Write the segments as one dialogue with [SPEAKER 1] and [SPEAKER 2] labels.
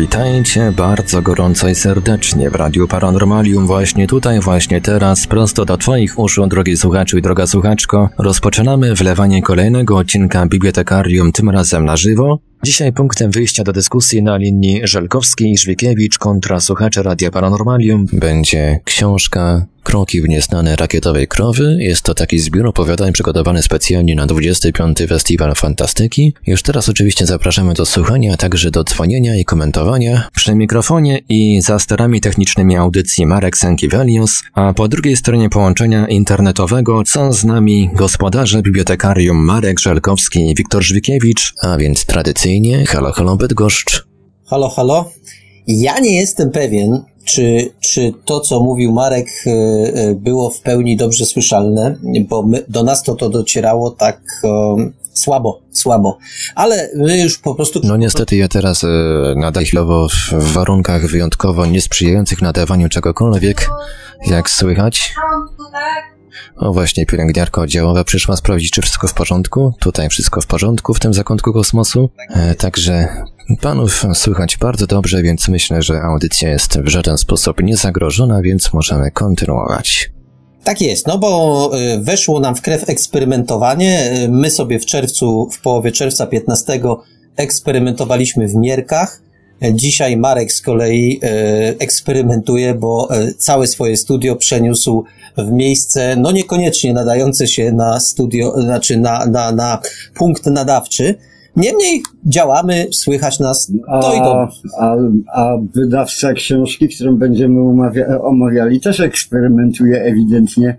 [SPEAKER 1] Witajcie bardzo gorąco i serdecznie w Radiu Paranormalium właśnie tutaj, właśnie teraz, prosto do Twoich uszu, drogi słuchaczu i droga słuchaczko. Rozpoczynamy wlewanie kolejnego odcinka Bibliotekarium, tym razem na żywo. Dzisiaj punktem wyjścia do dyskusji na linii Żelkowski i Żwikiewicz kontra słuchacze Radia Paranormalium będzie książka Kroki w nieznane rakietowej krowy. Jest to taki zbiór opowiadań przygotowany specjalnie na 25. Festiwal Fantastyki. Już teraz oczywiście zapraszamy do słuchania, a także do dzwonienia i komentowania. Przy mikrofonie i za sterami technicznymi audycji Marek Sankiewelios, a po drugiej stronie połączenia internetowego są z nami gospodarze bibliotekarium Marek Żelkowski i Wiktor Żwikiewicz, a więc tradycyjnie halo halo Bydgoszcz.
[SPEAKER 2] Halo, halo. Ja nie jestem pewien, czy, czy to, co mówił Marek, e, e, było w pełni dobrze słyszalne, bo my, do nas to to docierało tak um, słabo, słabo. Ale my już po prostu...
[SPEAKER 1] No niestety ja teraz e, nadal chwilowo w warunkach wyjątkowo niesprzyjających nadawaniu czegokolwiek, jak słychać. O właśnie, pielęgniarka oddziałowa przyszła sprawdzić, czy wszystko w porządku. Tutaj wszystko w porządku w tym zakątku kosmosu. E, także panów słychać bardzo dobrze, więc myślę, że audycja jest w żaden sposób niezagrożona, więc możemy kontynuować.
[SPEAKER 2] Tak jest, no bo y, weszło nam w krew eksperymentowanie. Y, My sobie w czerwcu, w połowie czerwca 15 eksperymentowaliśmy w Mierkach. Y, Dzisiaj Marek z kolei eksperymentuje, bo całe swoje studio przeniósł w miejsce, no niekoniecznie nadające się na studio, znaczy na, na, na punkt nadawczy. Niemniej działamy, słychać nas, to i to.
[SPEAKER 3] A, a wydawca książki, którą będziemy umawia- omawiali, też eksperymentuje ewidentnie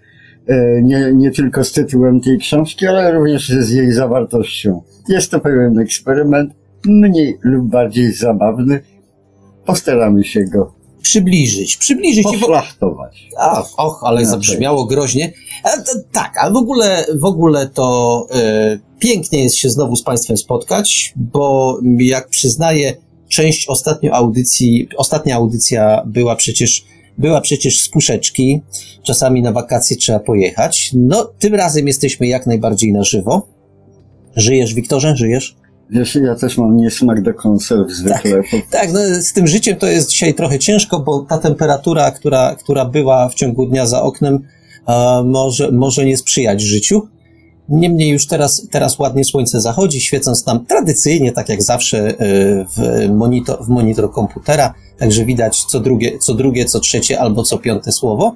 [SPEAKER 3] e, nie, nie tylko z tytułem tej książki, ale również z jej zawartością. Jest to pewien eksperyment, mniej lub bardziej zabawny. Postaramy się go
[SPEAKER 2] Przybliżyć, przybliżyć i w,
[SPEAKER 3] poszlachtować.
[SPEAKER 2] Ach, och, ale
[SPEAKER 3] Inaczej.
[SPEAKER 2] zabrzmiało groźnie. A, tak, ale w ogóle, w ogóle to e, pięknie jest się znowu z Państwem spotkać, bo jak przyznaję, część ostatnio audycji, ostatnia audycja była przecież, była przecież z puszeczki. Czasami na wakacje trzeba pojechać. No, tym razem jesteśmy jak najbardziej na żywo. Żyjesz, Wiktorze? Żyjesz?
[SPEAKER 3] Wiesz, ja też mam niesmak do konserw zwykle.
[SPEAKER 2] Tak, no, z tym życiem to jest dzisiaj trochę ciężko, bo ta temperatura, która, która była w ciągu dnia za oknem, e, może, może nie sprzyjać życiu. Niemniej już teraz, teraz ładnie słońce zachodzi, świecąc nam tradycyjnie, tak jak zawsze, e, w monitor, w monitor komputera, także widać co drugie, co drugie, co trzecie albo co piąte słowo.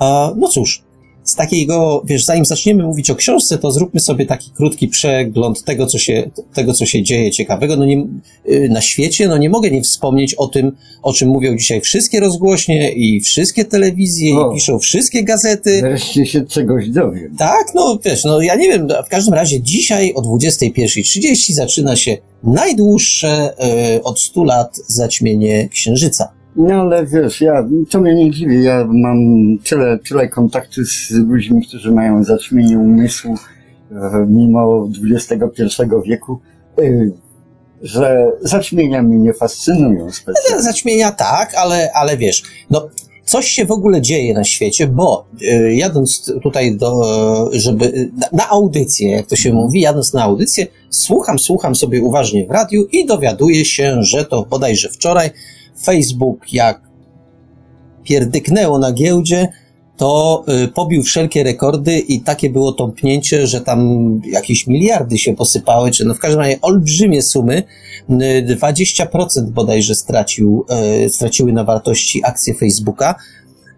[SPEAKER 2] E, no cóż, z takiego, wiesz, zanim zaczniemy mówić o książce, to zróbmy sobie taki krótki przegląd tego, co się, tego, co się dzieje ciekawego. No nie, y, na świecie, no nie mogę nie wspomnieć o tym, o czym mówią dzisiaj wszystkie rozgłośnie i wszystkie telewizje
[SPEAKER 3] O.
[SPEAKER 2] i piszą wszystkie gazety.
[SPEAKER 3] Wreszcie się czegoś dowiem.
[SPEAKER 2] Tak, no wiesz, no ja nie wiem, w każdym razie dzisiaj o 21.30 zaczyna się najdłuższe y, od 100 lat zaćmienie Księżyca.
[SPEAKER 3] No ale wiesz, ja, to mnie nie dziwi, ja mam tyle, tyle kontaktu z ludźmi, którzy mają zaćmienie umysłu e, mimo XXI wieku, e, że zaćmienia mnie nie fascynują specjalnie.
[SPEAKER 2] Zaćmienia tak, ale, ale wiesz, no coś się w ogóle dzieje na świecie, bo y, jadąc tutaj do, żeby, na, na audycję, jak to się mówi, jadąc na audycję, słucham, słucham sobie uważnie w radiu i dowiaduję się, że to bodajże wczoraj Facebook jak pierdyknęło na giełdzie, to y, pobił wszelkie rekordy i takie było tąpnięcie, że tam jakieś miliardy się posypały, czy no w każdym razie olbrzymie sumy. Y, 20% bodajże stracił, y, straciły na wartości akcje Facebooka.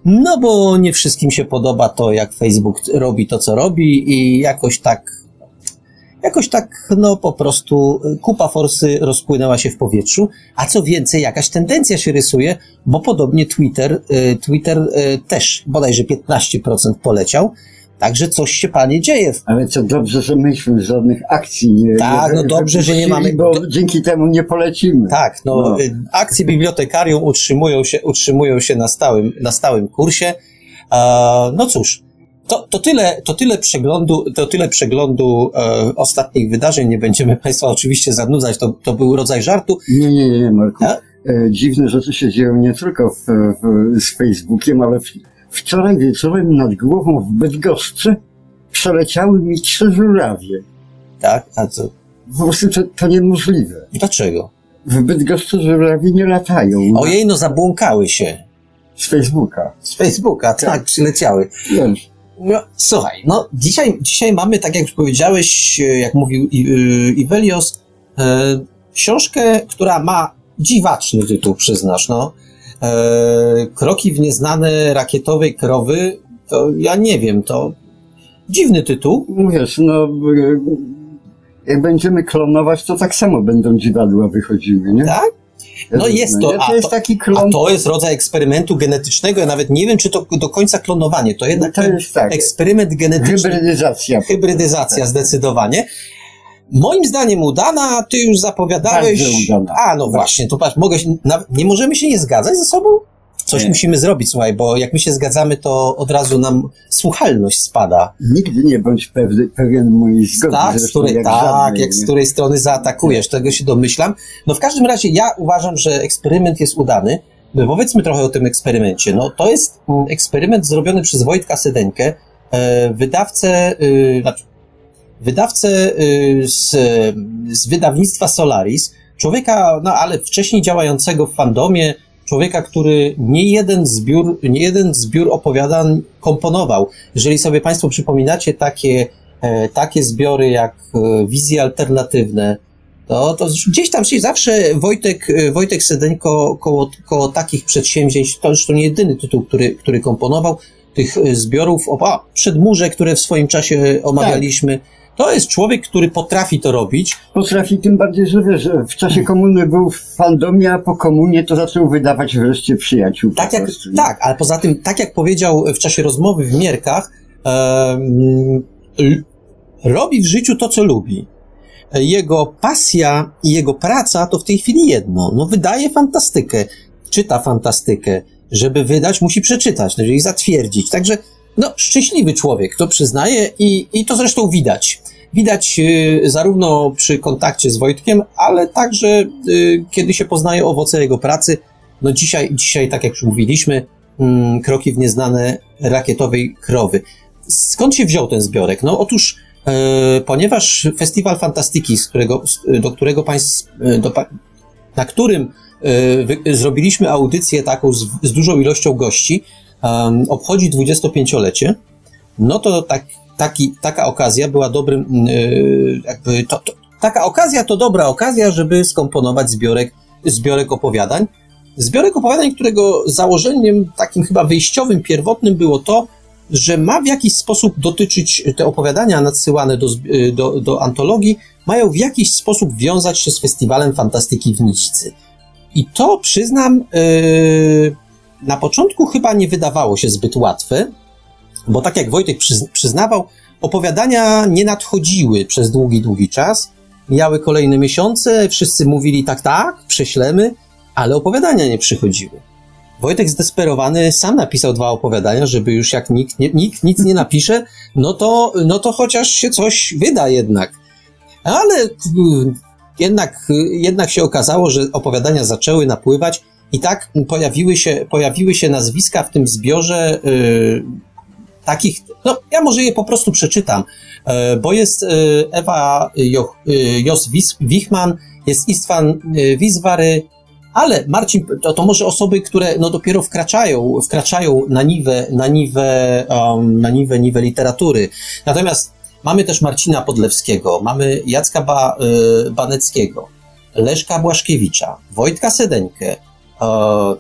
[SPEAKER 2] No bo nie wszystkim się podoba to, jak Facebook robi to, co robi i jakoś tak jakoś tak, no po prostu y, kupa forsy rozpłynęła się w powietrzu, a co więcej, jakaś tendencja się rysuje, bo podobnie Twitter, y, Twitter y, też bodajże 15% poleciał, także coś się panie dzieje.
[SPEAKER 3] Ale co dobrze, że myśmy żadnych akcji nie
[SPEAKER 2] Tak, no dobrze, że nie mamy-
[SPEAKER 3] Bo dzięki temu nie polecimy.
[SPEAKER 2] Tak, no,
[SPEAKER 3] No.
[SPEAKER 2] akcje bibliotekarium utrzymują się, utrzymują się na stałym, na stałym kursie. E, no cóż, to, to, tyle, to tyle przeglądu, to tyle przeglądu e, ostatnich wydarzeń. Nie będziemy Państwa oczywiście zanudzać, to, to był rodzaj żartu.
[SPEAKER 3] Nie, nie, nie, Marku.
[SPEAKER 2] A?
[SPEAKER 3] E, dziwne rzeczy się dzieją nie tylko w, w, z Facebookiem, ale w, wczoraj wieczorem nad głową w Bydgoszczy przeleciały mi trzy żurawie.
[SPEAKER 2] Tak? A co?
[SPEAKER 3] Po prostu to, to niemożliwe.
[SPEAKER 2] Dlaczego?
[SPEAKER 3] w Bydgoszczy żurawie nie latają.
[SPEAKER 2] Ojej, no zabłąkały się.
[SPEAKER 3] Z Facebooka.
[SPEAKER 2] Z Facebooka, tak, przyleciały.
[SPEAKER 3] Wiesz,
[SPEAKER 2] No, słuchaj, no dzisiaj, dzisiaj mamy, tak jak już powiedziałeś, e, jak mówił Ivelios, e, książkę, która ma dziwaczny tytuł, przyznasz, no. E, kroki w nieznane rakietowej krowy, to ja nie wiem, to dziwny tytuł.
[SPEAKER 3] wiesz, no, jak będziemy klonować, to tak samo będą dziwadła wychodziły, nie?
[SPEAKER 2] Tak? No jest to-
[SPEAKER 3] Nie?
[SPEAKER 2] a
[SPEAKER 3] To jest
[SPEAKER 2] to-
[SPEAKER 3] taki klon.
[SPEAKER 2] to jest rodzaj eksperymentu genetycznego, ja nawet nie wiem, czy to do końca klonowanie, to jednak
[SPEAKER 3] To jest tak.
[SPEAKER 2] eksperyment genetyczny.
[SPEAKER 3] Hybrydyzacja.
[SPEAKER 2] Hybrydyzacja zdecydowanie. Moim zdaniem udana, ty już zapowiadałeś.
[SPEAKER 3] Bardzo udana.
[SPEAKER 2] A, no właśnie, to patrz, mogę się, nie możemy się nie zgadzać ze sobą? Coś
[SPEAKER 3] Nie.
[SPEAKER 2] musimy zrobić, słuchaj, bo jak my się zgadzamy, to od razu nam słuchalność spada.
[SPEAKER 3] Nigdy nie bądź pewny, pewien mojej zgody.
[SPEAKER 2] Tak, z której,
[SPEAKER 3] jak
[SPEAKER 2] tak,
[SPEAKER 3] żadnej,
[SPEAKER 2] jak z której strony zaatakujesz, tego się domyślam. No w każdym razie ja uważam, że eksperyment jest udany. No, Powiedzmy trochę o tym eksperymencie. No to jest mm, eksperyment zrobiony przez Wojtka Sedenkę, e, wydawcę, y, znaczy, wydawcę y, z, z wydawnictwa Solaris, człowieka, no ale wcześniej działającego w fandomie, człowieka, który nie jeden zbiór, nie jeden zbiór opowiadań komponował. Jeżeli sobie Państwo przypominacie takie, e, takie zbiory jak e, wizje alternatywne, to, to gdzieś tam się zawsze Wojtek, e, Wojtek Sedeńko koło, koło takich przedsięwzięć, to już to nie jedyny tytuł, który, który komponował, tych zbiorów, o, a, przedmurze, które w swoim czasie omawialiśmy. To jest człowiek, który potrafi to robić.
[SPEAKER 3] Potrafi tym bardziej, że wiesz, że w czasie komuny był w fandomie, a po komunie to zaczął wydawać wreszcie przyjaciół.
[SPEAKER 2] Tak jak,
[SPEAKER 3] prostu,
[SPEAKER 2] tak, ale poza tym, tak jak powiedział w czasie rozmowy w Mierkach, robi w życiu to, co lubi. Jego pasja i jego praca to w tej chwili jedno. No, wydaje fantastykę, czyta fantastykę. Żeby wydać, musi przeczytać, no, i zatwierdzić. Także, no, szczęśliwy człowiek, to przyznaje i, i to zresztą widać. Widać y, zarówno przy kontakcie z Wojtkiem, ale także y, kiedy się poznaje owoce jego pracy. No dzisiaj, dzisiaj tak jak już mówiliśmy, mm, kroki w nieznane rakietowej krowy. Skąd się wziął ten zbiorek? No otóż, e, ponieważ Festiwal Fantastyki, z którego, do którego państw, e, do, na którym e, zrobiliśmy audycję taką z, z dużą ilością gości, em, obchodzi 25-lecie, no to tak, taki, taka okazja była dobrym, e, jakby to, to, taka okazja to dobra okazja, żeby skomponować zbiorek, zbiorek opowiadań. Zbiorek opowiadań, którego założeniem takim chyba wyjściowym, pierwotnym było to, że ma w jakiś sposób dotyczyć te opowiadania nadsyłane do, zb- do, do antologii, mają w jakiś sposób wiązać się z Festiwalem Fantastyki w Nićcy. I to przyznam, yy, na początku chyba nie wydawało się zbyt łatwe, bo tak jak Wojtek przyz- przyznawał, opowiadania nie nadchodziły przez długi, długi czas. Mijały kolejne miesiące, wszyscy mówili tak, tak, prześlemy, ale opowiadania nie przychodziły. Wojtek zdesperowany sam napisał dwa opowiadania, żeby już jak nikt, nie, nikt nic nie napisze, no to, no to chociaż się coś wyda jednak. Ale y, jednak, y, jednak się okazało, że opowiadania zaczęły napływać i tak pojawiły się, pojawiły się nazwiska w tym zbiorze y, takich, no ja może je po prostu przeczytam, e, bo jest e, Ewa Jo- e, Jos Wichman, jest Istvan e, Wiswary, ale Marcin, to, to może osoby, które no dopiero wkraczają, wkraczają na niwę, na niwę, um, na niwę, niwę literatury. Natomiast mamy też Marcina Podlewskiego, mamy Jacka ba, y, Baneckiego, Leszka Błaszkiewicza, Wojtka Sedeńkę,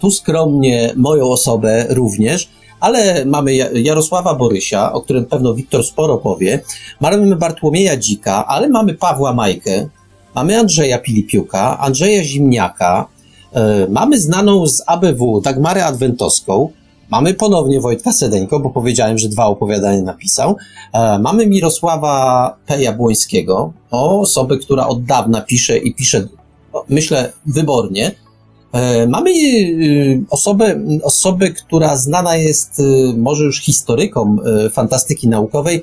[SPEAKER 2] tu skromnie moją osobę również, ale mamy Ja- Jarosława Borysia, o którym pewno Wiktor sporo powie, mamy Bartłomieja Dzika, ale mamy Pawła Majkę, mamy Andrzeja Pilipiuka, Andrzeja Zimniaka, e, mamy znaną z ABW Dagmarę Adwentowską, mamy ponownie Wojtka Sedeńko, bo powiedziałem, że dwa opowiadania napisał, e, mamy Mirosława P. Jabłońskiego, osobę, która od dawna pisze i pisze, myślę, wybornie, Mamy y, osobę, osobę, która znana jest y, może już historykom fantastyki naukowej,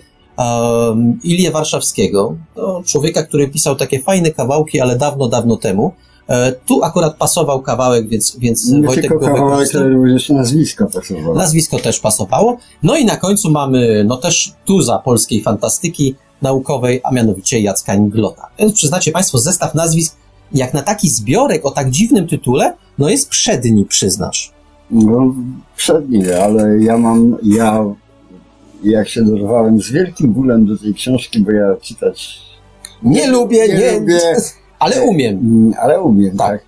[SPEAKER 2] Ilię Warszawskiego, to człowieka, który pisał takie fajne kawałki, ale dawno, dawno temu. E, Tu akurat pasował kawałek, więc, więc
[SPEAKER 3] Nie
[SPEAKER 2] Wojtek
[SPEAKER 3] tylko
[SPEAKER 2] go
[SPEAKER 3] kawałek, również nazwisko pasowało.
[SPEAKER 2] Nazwisko też pasowało. No i na końcu mamy, no też tuza polskiej fantastyki naukowej, a mianowicie Jacka Inglota. Więc przyznacie Państwo, zestaw nazwisk jak na taki zbiorek o tak dziwnym tytule, no jest przedni, przyznasz.
[SPEAKER 3] No, przedni, ale ja mam, ja jak się dorwałem z wielkim bólem do tej książki, bo ja czytać
[SPEAKER 2] Nie lubię,
[SPEAKER 3] nie
[SPEAKER 2] nie,
[SPEAKER 3] lubię.
[SPEAKER 2] ale umiem.
[SPEAKER 3] Mm, Ale umiem,
[SPEAKER 2] Tak.
[SPEAKER 3] tak.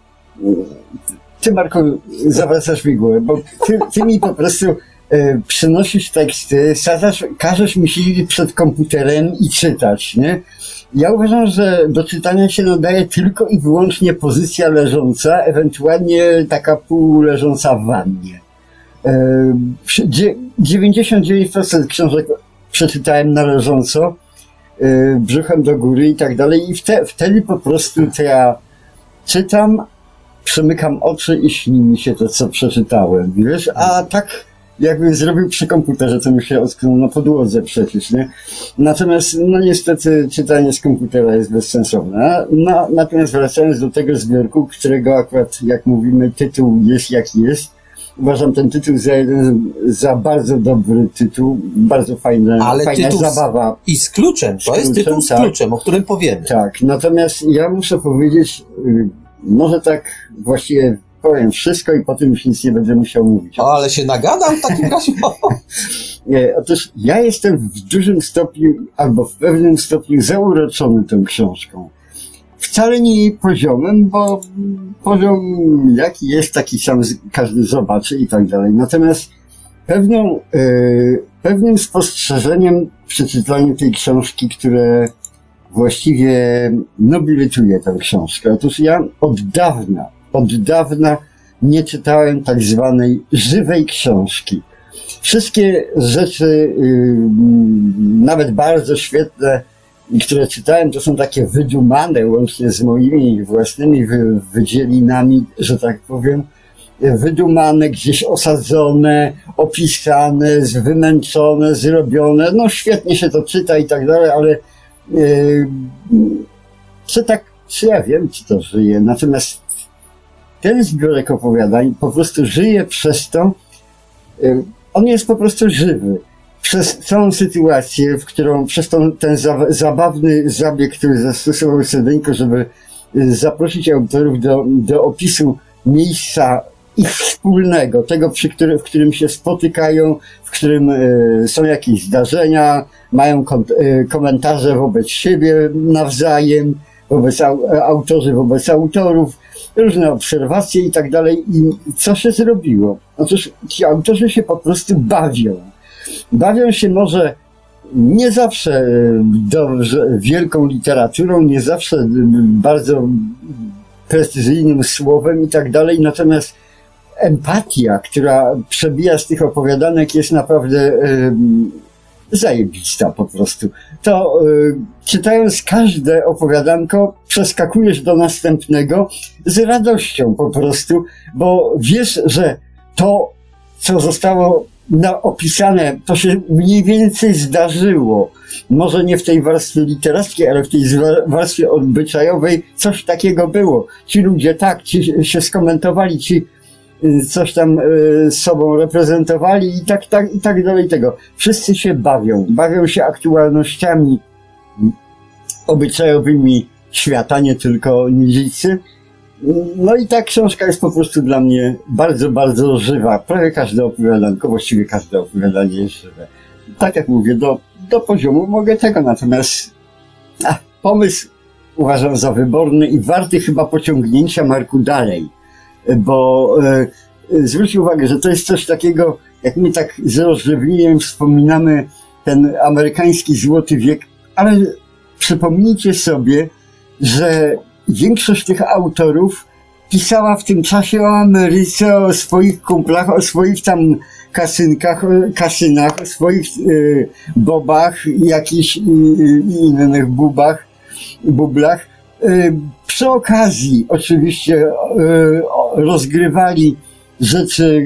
[SPEAKER 3] Ty, Marku, zawracasz mi głowę, bo ty, ty mi po prostu e, przynosisz teksty, sadzasz, każesz mi siedzieć przed komputerem i czytać, nie? Ja uważam, że do czytania się nadaje tylko i wyłącznie pozycja leżąca, ewentualnie taka półleżąca w wannie. E, przy- dzie- 99% książek przeczytałem na leżąco, e, brzuchem do góry i tak dalej i wte, wtedy po prostu ja czytam, przemykam oczy i śni mi się to, co przeczytałem, wiesz, a tak jakbym zrobił przy komputerze, to mi się ocknął na podłodze przecież, nie? Natomiast, no niestety, czytanie z komputera jest bezsensowne. No, natomiast wracając do tego zbiorku, którego akurat, jak mówimy, tytuł jest jaki jest, uważam ten tytuł za jeden, za bardzo dobry tytuł, bardzo fajne,
[SPEAKER 2] Ale
[SPEAKER 3] fajna
[SPEAKER 2] tytuł z-
[SPEAKER 3] zabawa.
[SPEAKER 2] I z kluczem, to
[SPEAKER 3] Z
[SPEAKER 2] jest
[SPEAKER 3] kluczem,
[SPEAKER 2] tytuł z
[SPEAKER 3] tak.
[SPEAKER 2] kluczem, o którym powiemy.
[SPEAKER 3] Tak, natomiast ja muszę powiedzieć, y, może tak właściwie powiem wszystko i potem już nic nie będę musiał mówić.
[SPEAKER 2] O, ale się nagadam w takim razie.
[SPEAKER 3] Nie, otóż ja jestem w dużym stopniu, albo w pewnym stopniu zauroczony tą książką. Wcale nie jej poziomem, bo poziom jaki jest, taki sam każdy zobaczy i tak dalej. Natomiast pewną, y, pewnym spostrzeżeniem przy czytaniu tej książki, które właściwie nobilituje tę książkę. Otóż ja od dawna, od dawna nie czytałem tak zwanej żywej książki. Wszystkie rzeczy, y, nawet bardzo świetne, które czytałem, to są takie wydumane, łącznie z moimi własnymi wy, wydzielinami, że tak powiem, wydumane, gdzieś osadzone, opisane, wymęczone, zrobione. No świetnie się to czyta i tak dalej, ale yy, czy tak, czy ja wiem, czy to żyje. Natomiast ten zbiorek opowiadań po prostu żyje przez to, yy, on jest po prostu żywy. Przez całą sytuację, w którą, przez tą, ten za, zabawny zabieg, który zastosował Sedenko, żeby y, zaprosić autorów do, do opisu miejsca ich wspólnego, tego, przy który, w którym się spotykają, w którym y, są jakieś zdarzenia, mają kon, y, komentarze wobec siebie nawzajem, wobec au, autorzy, wobec autorów, różne obserwacje i tak dalej. I co się zrobiło? Otóż ci autorzy się po prostu bawią. Bawią się może nie zawsze e, dobrze, wielką literaturą, nie zawsze e, bardzo precyzyjnym słowem i tak dalej, natomiast empatia, która przebija z tych opowiadanek jest naprawdę em, zajebista po prostu. To e, czytając każde opowiadanko, przeskakujesz do następnego z radością po prostu, bo wiesz, że to, co zostało na, opisane, to się mniej więcej zdarzyło. Może nie w tej warstwie literackiej, ale w tej warstwie obyczajowej coś takiego było. Ci ludzie tak, ci się skomentowali, ci y, coś tam y, z sobą reprezentowali i tak, tak, i tak dalej tego. Wszyscy się bawią. Bawią się aktualnościami obyczajowymi świata, nie tylko nidzicy. No i ta książka jest po prostu dla mnie bardzo, bardzo żywa. Prawie każde opowiadanko, właściwie każde opowiadanie jest żywe. Tak jak mówię, do, do poziomu mogę tego, natomiast a, pomysł uważam za wyborny i warty chyba pociągnięcia Marku dalej. Bo e, zwróć uwagę, że to jest coś takiego, jak my tak z rozrzewnieniem wspominamy ten amerykański złoty wiek, ale przypomnijcie sobie, że większość tych autorów pisała w tym czasie o Ameryce, o swoich kumplach, o swoich tam kasynkach, o kasynach, o swoich y, bobach jakichś y, y, innych bubach, bublach. Y, przy okazji oczywiście o- rozgrywali rzeczy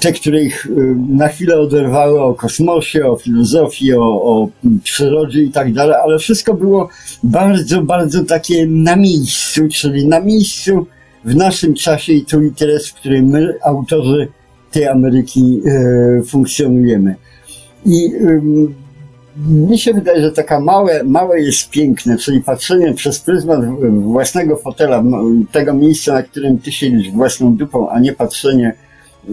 [SPEAKER 3] te, które ich y, na chwilę oderwały o kosmosie, o filozofii, o, o przyrodzie i tak dalej, ale wszystko było bardzo, bardzo takie na miejscu, czyli na miejscu w naszym czasie i tu i teraz, w którym my, autorzy tej Ameryki, e, funkcjonujemy. I mi się wydaje, że taka małe, małe jest piękne, czyli patrzenie przez pryzmat własnego fotela, tego miejsca, na którym ty siedzisz własną dupą, a nie patrzenie e,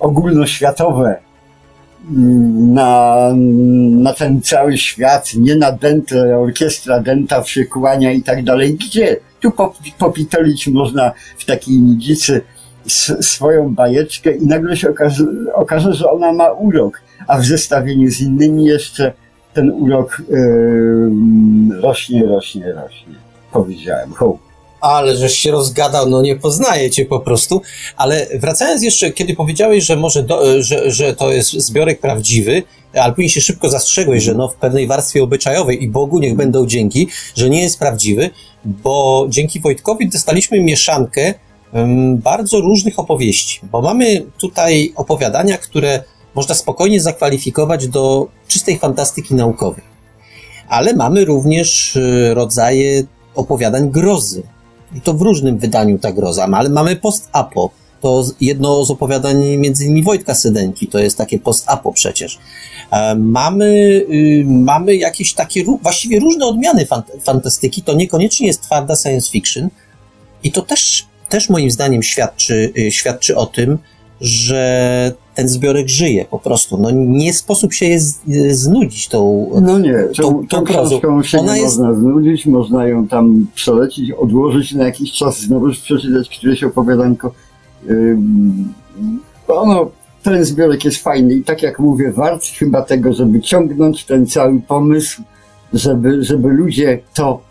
[SPEAKER 3] ogólnoświatowe mm, na, na ten cały świat, nie na dentę, orkiestra denta, przykłania i tak dalej. Gdzie? Tu popitolić można w takiej nidzicy swoją bajeczkę i nagle się okaże, że ona ma urok a w zestawieniu z innymi jeszcze ten urok yy, rośnie, rośnie, rośnie. Powiedziałem, ho.
[SPEAKER 2] Ale żeś się rozgadał, no nie poznaję cię po prostu. Ale wracając jeszcze, kiedy powiedziałeś, że może, do, że, że to jest zbiorek prawdziwy, ale później się szybko zastrzegłeś, że no w pewnej warstwie obyczajowej i Bogu niech będą dzięki, że nie jest prawdziwy, bo dzięki Wojtkowi dostaliśmy mieszankę bardzo różnych opowieści, bo mamy tutaj opowiadania, które można spokojnie zakwalifikować do czystej fantastyki naukowej. Ale mamy również y, rodzaje opowiadań grozy. I to w różnym wydaniu ta groza, ale mamy post-apo. To jedno z opowiadań między innymi Wojtka Sydenki, to jest takie post-apo przecież. E, mamy, y, mamy jakieś takie właściwie różne odmiany fantastyki, to niekoniecznie jest twarda science fiction i to też, też moim zdaniem świadczy, y, świadczy o tym, że ten zbiorek żyje po prostu. No nie sposób się je znudzić tą
[SPEAKER 3] No nie, tą, tą, tą książką się Ona nie jest... można znudzić, można ją tam przelecić, odłożyć na jakiś czas, znowu przeczytać któreś opowiadanko. Ono, ten zbiorek jest fajny i tak jak mówię, wart chyba tego, żeby ciągnąć ten cały pomysł, żeby, żeby ludzie to y,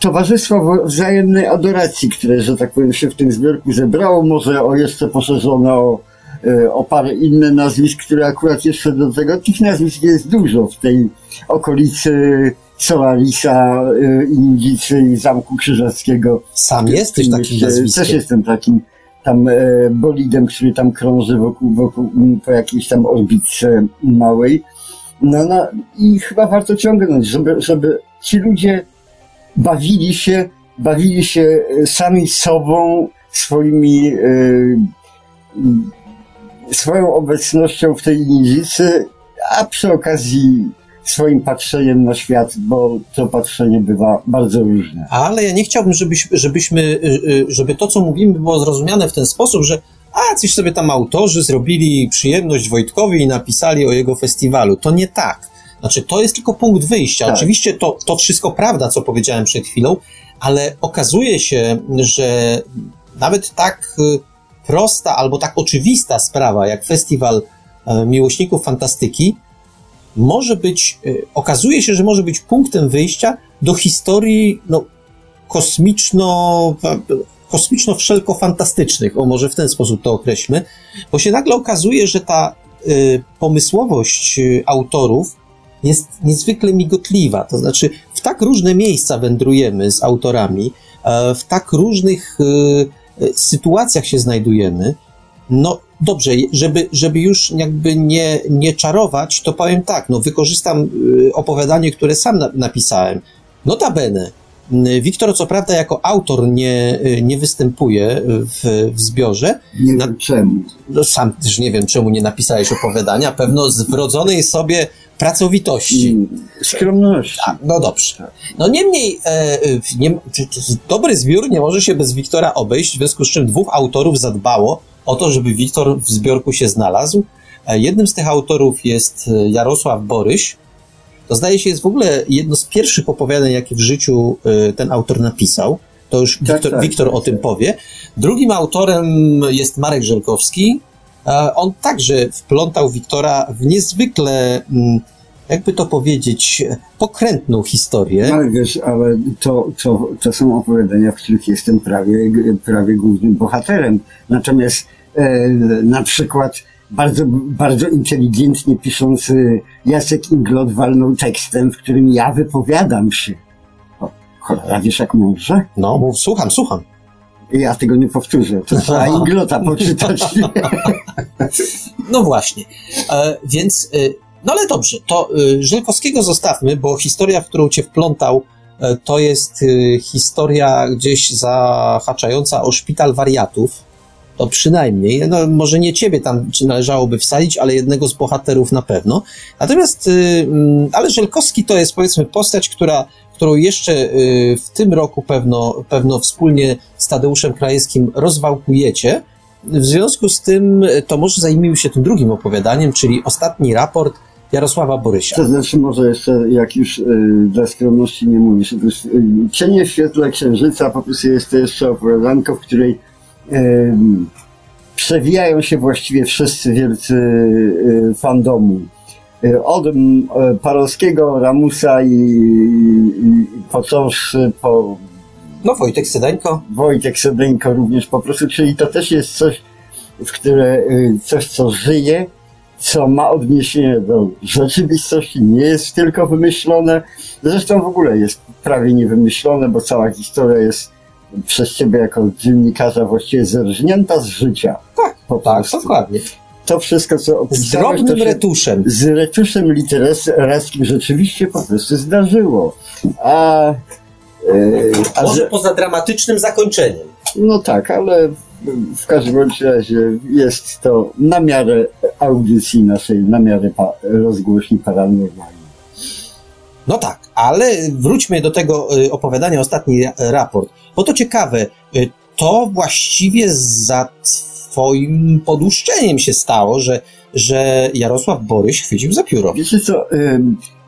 [SPEAKER 3] towarzystwo wzajemnej adoracji, które, że tak powiem, się w tym zbiorku zebrało, może o jeszcze poszerzone o E, o parę inne nazwisk, które akurat jeszcze do tego, tych nazwisk jest dużo w tej okolicy Solarisa, e, Indicy i Zamku Krzyżackiego.
[SPEAKER 2] Sam jesteś takim nazwiskiem.
[SPEAKER 3] Też jestem takim tam e, bolidem, który tam krąży wokół, wokół po jakiejś tam orbitce małej. No, no i chyba warto ciągnąć, żeby, żeby ci ludzie bawili się, bawili się sami sobą, swoimi swoją obecnością w tej nizicy, a przy okazji swoim patrzeniem na świat, bo to patrzenie bywa bardzo różne.
[SPEAKER 2] Ale ja nie chciałbym, żebyś, żebyśmy, y, y, żeby to, co mówimy, było zrozumiane w ten sposób, że a, coś sobie tam autorzy zrobili przyjemność Wojtkowi i napisali o jego festiwalu. To nie tak. Znaczy, to jest tylko punkt wyjścia. Tak. Oczywiście to, to wszystko prawda, co powiedziałem przed chwilą, ale okazuje się, że nawet tak y, prosta albo tak oczywista sprawa, jak festiwal e, miłośników fantastyki, może być, e, okazuje się, że może być punktem wyjścia do historii no, kosmiczno, kosmiczno wszelko fantastycznych, o może w ten sposób to określmy, bo się nagle okazuje, że ta y, pomysłowość autorów jest niezwykle migotliwa. To znaczy, w tak różne miejsca wędrujemy z autorami, w tak różnych y, sytuacjach się znajdujemy, no dobrze, żeby, żeby już jakby nie, nie czarować, to powiem tak, no wykorzystam opowiadanie, które sam na, napisałem. Notabene, Wiktor, co prawda, jako autor nie, nie występuje w, w zbiorze.
[SPEAKER 3] Nie wiem czemu.
[SPEAKER 2] No, sam też nie wiem, czemu nie napisałeś opowiadania. Pewno z wrodzonej sobie pracowitości.
[SPEAKER 3] Skromności. A,
[SPEAKER 2] no dobrze. No niemniej, e, nie, dobry zbiór nie może się bez Wiktora obejść, w związku z czym dwóch autorów zadbało o to, żeby Wiktor w zbiorku się znalazł. E, jednym z tych autorów jest e, Jarosław Boryś. To zdaje się jest w ogóle jedno z pierwszych opowiadań, jakie w życiu e, ten autor napisał. To już tak, Wiktor, tak, Wiktor tak, o tym powie. Drugim autorem jest Marek Żelkowski, on także wplątał Wiktora w niezwykle, mm, jakby to powiedzieć, pokrętną historię.
[SPEAKER 3] Ale wiesz, ale to, to, to są opowiadania, w których jestem prawie, prawie głównym bohaterem. Natomiast e, na przykład bardzo, bardzo inteligentnie piszący Jacek Inglot walnął tekstem, w którym ja wypowiadam się. O, cholera, wiesz jak może?
[SPEAKER 2] No, mów, słucham, słucham.
[SPEAKER 3] Ja tego nie powtórzę. To trzeba Inglota poczytać.
[SPEAKER 2] No właśnie. E, więc, e, no ale dobrze, to e, zostawmy, bo historia, w którą cię wplątał, e, to jest e, historia gdzieś zahaczająca o szpital wariatów. to przynajmniej, no może nie ciebie tam czy należałoby wsadzić, ale jednego z bohaterów na pewno. Natomiast, mm, ale Żelkowski to jest powiedzmy postać, która, którą jeszcze y, w tym roku pewno, pewno wspólnie z Tadeuszem Krajewskim rozwałkujecie. W związku z tym y, to może zajmijmy się tym drugim opowiadaniem, czyli ostatni raport Jarosława Borysia.
[SPEAKER 3] To znaczy może jeszcze, jak już y, dla skromności nie mówisz, to jest, Cienie w świetle księżyca po prostu jest to jeszcze opowiadanko, w której y, przewijają się właściwie wszyscy wielcy fandomu. Y, Od y, Parowskiego, Ramusa i, i, i począwszy po
[SPEAKER 2] No Wojtek Sydeńko.
[SPEAKER 3] Wojtek Sedeńko również po prostu, czyli to też jest coś, w które, y, coś co żyje, co ma odniesienie do rzeczywistości, nie jest tylko wymyślone. Zresztą w ogóle jest prawie niewymyślone, bo cała historia jest przez ciebie jako dziennikarza właściwie zerżnięta z życia.
[SPEAKER 2] Tak,
[SPEAKER 3] Po
[SPEAKER 2] tak,
[SPEAKER 3] prostu.
[SPEAKER 2] dokładnie.
[SPEAKER 3] To wszystko, co
[SPEAKER 2] Z
[SPEAKER 3] opisałeś,
[SPEAKER 2] drobnym retuszem.
[SPEAKER 3] z retuszem literackim rzeczywiście po prostu zdarzyło. A, yy, a
[SPEAKER 2] Może
[SPEAKER 3] że,
[SPEAKER 2] poza dramatycznym zakończeniem.
[SPEAKER 3] no tak, ale w każdym bądź razie jest to na miarę audycji naszej, na miarę pa- rozgłośni paranormalnej.
[SPEAKER 2] No tak, ale wróćmy do tego y, opowiadania, ostatni ra- raport. Bo to ciekawe, y, to właściwie za twoim poduszczeniem się stało, że, że Jarosław Boryś chwycił za pióro.
[SPEAKER 3] Wiecie co,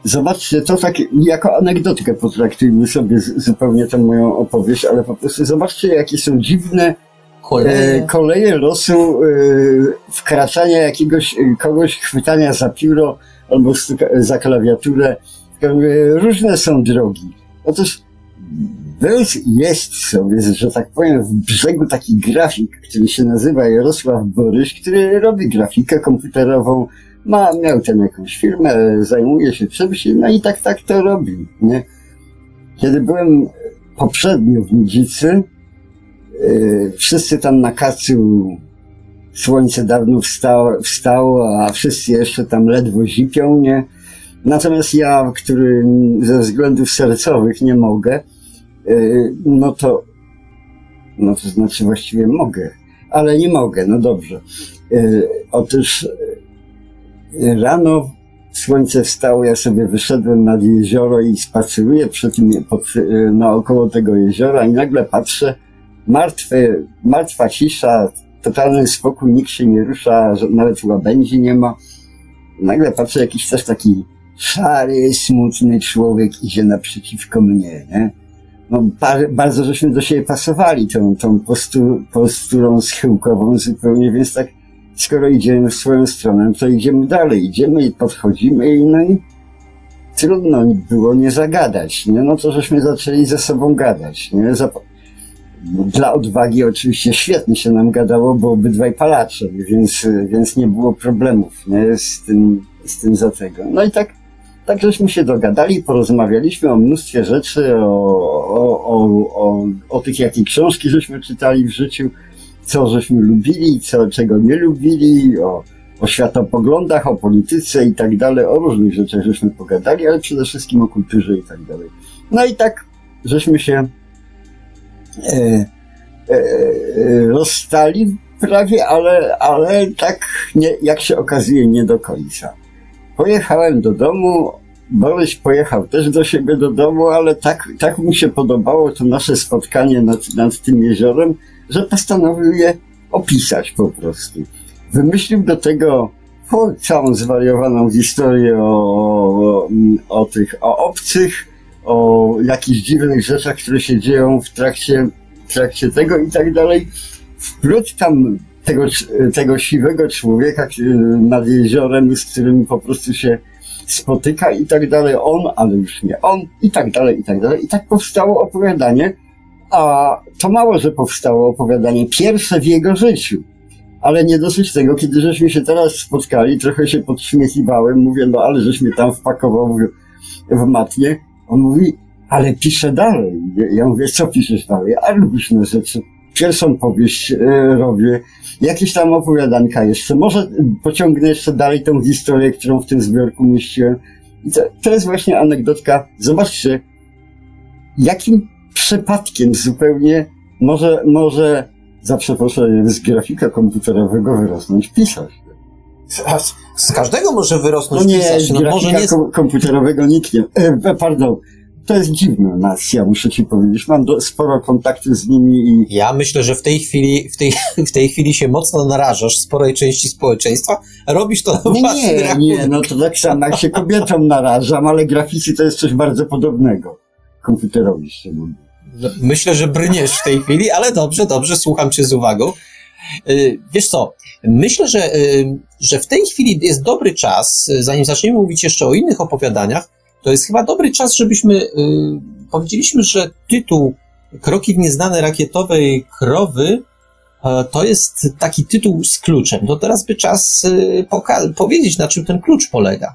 [SPEAKER 3] zobaczcie, to tak jako anegdotkę potraktujmy sobie zupełnie tę moją opowieść, ale po prostu zobaczcie, jakie są dziwne e,
[SPEAKER 2] Kolejne.
[SPEAKER 3] koleje losu e, wkraczania jakiegoś e, kogoś, chwytania za pióro albo za klawiaturę. Różne są drogi. Otóż był, jest sobie, że tak powiem, w brzegu taki grafik, który się nazywa Jarosław Boryś, który robi grafikę komputerową, ma, miał tam jakąś firmę, zajmuje się czymś, no i tak, tak to robi, nie? Kiedy byłem poprzednio w Nidzicy, Yy, wszyscy tam na kacu słońce dawno wstało, wstało, a wszyscy jeszcze tam ledwo zipią, nie? Natomiast ja, który ze względów sercowych nie mogę, no to, no to znaczy właściwie mogę, ale nie mogę, no dobrze. Yy, Otóż yy, rano słońce wstało, ja sobie wyszedłem nad jezioro i spaceruję przy tym, pod, naokoło tego jeziora i nagle patrzę, martwy, martwa cisza, totalny spokój, nikt się nie rusza, nawet łabędzi nie ma. Nagle patrzę, jakiś też taki szary, smutny człowiek idzie naprzeciwko mnie, nie? No, ba- bardzo żeśmy do siebie pasowali tą, tą postu, posturą schyłkową zupełnie, więc tak, skoro idziemy w swoją stronę, to idziemy dalej, idziemy i podchodzimy i no i trudno było nie zagadać, nie? No to żeśmy zaczęli ze sobą gadać, nie? Dla odwagi oczywiście świetnie się nam gadało, bo obydwaj palacze, więc, więc nie było problemów nie, z, tym, z tym za tego. No i tak, tak żeśmy się dogadali, porozmawialiśmy o mnóstwie rzeczy, o, o, o, o, o tych, jakie książki żeśmy czytali w życiu, co żeśmy lubili, co, czego nie lubili, o, o światopoglądach, o polityce i tak dalej, o różnych rzeczach żeśmy pogadali, ale przede wszystkim o kulturze i tak dalej. No i tak żeśmy się e, e, rozstali prawie, ale, ale tak nie, jak się okazuje nie do końca. Pojechałem do domu, Boryś pojechał też do siebie do domu, ale tak, tak mu się podobało to nasze spotkanie nad, nad tym jeziorem, że postanowił je opisać po prostu. Wymyślił do tego całą zwariowaną historię o, o, o tych, o obcych, o jakichś dziwnych rzeczach, które się dzieją w trakcie, w trakcie tego i tak dalej. Wplótł tam tego, tego siwego człowieka który- nad jeziorem, z którym po prostu się spotyka i tak dalej. On, ale już nie on i tak dalej, i tak dalej. I tak powstało opowiadanie, a to mało, że powstało opowiadanie pierwsze w jego życiu. Ale nie dosyć tego, kiedy żeśmy się teraz spotkali, trochę się podśmiechiwałem, mówię, no ale żeś mnie tam wpakował w, w matnie. On mówi, ale piszę dalej. Ja mówię, co piszesz dalej? A różne rzeczy. Pierwszą powieść e, robię, jakieś tam opowiadanka jeszcze. Może pociągnę jeszcze dalej tą historię, którą w tym zbiorku mieściłem. I to, to jest właśnie anegdotka. Zobaczcie, jakim przypadkiem zupełnie może, może za przeproszeniem z grafika komputerowego wyrosnąć pisarz.
[SPEAKER 2] Z każdego może wyrosnąć
[SPEAKER 3] No nie,
[SPEAKER 2] pisarz.
[SPEAKER 3] z
[SPEAKER 2] No może
[SPEAKER 3] grafika
[SPEAKER 2] nie.
[SPEAKER 3] kom- komputerowego nikt nie. E, pardon, to jest dziwna nacja, muszę ci powiedzieć. Mam do, sporo kontaktu z nimi i
[SPEAKER 2] Ja myślę, że w tej chwili, w tej, w tej chwili się mocno narażasz sporej części społeczeństwa. Robisz to na
[SPEAKER 3] nie,
[SPEAKER 2] własny
[SPEAKER 3] nie,
[SPEAKER 2] rachunek.
[SPEAKER 3] nie, no to tak samo jak się kobietom narażam, ale graficy to jest coś bardzo podobnego. Komputerowi szczególnie.
[SPEAKER 2] Myślę, że brniesz w tej chwili, ale dobrze, dobrze, słucham cię z uwagą. Y, Wiesz co, myślę, że, y, że w tej chwili jest dobry czas, y, zanim zaczniemy mówić jeszcze o innych opowiadaniach, to jest chyba dobry czas, żebyśmy y, powiedzieliśmy, że tytuł Kroki w nieznane rakietowej krowy e, to jest taki tytuł z kluczem. To teraz by czas y, poka- powiedzieć, na czym ten klucz polega.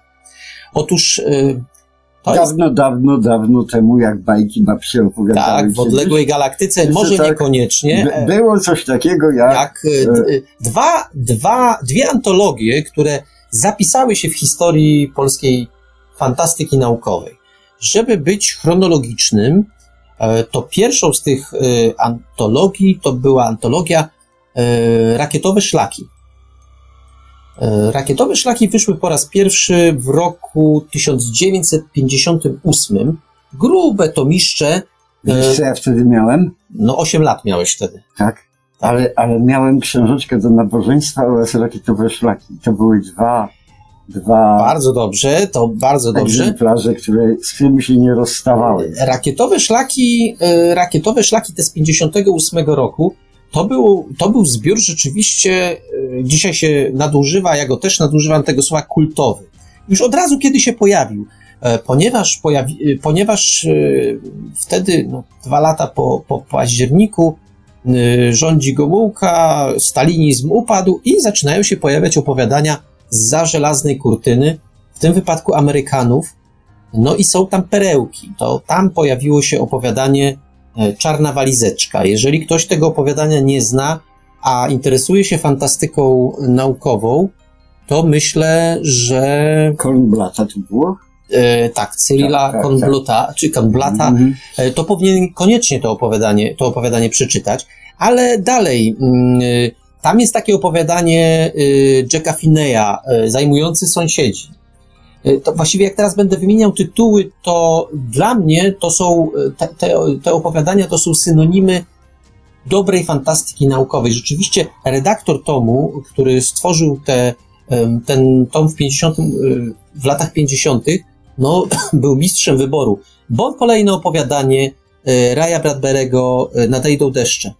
[SPEAKER 2] Otóż y,
[SPEAKER 3] Dawno, dawno, dawno temu, jak bajki babcie opowiadały.
[SPEAKER 2] tak, w odległej galaktyce, może
[SPEAKER 3] tak,
[SPEAKER 2] niekoniecznie.
[SPEAKER 3] by- Było coś takiego jak...
[SPEAKER 2] jak d- e, dwa, dwa, dwie antologie, które zapisały się w historii polskiej fantastyki naukowej. Żeby być chronologicznym, e, to pierwszą z tych e, antologii to była antologia e, Rakietowe Szlaki. Rakietowe Szlaki wyszły po raz pierwszy w roku 1958. Grube tomiszcze,
[SPEAKER 3] Wiesz, co ja wtedy miałem?
[SPEAKER 2] no 8 lat miałeś wtedy.
[SPEAKER 3] Tak. Ale, ale miałem książeczkę do nabożeństwa oraz rakietowe szlaki. To były dwa, dwa
[SPEAKER 2] Bardzo dobrze, to bardzo dobrze.
[SPEAKER 3] egzemplarze, które, z którymi się nie rozstawałem.
[SPEAKER 2] Rakietowe szlaki, e, rakietowe szlaki te z 58 roku, to był, to był zbiór rzeczywiście, e, dzisiaj się nadużywa, ja go też nadużywam tego słowa kultowy. Już od razu kiedy się pojawił, e, ponieważ, pojawi, ponieważ wtedy, no, dwa lata po, po październiku, rządzi Gomułka, stalinizm upadł i zaczynają się pojawiać opowiadania za żelaznej kurtyny, w tym wypadku Amerykanów, no i są tam perełki. To tam pojawiło się opowiadanie e, Czarna Walizeczka. Jeżeli ktoś tego opowiadania nie zna, a interesuje się fantastyką naukową, to myślę, że
[SPEAKER 3] Kornblata to było?
[SPEAKER 2] e, tak, Cyrila
[SPEAKER 3] Tak, tak,
[SPEAKER 2] Kornbluta, czy Kornblata,
[SPEAKER 3] Mhm.
[SPEAKER 2] e, to powinien koniecznie to opowiadanie, to opowiadanie przeczytać. Ale dalej, mm, y, tam jest takie opowiadanie y, Jacka Finneya, y, Zajmujący sąsiedzi. Y, To właściwie jak teraz będę wymieniał tytuły, to dla mnie to są, te, te, te opowiadania to są synonimy dobrej fantastyki naukowej. Rzeczywiście redaktor tomu, który stworzył te, ten tom w 50, y, w latach 50., no, był mistrzem wyboru, bo kolejne opowiadanie Raya Bradberego Nadejdą deszcze.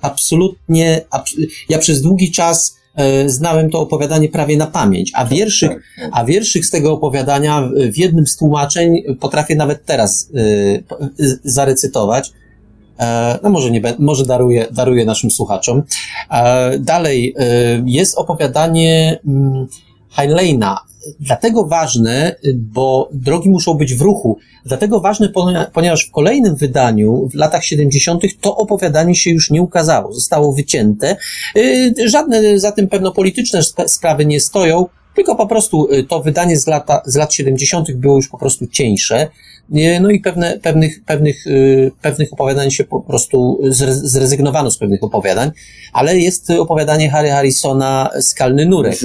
[SPEAKER 2] Absolutnie, abs ja przez długi czas y, znałem to opowiadanie prawie na pamięć, a wierszyk,
[SPEAKER 3] Tak, tak.
[SPEAKER 2] a wierszyk z tego opowiadania w jednym z tłumaczeń potrafię nawet teraz y, zarecytować. E, No może nie, może daruję, daruję naszym słuchaczom. E, Dalej, jest opowiadanie mm, Heinleina. Dlatego ważne, y, bo drogi muszą być w ruchu. Dlatego ważne, ponieważ w kolejnym wydaniu, w latach 70., to opowiadanie się już nie ukazało. Zostało wycięte. Y, Żadne za tym pewno polityczne sp- sprawy nie stoją, tylko po prostu y, to wydanie z, lata, z lat 70. było już po prostu cieńsze. No i pewne, pewnych, pewnych, pewnych opowiadań się po prostu zre, zrezygnowano z pewnych opowiadań, ale jest opowiadanie Harry Harrisona Skalny Nurek.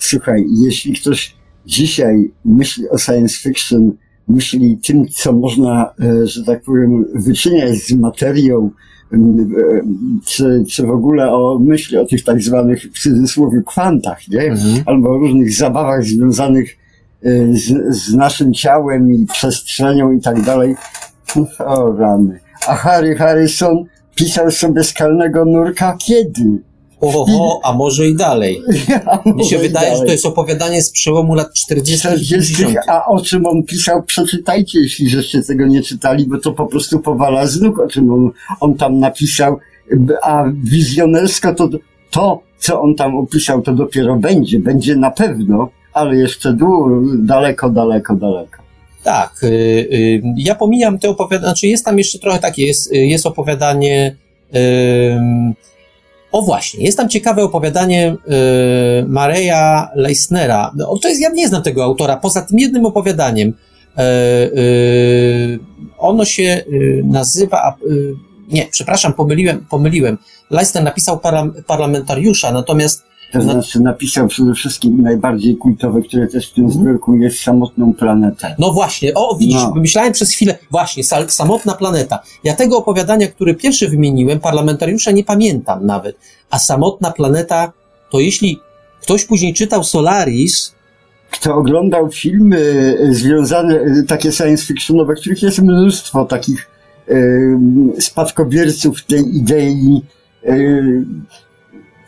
[SPEAKER 3] Słuchaj, jeśli ktoś dzisiaj myśli o science fiction, myśli tym, co można, e, że tak powiem, wyczyniać z materią, e, czy, czy w ogóle o myśli o tych tak zwanych w cudzysłowie kwantach, nie?
[SPEAKER 2] Mhm.
[SPEAKER 3] albo o różnych zabawach związanych e, z, z naszym ciałem i przestrzenią i tak dalej. O rany. A Harry Harrison pisał sobie skalnego nurka kiedy?
[SPEAKER 2] Oho, a może i dalej. Mi się
[SPEAKER 3] Może i
[SPEAKER 2] wydaje, że to
[SPEAKER 3] dalej.
[SPEAKER 2] jest opowiadanie z przełomu lat 40. i
[SPEAKER 3] 40,
[SPEAKER 2] 50.
[SPEAKER 3] a o czym on pisał, przeczytajcie, jeśli żeście tego nie czytali, bo to po prostu powala z nóg, o czym on, on tam napisał, a wizjonersko to, to, co on tam opisał, to dopiero będzie, będzie na pewno, ale jeszcze długo, daleko, daleko, daleko.
[SPEAKER 2] Tak, y, y, ja pomijam te opowiadania, znaczy jest tam jeszcze trochę takie, jest, y, jest opowiadanie, o właśnie, jest tam ciekawe opowiadanie y, Mareja Leisnera. No, to jest, ja nie znam tego autora, poza tym jednym opowiadaniem. Y, y, ono się y, nazywa, y, nie, przepraszam, pomyliłem, pomyliłem. Leicester napisał parlamentariusza, natomiast
[SPEAKER 3] To znaczy napisał przede wszystkim najbardziej kultowe, które też w tym
[SPEAKER 2] Mhm.
[SPEAKER 3] zbiorku jest samotną planetę.
[SPEAKER 2] No właśnie, o widzisz,
[SPEAKER 3] No.
[SPEAKER 2] myślałem przez chwilę, właśnie, samotna planeta. Ja tego opowiadania, które pierwszy wymieniłem, parlamentariusza nie pamiętam nawet. A samotna planeta, to jeśli ktoś później czytał Solaris,
[SPEAKER 3] Kto oglądał filmy e, związane, e, takie science fictionowe, których jest mnóstwo takich e, spadkobierców tej idei,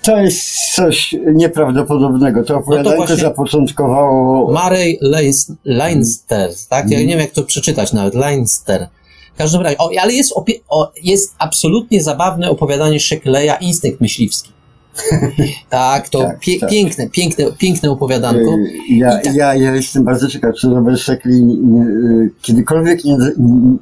[SPEAKER 3] to jest coś nieprawdopodobnego. To opowiadanie
[SPEAKER 2] właśnie-
[SPEAKER 3] zapoczątkowało
[SPEAKER 2] Murray Leins- Leinster, tak? Ja nie wiem, jak to przeczytać nawet, Leinster. W każdym razie, o, ale jest, opie- o, jest absolutnie zabawne opowiadanie Shekleya, Instynkt Myśliwski. tak, to
[SPEAKER 3] Tak,
[SPEAKER 2] pie-
[SPEAKER 3] tak.
[SPEAKER 2] piękne, piękne, piękne opowiadanko.
[SPEAKER 3] E, Ja,
[SPEAKER 2] tak-
[SPEAKER 3] ja, ja jestem bardzo ciekaw, czy Robert Sheckley kiedykolwiek nie,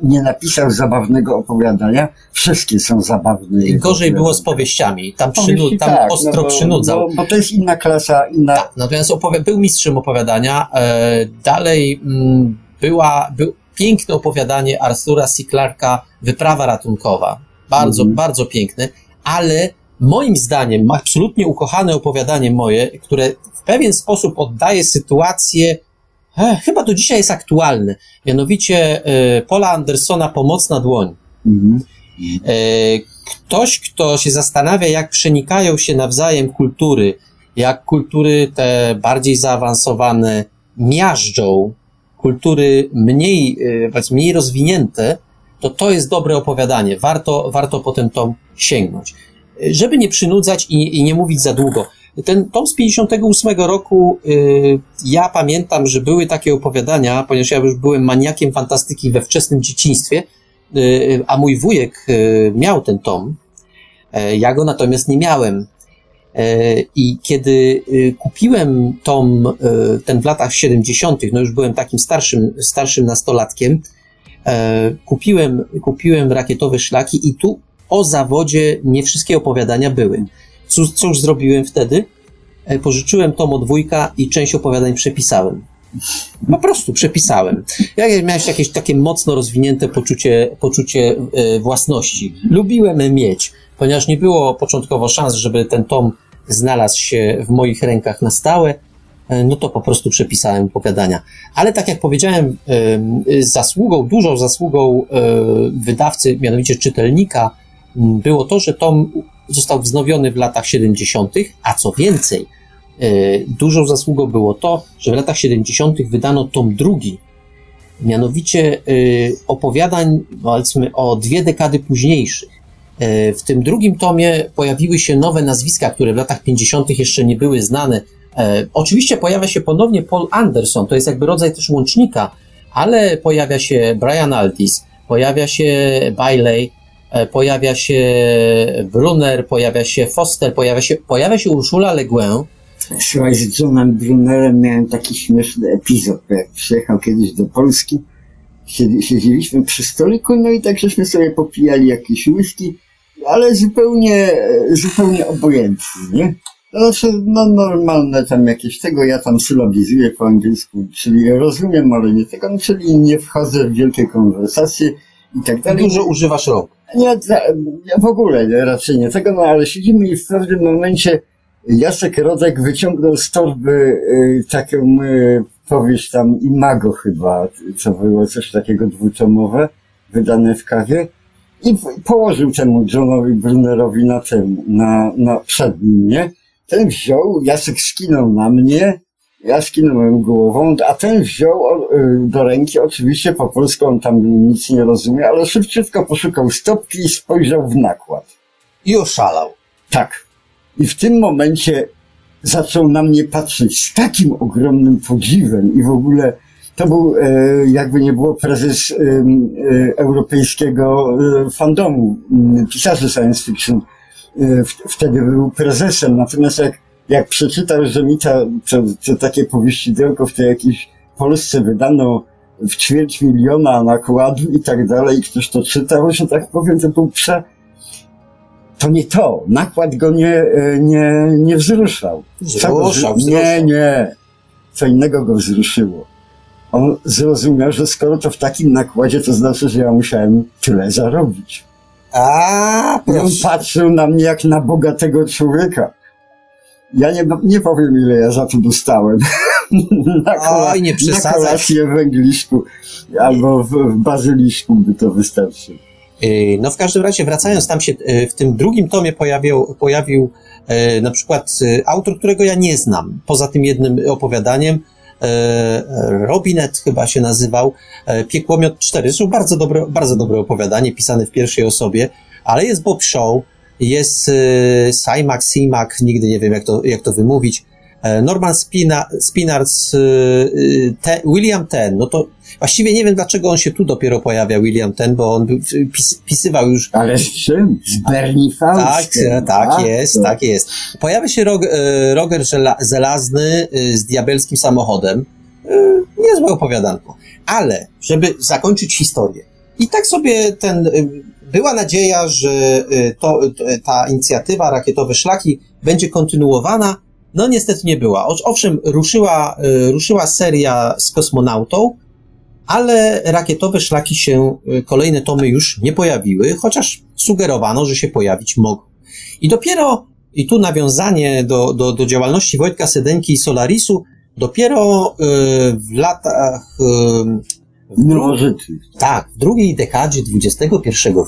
[SPEAKER 3] nie napisał zabawnego opowiadania. Wszystkie są zabawne.
[SPEAKER 2] I gorzej było z powieściami. Tam,
[SPEAKER 3] Powieści
[SPEAKER 2] przynu- tam
[SPEAKER 3] tak,
[SPEAKER 2] ostro
[SPEAKER 3] no bo,
[SPEAKER 2] przynudzał.
[SPEAKER 3] Bo, bo to jest inna klasa, inna.
[SPEAKER 2] Tak, natomiast opowi- był mistrzem opowiadania. E, dalej mm, była, był piękne opowiadanie Artura C. Clarka Wyprawa ratunkowa. Bardzo,
[SPEAKER 3] Mhm.
[SPEAKER 2] bardzo piękne, ale moim zdaniem absolutnie ukochane opowiadanie moje, które w pewien sposób oddaje sytuację, e, chyba do dzisiaj jest aktualne, mianowicie e, Paula Andersona Pomocna dłoń.
[SPEAKER 3] Mhm.
[SPEAKER 2] E, Ktoś, kto się zastanawia, jak przenikają się nawzajem kultury, jak kultury te bardziej zaawansowane miażdżą, kultury mniej, e, mniej rozwinięte, to to jest dobre opowiadanie. Warto, warto potem to sięgnąć. Żeby nie przynudzać i, i nie mówić za długo. Ten tom z 58 roku, y, ja pamiętam, że były takie opowiadania, ponieważ ja już byłem maniakiem fantastyki we wczesnym dzieciństwie, y, a mój wujek y, miał ten tom, e, ja go natomiast nie miałem. E, I kiedy kupiłem tom, ten w latach 70., no już byłem takim starszym, starszym nastolatkiem, e, kupiłem, kupiłem rakietowe szlaki i tu o zawodzie nie wszystkie opowiadania były. Cóż, cóż zrobiłem wtedy? E, Pożyczyłem tom od wujka i część opowiadań przepisałem. Po prostu przepisałem. Jak miałeś jakieś takie mocno rozwinięte poczucie, poczucie e, własności. Lubiłem mieć, ponieważ nie było początkowo szans, żeby ten tom znalazł się w moich rękach na stałe, e, no to po prostu przepisałem opowiadania. Ale tak jak powiedziałem, em, zasługą, dużą zasługą wydawcy, mianowicie czytelnika, było to, że tom został wznowiony w latach 70., a co więcej, e, dużą zasługą było to, że w latach 70. wydano tom drugi, mianowicie e, opowiadań, powiedzmy, o dwie dekady późniejszych. E, W tym drugim tomie pojawiły się nowe nazwiska, które w latach 50. jeszcze nie były znane. Oczywiście pojawia się ponownie Paul Anderson, to jest jakby rodzaj też łącznika, ale pojawia się Brian Aldiss, pojawia się Bailey, pojawia się Brunner, pojawia się Foster, pojawia się, pojawia się Ursula Le Guin.
[SPEAKER 3] Słuchaj, z Johnem Brunnerem miałem taki śmieszny epizod, bo jak przyjechał kiedyś do Polski, siedzi- siedzieliśmy przy stoliku, no i tak żeśmy sobie popijali jakieś whisky, ale zupełnie, zupełnie obojętnie, nie? Znaczy, no normalne tam jakieś tego, ja tam sylabizuję po angielsku, czyli rozumiem, ale nie tego, no, czyli nie wchodzę w wielkie konwersacje i tak dalej.
[SPEAKER 2] Dużo używasz rąk.
[SPEAKER 3] Nie, w ogóle raczej nie tego, no ale siedzimy i w pewnym momencie Jacek Rodek wyciągnął z torby y, taką y, powieść tam Imago chyba, co było coś takiego dwutomowe, wydane w kawie i położył temu Johnowi Brunnerowi na tym, na, na przed nie? Ten wziął, Jacek skinął na mnie, ja skinąłem głową, a ten wziął y, do ręki, oczywiście po polsku on tam nic nie rozumie, ale szybciutko poszukał stopki i spojrzał w nakład.
[SPEAKER 2] I oszalał.
[SPEAKER 3] Tak. I w tym momencie zaczął na mnie patrzeć z takim ogromnym podziwem i w ogóle to był, e, jakby nie było, prezes e, europejskiego e, fandomu, pisarzy science fiction. Wtedy był prezesem, natomiast jak, jak przeczytał, że mi ta, to, to takie powieścidełko w tej jakiejś Polsce wydano w ćwierć miliona nakładu i tak dalej, ktoś to czytał, że tak powiem, to był prze, to nie to. Nakład go nie, e, nie, nie wzruszał.
[SPEAKER 2] Wzruszał,
[SPEAKER 3] wzru- Nie,
[SPEAKER 2] wzruszał.
[SPEAKER 3] nie. Co innego go wzruszyło. On zrozumiał, że skoro to w takim nakładzie, to znaczy, że ja musiałem tyle zarobić.
[SPEAKER 2] A,
[SPEAKER 3] I on
[SPEAKER 2] proszę.
[SPEAKER 3] patrzył na mnie jak na bogatego człowieka. Ja nie, nie powiem, ile ja za to dostałem. na, kola,
[SPEAKER 2] Oj, nie
[SPEAKER 3] na kolację w Angliszku albo w, w Bazyliszku by to wystarczyło.
[SPEAKER 2] Yy, No w każdym razie wracając, tam się yy, w tym drugim tomie pojawił, pojawił yy, na przykład autor, którego ja nie znam, poza tym jednym opowiadaniem, Robinet chyba się nazywał, Piekłomiot 4, zresztą bardzo dobre, bardzo dobre opowiadanie, pisane w pierwszej osobie, ale jest Bob Shaw, jest yy, Simak, Simak, nigdy nie wiem jak to, jak to wymówić, yy, Norman Spina, Spinards, yy, yy, te, William Ten, no to Właściwie nie wiem, dlaczego on się tu dopiero pojawia, William Ten, bo on pis, pisywał już.
[SPEAKER 3] Ale z czym? Z Bernie
[SPEAKER 2] Tak,
[SPEAKER 3] Faustem.
[SPEAKER 2] e, tak
[SPEAKER 3] A,
[SPEAKER 2] jest,
[SPEAKER 3] to-
[SPEAKER 2] tak jest. Pojawia się Rog, e, Roger Zelazny e, z diabelskim samochodem. E, Niezłe opowiadanko. Ale, żeby zakończyć historię. I tak sobie ten, e, była nadzieja, że e, to, ta inicjatywa Rakietowe Szlaki będzie kontynuowana. No niestety nie była. Ow- Owszem, ruszyła, e, ruszyła seria z kosmonautą, ale rakietowe szlaki się, y, kolejne tomy już nie pojawiły, chociaż sugerowano, że się pojawić mogą. I dopiero, i tu nawiązanie do, do, do działalności Wojtka Sedenki i Solarisu, dopiero y, w latach, w dru-
[SPEAKER 3] Nowożytny.
[SPEAKER 2] tak, w drugiej dekadzie XXI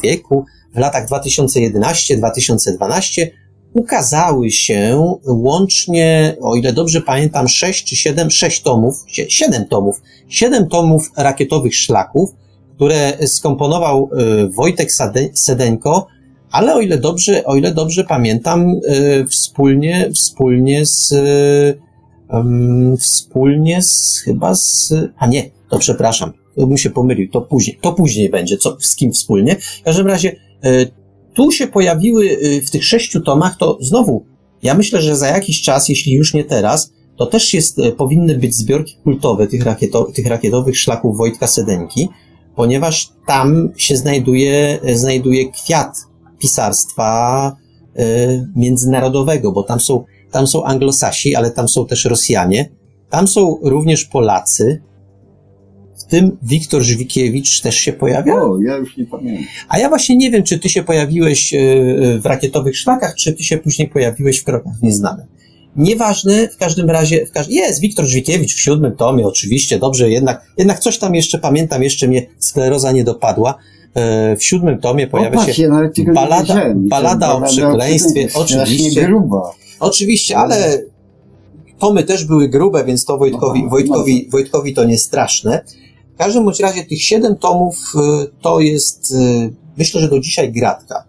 [SPEAKER 2] wieku, w latach 2011-2012, ukazały się łącznie, o ile dobrze pamiętam, 6 czy 7, 6 tomów, 7 tomów, 7 tomów rakietowych szlaków, które skomponował y, Wojtek Sedenko, ale o ile dobrze, o ile dobrze pamiętam, y, wspólnie, wspólnie z, wspólnie z, chyba z, a nie, to przepraszam, bym się pomylił, to później, to później będzie, co, z kim wspólnie. W każdym razie, y, tu się pojawiły y, w tych sześciu tomach, to znowu, ja myślę, że za jakiś czas, jeśli już nie teraz, to też jest, y, powinny być zbiorki kultowe tych, rakieto, tych rakietowych szlaków Wojtka Sedenki, ponieważ tam się znajduje, znajduje kwiat pisarstwa międzynarodowego, bo tam są, tam są Anglosasi, ale tam są też Rosjanie, tam są również Polacy, tym Wiktor Żwikiewicz też się pojawia.
[SPEAKER 3] O, ja już nie pamiętam.
[SPEAKER 2] A ja właśnie nie wiem, czy ty się pojawiłeś e, e, w rakietowych szlakach, czy ty się później pojawiłeś w krokach nieznanych. Nieważne, w każdym razie, w każ... jest Wiktor Żwikiewicz w siódmym tomie, oczywiście, dobrze, jednak, jednak coś tam jeszcze pamiętam, jeszcze mnie skleroza nie dopadła. E, W siódmym tomie pojawia się
[SPEAKER 3] ja
[SPEAKER 2] balada- balada o przekleństwie, oczywiście.
[SPEAKER 3] gruba.
[SPEAKER 2] Oczywiście, ale tomy też były grube, więc to Wojtkowi, Wojtkowi, Wojtkowi to nie straszne. W każdym bądź razie tych siedem tomów y, to jest, y, myślę, że do dzisiaj gratka.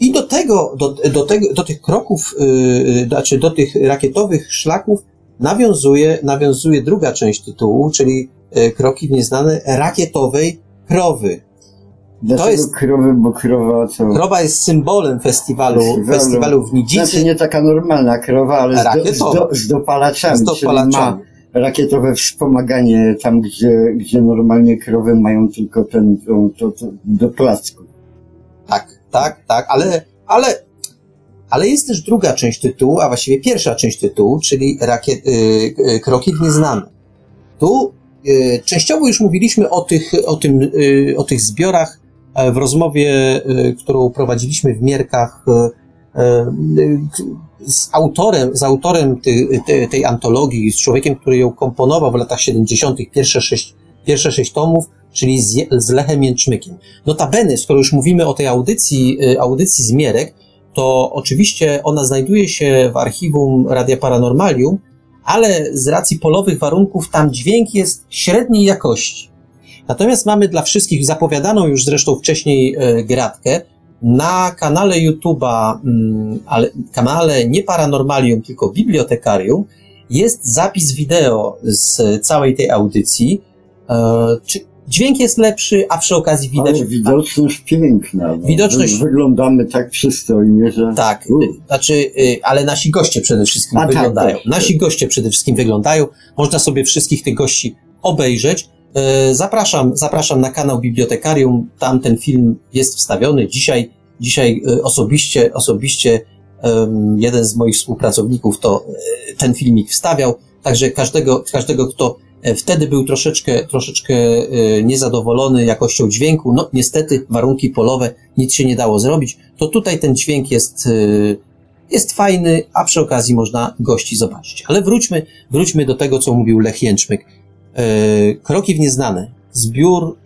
[SPEAKER 2] I do tego, do, do, tego, do tych kroków, y, znaczy do tych rakietowych szlaków nawiązuje, nawiązuje druga część tytułu, czyli kroki w nieznane rakietowej krowy.
[SPEAKER 3] Dlaczego
[SPEAKER 2] jest-
[SPEAKER 3] krowy, bo krowa to...
[SPEAKER 2] Krowa jest symbolem festiwalu,
[SPEAKER 3] Festiwalu.
[SPEAKER 2] festiwalu w Nidzicy.
[SPEAKER 3] Znaczy nie taka normalna krowa, ale z, do, z, do, z dopalaczami,
[SPEAKER 2] z dopalaczami.
[SPEAKER 3] Rakietowe wspomaganie tam, gdzie, gdzie normalnie krowy mają tylko ten, to, to, to do placku.
[SPEAKER 2] Tak, tak, tak, ale, ale, ale jest też druga część tytułu, a właściwie pierwsza część tytułu, czyli rakiet, y, y, Kroki w nieznane. Tu y, częściowo już mówiliśmy o tych, o tym, y, o tych zbiorach e, w rozmowie, y, którą prowadziliśmy w Mierkach y, z autorem, z autorem ty, te, tej antologii, z człowiekiem, który ją komponował w latach 70. pierwsze sześć, pierwsze sześć tomów, czyli z, z Lechem Jęczmykiem. Notabene, skoro już mówimy o tej audycji, y, audycji Zmierek, to oczywiście ona znajduje się w archiwum Radia Paranormalium, ale z racji polowych warunków tam dźwięk jest średniej jakości. Natomiast mamy dla wszystkich zapowiadaną już zresztą wcześniej gratkę na kanale YouTube'a, mm, ale kanale nie Paranormalium, tylko Bibliotekarium, jest zapis wideo z całej tej audycji. E, czy dźwięk jest lepszy, a przy okazji widać.
[SPEAKER 3] Ale widoczność piękna. No.
[SPEAKER 2] Widoczność-
[SPEAKER 3] Wy- Wyglądamy tak przystojnie, że...
[SPEAKER 2] Tak, znaczy, y, ale nasi goście przede wszystkim
[SPEAKER 3] A, tak,
[SPEAKER 2] wyglądają.
[SPEAKER 3] też,
[SPEAKER 2] nasi goście przede wszystkim wyglądają. Można sobie wszystkich tych gości obejrzeć. Y, Zapraszam, zapraszam na kanał Bibliotekarium. Tam ten film jest wstawiony. Dzisiaj, dzisiaj y, osobiście, osobiście jeden z moich współpracowników to y, ten filmik wstawiał. Także każdego, każdego, kto e, wtedy był troszeczkę, troszeczkę e, niezadowolony jakością dźwięku. No, niestety, warunki polowe, nic się nie dało zrobić. To tutaj ten dźwięk jest, e, jest fajny, a przy okazji można gości zobaczyć. Ale wróćmy, wróćmy do tego, co mówił Lech Jęczmyk. Kroki w nieznane. Zbiór,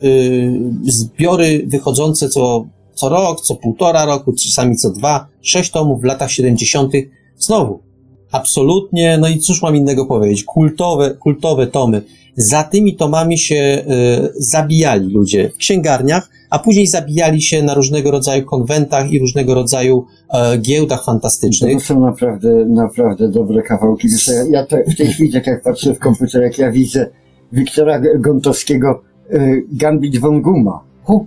[SPEAKER 2] zbiory wychodzące co, co rok, co półtora roku, czasami co dwa, sześć tomów w latach 70. Znowu, absolutnie, no i cóż mam innego powiedzieć, kultowe, kultowe tomy. Za tymi tomami się y, zabijali ludzie w księgarniach, a później zabijali się na różnego rodzaju konwentach i różnego rodzaju y, giełdach fantastycznych.
[SPEAKER 3] To są naprawdę, naprawdę dobre kawałki. Ja, ja te, w tej chwili, tak jak patrzę w komputer, jak ja widzę Wiktora Gontowskiego y, Gambit von Guma. Hu,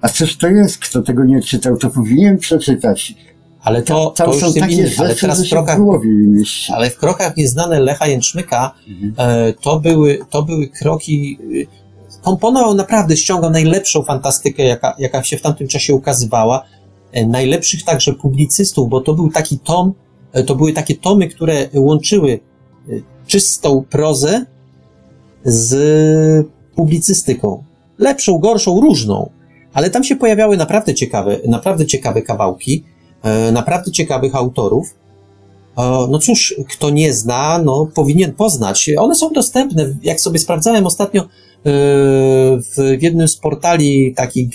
[SPEAKER 3] a cóż to jest? Kto tego nie czytał, to powinien przeczytać.
[SPEAKER 2] Ale to,
[SPEAKER 3] tam,
[SPEAKER 2] to już
[SPEAKER 3] są takie
[SPEAKER 2] inny,
[SPEAKER 3] rzeczy,
[SPEAKER 2] ale teraz w krokach,
[SPEAKER 3] w
[SPEAKER 2] ale w krokach nieznane Lecha Jęczmyka,
[SPEAKER 3] Mhm.
[SPEAKER 2] e, to były, to były kroki, e, komponował naprawdę, ściągał najlepszą fantastykę, jaka, jaka się w tamtym czasie ukazywała, e, najlepszych także publicystów, bo to był taki tom, e, to były takie tomy, które łączyły e, czystą prozę z publicystyką. Lepszą, gorszą, różną. Ale tam się pojawiały naprawdę ciekawe, naprawdę ciekawe kawałki, e, naprawdę ciekawych autorów. E, No cóż, kto nie zna, no powinien poznać. One są dostępne. Jak sobie sprawdzałem ostatnio e, w jednym z portali takich,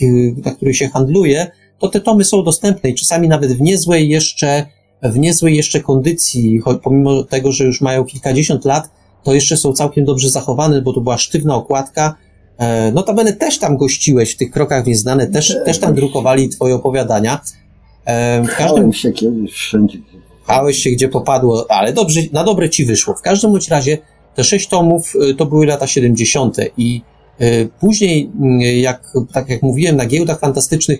[SPEAKER 2] na których się handluje, to te tomy są dostępne i czasami nawet w niezłej jeszcze, w niezłej jeszcze kondycji, pomimo tego, że już mają kilkadziesiąt lat, to jeszcze są całkiem dobrze zachowane, bo to była sztywna okładka. E, Notabene też tam gościłeś w tych krokach nieznane, też, też tam drukowali twoje opowiadania. E, W każdym
[SPEAKER 3] Pchałem się kiedyś wszędzie.
[SPEAKER 2] pchałeś się gdzie popadło, ale dobrze, na dobre ci wyszło. W każdym bądź razie te sześć tomów y, to były lata 70. i później, y, jak, tak jak mówiłem, na giełdach fantastycznych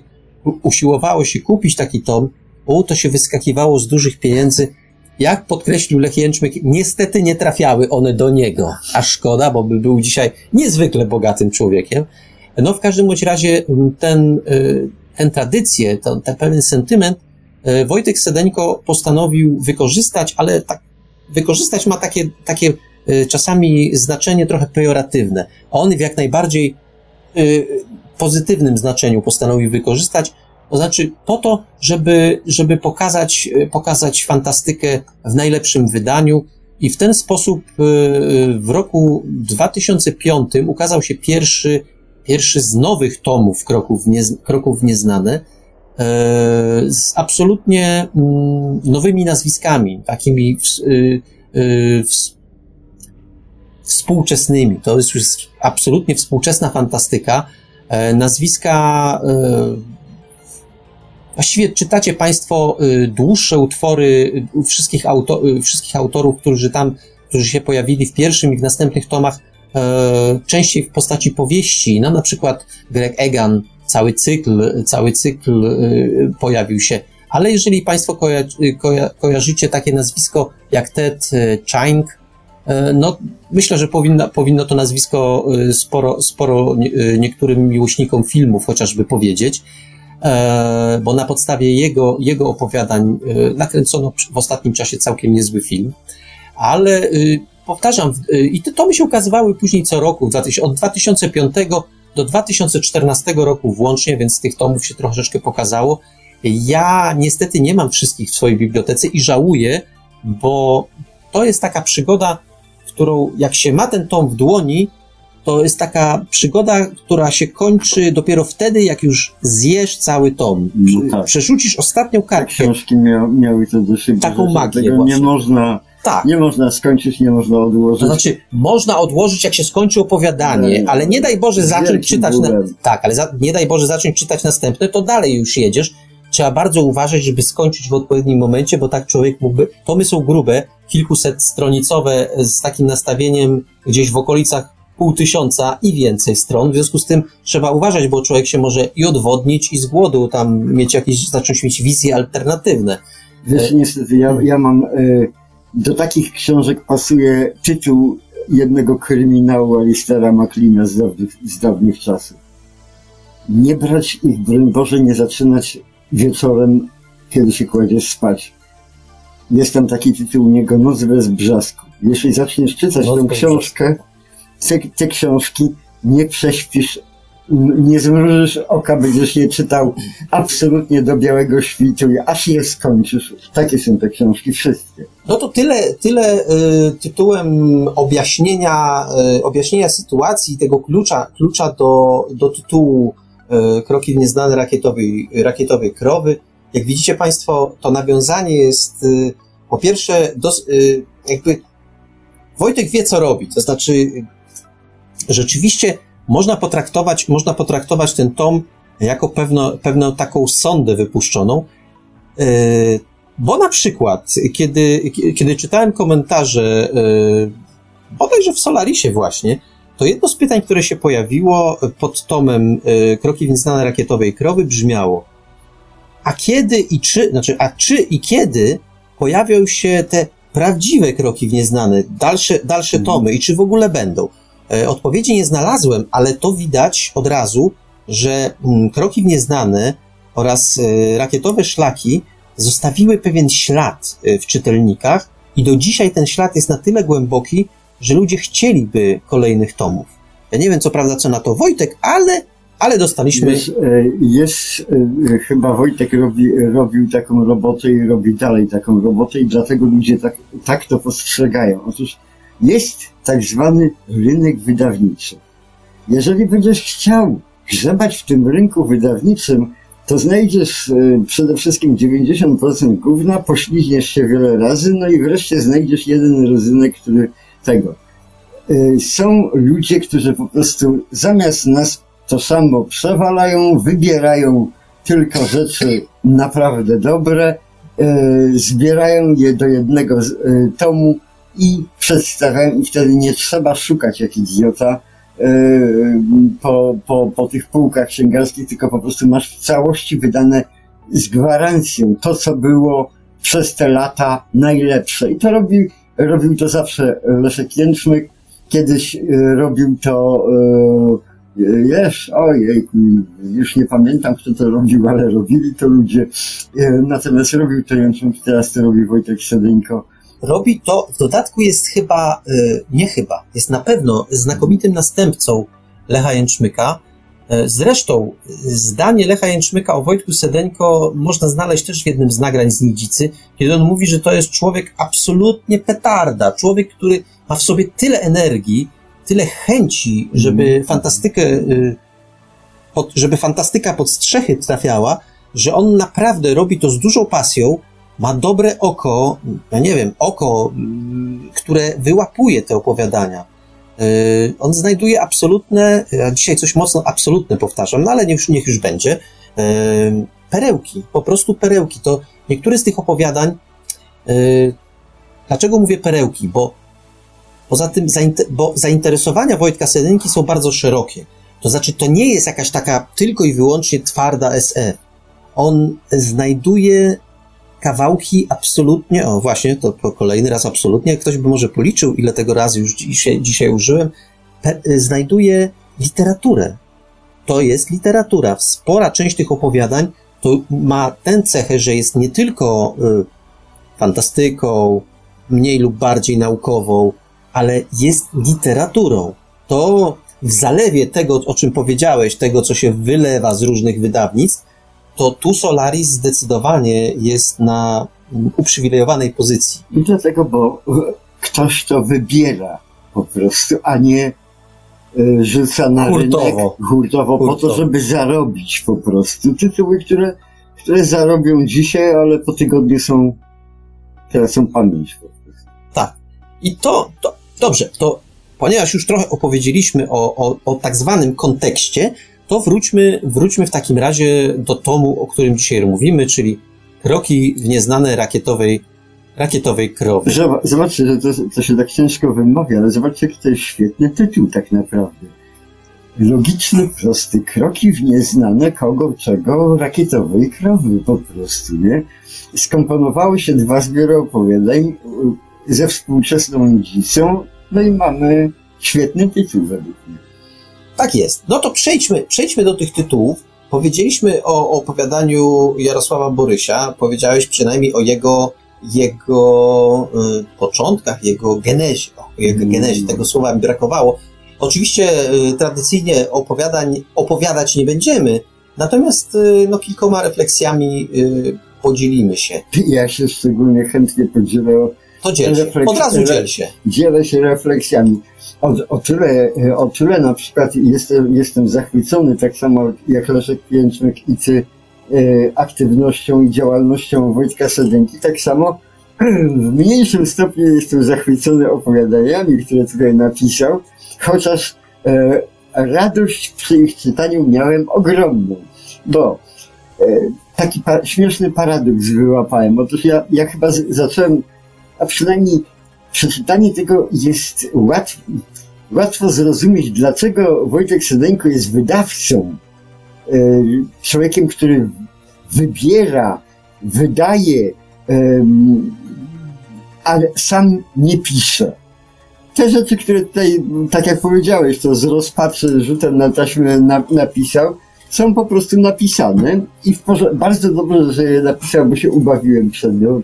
[SPEAKER 2] usiłowało się kupić taki tom, o, to się wyskakiwało z dużych pieniędzy. Jak podkreślił Lech Jęczmyk, niestety nie trafiały one do niego. A szkoda, bo by był dzisiaj niezwykle bogatym człowiekiem. No w każdym bądź razie ten, y, ten tradycję, ten, ten pewien sentyment e, Wojtek Sedeńko postanowił wykorzystać, ale tak, wykorzystać ma takie, takie e, czasami znaczenie trochę pejoratywne. On w jak najbardziej pozytywnym znaczeniu postanowił wykorzystać, to znaczy po to, żeby, żeby pokazać, e, pokazać fantastykę w najlepszym wydaniu i w ten sposób e, w roku 2005 ukazał się pierwszy, pierwszy z nowych tomów Kroków, niez, Kroków Nieznane, e, z absolutnie mm, nowymi nazwiskami, takimi y, ws- współczesnymi. To jest już absolutnie współczesna fantastyka. Nazwiska Właściwie czytacie Państwo y, dłuższe utwory y, wszystkich, auto, y, wszystkich autorów, którzy tam, którzy się pojawili w pierwszym i w następnych tomach, e, częściej w postaci powieści. No na przykład Greg Egan, cały cykl, cały cykl pojawił się. Ale jeżeli Państwo koja- koja- kojarzycie takie nazwisko jak Ted Chiang, e, no myślę, że powinno, powinno to nazwisko sporo, sporo nie- niektórym miłośnikom filmów chociażby powiedzieć bo na podstawie jego, jego opowiadań e, nakręcono w ostatnim czasie całkiem niezły film. Ale e, powtarzam, e, i te tomy się ukazywały później co roku, w 2000 od 2005 do 2014 roku włącznie, więc tych tomów się troszeczkę pokazało. Ja niestety nie mam wszystkich w swojej bibliotece i żałuję, bo to jest taka przygoda, którą jak się ma ten tom w dłoni, to jest taka przygoda, która się kończy dopiero wtedy, jak już zjesz cały tom.
[SPEAKER 3] No tak.
[SPEAKER 2] Przerzucisz ostatnią
[SPEAKER 3] Te
[SPEAKER 2] kartkę.
[SPEAKER 3] książki mia, miały to do siebie.
[SPEAKER 2] Taką magię
[SPEAKER 3] Tego
[SPEAKER 2] właśnie.
[SPEAKER 3] nie można,
[SPEAKER 2] Tak.
[SPEAKER 3] nie można skończyć, nie można odłożyć.
[SPEAKER 2] To znaczy, można odłożyć, jak się skończy opowiadanie,
[SPEAKER 3] Nie,
[SPEAKER 2] ale nie daj Boże zacząć czytać. Na... Tak, ale za... nie daj Boże zacząć czytać następne, to dalej już jedziesz. Trzeba bardzo uważać, żeby skończyć w odpowiednim momencie, bo tak człowiek mógłby. Tomy są grube, kilkuset stronicowe z takim nastawieniem gdzieś w okolicach pół tysiąca i więcej stron. W związku z tym trzeba uważać, bo człowiek się może i odwodnić, i z głodu tam mieć jakieś, zacząć mieć wizje alternatywne.
[SPEAKER 3] Wiesz,
[SPEAKER 2] E,
[SPEAKER 3] niestety, ja, ja mam, e, do takich książek pasuje tytuł jednego kryminału Alistera MacLeana z dawnych, z dawnych czasów. Nie brać ich, broń Boże, nie zaczynać wieczorem, kiedy się kładziesz spać. Jest tam taki tytuł u niego, Noc bez brzasku. Jeśli zaczniesz czytać
[SPEAKER 2] Noc
[SPEAKER 3] tę książkę, te, te książki nie prześpisz, nie zmrużysz oka, będziesz je czytał absolutnie do białego świtu, i aż je skończysz. Takie są te książki, wszystkie.
[SPEAKER 2] No to tyle, tyle y, tytułem objaśnienia, y, objaśnienia sytuacji, tego klucza, klucza do, do tytułu y, Kroki w nieznane rakietowej, rakietowej krowy. Jak widzicie Państwo, to nawiązanie jest y, po pierwsze, dos, y, jakby Wojtek wie, co robi. To znaczy, rzeczywiście można potraktować, można potraktować ten tom jako pewno, pewną taką sondę wypuszczoną. Y, bo na przykład, kiedy, kiedy czytałem komentarze, yy, bodajże w Solarisie właśnie, to jedno z pytań, które się pojawiło pod tomem yy, Kroki w nieznane rakietowej krowy brzmiało a kiedy i czy, znaczy, a czy i kiedy pojawią się te prawdziwe kroki w nieznane, dalsze, dalsze
[SPEAKER 3] Mhm.
[SPEAKER 2] tomy i czy w ogóle będą? E, Odpowiedzi nie znalazłem, ale to widać od razu, że mm, kroki w nieznane oraz e, rakietowe szlaki zostawiły pewien ślad e, w czytelnikach i do dzisiaj ten ślad jest na tyle głęboki, że ludzie chcieliby kolejnych tomów. Ja nie wiem, co prawda, co na to Wojtek, ale, ale dostaliśmy.
[SPEAKER 3] Jest, jest chyba Wojtek robi, robił taką robotę i robi dalej taką robotę i dlatego ludzie tak, tak to postrzegają. Otóż jest tak zwany rynek wydawniczy. Jeżeli będziesz chciał grzebać w tym rynku wydawniczym, to znajdziesz e, przede wszystkim 90% gówna, poślizgniesz się wiele razy, no i wreszcie znajdziesz jeden rodzynek, który tego. E, Są ludzie, którzy po prostu zamiast nas to samo przewalają, wybierają tylko rzeczy naprawdę dobre, e, zbierają je do jednego tomu i przedstawiają i wtedy nie trzeba szukać jak idiota e, po, po, po tych półkach księgarskich, tylko po prostu masz w całości wydane z gwarancją to, co było przez te lata najlepsze. I to robił, robił to zawsze Leszek Jęczmyk. Kiedyś e, robił to e, Wiesz, ojej, już nie pamiętam kto to robił, ale robili to ludzie. Natomiast robił to Jęczmyk, teraz to robi Wojtek Sedeńko.
[SPEAKER 2] Robi to, w dodatku jest chyba, y, nie chyba, jest na pewno znakomitym następcą Lecha Jęczmyka. E, Zresztą y, zdanie Lecha Jęczmyka o Wojtku Sedeńko można znaleźć też w jednym z nagrań z Nidzicy, kiedy on mówi, że to jest człowiek absolutnie petarda, człowiek, który ma w sobie tyle energii, tyle chęci, żeby fantastykę, y, pod, żeby fantastyka pod strzechy trafiała, że on naprawdę robi to z dużą pasją, ma dobre oko, ja nie wiem, oko, które wyłapuje te opowiadania. Yy, On znajduje absolutne, ja dzisiaj coś mocno absolutne powtarzam, no ale niech, niech już będzie, yy, perełki, po prostu perełki. To niektóre z tych opowiadań, yy, dlaczego mówię perełki? Bo poza tym, bo zainteresowania Wojtka Sedynki są bardzo szerokie. To znaczy, to nie jest jakaś taka tylko i wyłącznie twarda SF. On znajduje kawałki absolutnie, o właśnie, to po kolejny raz absolutnie, ktoś by może policzył, ile tego razy już dzisiaj, dzisiaj użyłem, pe, znajduje literaturę. To jest literatura. Spora część tych opowiadań to ma tę cechę, że jest nie tylko y, fantastyką, mniej lub bardziej naukową, ale jest literaturą. To w zalewie tego, o czym powiedziałeś, tego, co się wylewa z różnych wydawnictw, to tu Solaris zdecydowanie jest na uprzywilejowanej pozycji.
[SPEAKER 3] I dlatego, bo ktoś to wybiera po prostu, a nie e, rzuca na
[SPEAKER 2] Hurtowo.
[SPEAKER 3] rynek hurtowo, po
[SPEAKER 2] Hurtowo.
[SPEAKER 3] to, żeby zarobić po prostu. Tytuły, które, które zarobią dzisiaj, ale po tygodniu są, tracą pamięć po prostu.
[SPEAKER 2] Tak. I to, to dobrze, to ponieważ już trochę opowiedzieliśmy o, o, o tak zwanym kontekście, to wróćmy, wróćmy w takim razie do tomu, o którym dzisiaj mówimy, czyli kroki w nieznane rakietowej, rakietowej krowy.
[SPEAKER 3] Zoba- Zobaczcie, że to, to się tak ciężko wymawia, ale zobaczcie, jaki to jest świetny tytuł tak naprawdę. Logiczny, prosty, kroki w nieznane kogo, czego, rakietowej krowy po prostu, nie? Skomponowały się dwa zbiory opowiadań y, ze współczesną nidzicą, no i mamy świetny tytuł według mnie.
[SPEAKER 2] Tak jest. No to przejdźmy, przejdźmy do tych tytułów. Powiedzieliśmy o, o opowiadaniu Jarosława Borysia, powiedziałeś przynajmniej o jego, jego y, początkach, jego genezie. O, jego
[SPEAKER 3] Mm.
[SPEAKER 2] genezie, tego słowa mi brakowało. Oczywiście y, tradycyjnie opowiadań opowiadać nie będziemy, natomiast y, no, kilkoma refleksjami y, podzielimy się.
[SPEAKER 3] Ja się szczególnie chętnie podzielę.
[SPEAKER 2] To dziel się. Od razu dziel się.
[SPEAKER 3] Dzielę się refleksjami. O, o, tyle, o tyle na przykład jestem, jestem zachwycony, tak samo jak Leszek Pięczmek i ty, e, aktywnością i działalnością Wojtka Sedenki, tak samo w mniejszym stopniu jestem zachwycony opowiadaniami, które tutaj napisał, chociaż e, radość przy ich czytaniu miałem ogromną, bo e, taki pa śmieszny paradoks wyłapałem. Otóż ja, ja chyba z, zacząłem, a przynajmniej przeczytanie tego jest łatw, łatwo zrozumieć, dlaczego Wojtek Sedenko jest wydawcą, e, człowiekiem, który wybiera, wydaje, ale sam nie pisze. Te rzeczy, które tutaj, tak jak powiedziałeś, to z rozpaczy rzutem na taśmę na, napisał, są po prostu napisane i bardzo dobrze, że je napisał, bo się ubawiłem przed nią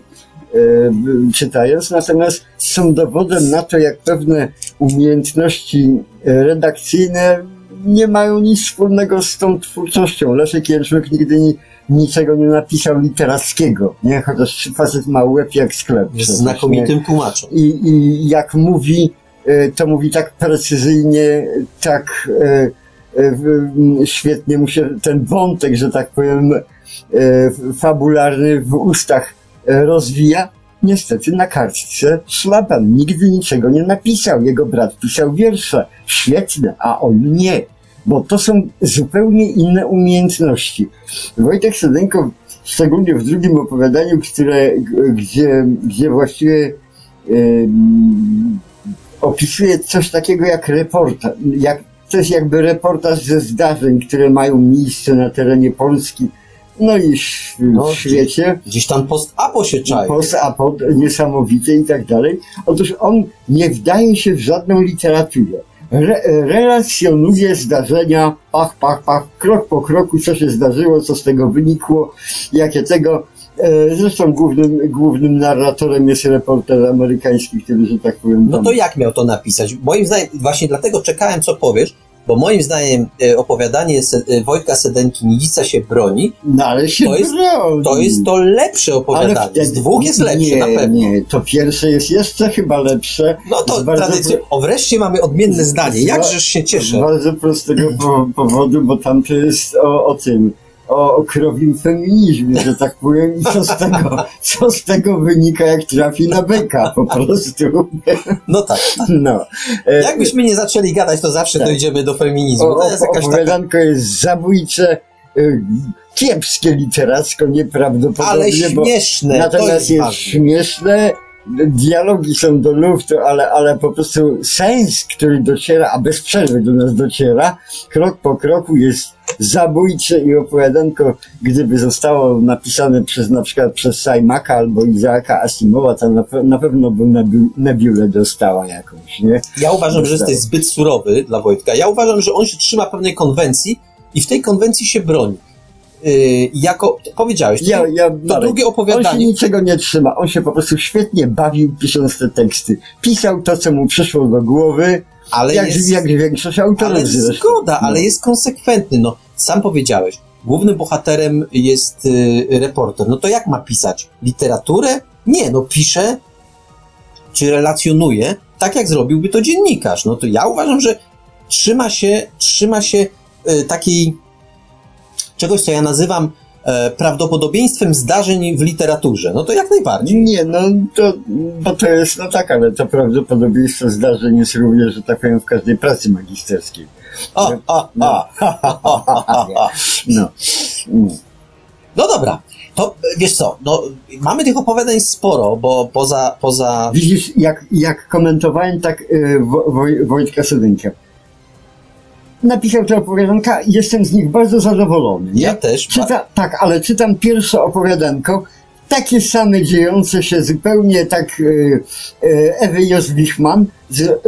[SPEAKER 3] czytając, natomiast są dowodem na to, jak pewne umiejętności redakcyjne nie mają nic wspólnego z tą twórczością. Leszek Jęczmek nigdy nie, niczego nie napisał literackiego, nie? Chociaż facet ma łeb jak sklep.
[SPEAKER 2] Jest znakomitym tłumaczem.
[SPEAKER 3] I, I jak mówi, e, to mówi tak precyzyjnie, tak e, e, świetnie mu się ten wątek, że tak powiem, fabularny w ustach rozwija. Niestety na kartce szlaban nigdy niczego nie napisał. Jego brat pisał wiersze. Świetne, a on nie bo to są zupełnie inne umiejętności. Wojtek Sedenko, szczególnie w drugim opowiadaniu, które, gdzie, gdzie właściwie yy, opisuje coś takiego jak reportaż, jak, coś jakby reportaż ze zdarzeń, które mają miejsce na terenie Polski, no i w, no, w świecie.
[SPEAKER 2] Gdzieś tam post-apo się czai.
[SPEAKER 3] Post-apo, niesamowite i tak dalej. Otóż on nie wdaje się w żadną literaturę re, relacjonuje zdarzenia, pach, pach, pach, krok po kroku, co się zdarzyło, co z tego wynikło, jakie tego. E, zresztą głównym, głównym narratorem jest reporter amerykański, który, że tak powiem.
[SPEAKER 2] No to jak miał to napisać? Moim zdaniem, właśnie dlatego czekałem, co powiesz, bo moim zdaniem e, opowiadanie e, Wojtka Sedenki Nidzica się broni.
[SPEAKER 3] No ale się
[SPEAKER 2] to jest,
[SPEAKER 3] broni.
[SPEAKER 2] To jest to lepsze opowiadanie. Ale Z dwóch jest lepsze
[SPEAKER 3] nie,
[SPEAKER 2] na pewno.
[SPEAKER 3] Nie, to pierwsze jest jeszcze chyba lepsze.
[SPEAKER 2] No to tradycja. O wreszcie mamy odmienne zdanie. Jakżeż się cieszę.
[SPEAKER 3] Z bardzo prostego powodu, bo tam to jest o, o tym o, o krowim feminizmie, że tak powiem, i co z tego, co z tego wynika, jak trafi na beka, po prostu.
[SPEAKER 2] No tak.
[SPEAKER 3] No.
[SPEAKER 2] E, Jakbyśmy nie zaczęli gadać, to zawsze tak. dojdziemy do feminizmu.
[SPEAKER 3] O, to jest jakaś opowiadanko taka... jest zabójcze, y, kiepskie literacko, nieprawdopodobnie.
[SPEAKER 2] Ale śmieszne.
[SPEAKER 3] natomiast jest, jest śmieszne, dialogi są do luftu, ale, ale po prostu sens, który dociera, a bez przerwy do nas dociera, krok po kroku jest zabójcze i opowiadanko, gdyby zostało napisane przez na przykład przez Sajmaka albo Izaaka Asimowa, to na, na pewno by Nebulę dostała jakąś, nie?
[SPEAKER 2] Ja uważam, że jesteś zbyt surowy dla Wojtka. Ja uważam, że on się trzyma pewnej konwencji i w tej konwencji się broni. Yy, jako, powiedziałeś,
[SPEAKER 3] ja, ja,
[SPEAKER 2] to Marek, drugie opowiadanie.
[SPEAKER 3] On się niczego nie trzyma, on się po prostu świetnie bawił pisząc te teksty. Pisał to, co mu przyszło do głowy, ale jak, jest, jak większość autorów
[SPEAKER 2] ale. Zgoda, no. ale jest konsekwentny. No, sam powiedziałeś, głównym bohaterem jest y, reporter. No to jak ma pisać? Literaturę? Nie, no pisze, czy relacjonuje, tak jak zrobiłby to dziennikarz. No to ja uważam, że trzyma się, trzyma się y, takiej czegoś, co ja nazywam prawdopodobieństwem zdarzeń w literaturze. No to jak najbardziej.
[SPEAKER 3] Nie, no to, bo to jest, no tak, ale to prawdopodobieństwo zdarzeń jest również, że tak powiem, w każdej pracy magisterskiej.
[SPEAKER 2] O, o,
[SPEAKER 3] no.
[SPEAKER 2] no. No dobra. To wiesz co, no, mamy tych opowiadań sporo, bo poza. poza...
[SPEAKER 3] Widzisz, jak, jak komentowałem tak yy, Wojtka Sedynka napisał te opowiadanka i jestem z nich bardzo zadowolony. Nie?
[SPEAKER 2] Ja też.
[SPEAKER 3] Czyta, tak, ale czytam pierwsze opowiadanko, takie same dziejące się zupełnie tak e, e, Ewy Jozwichman, z,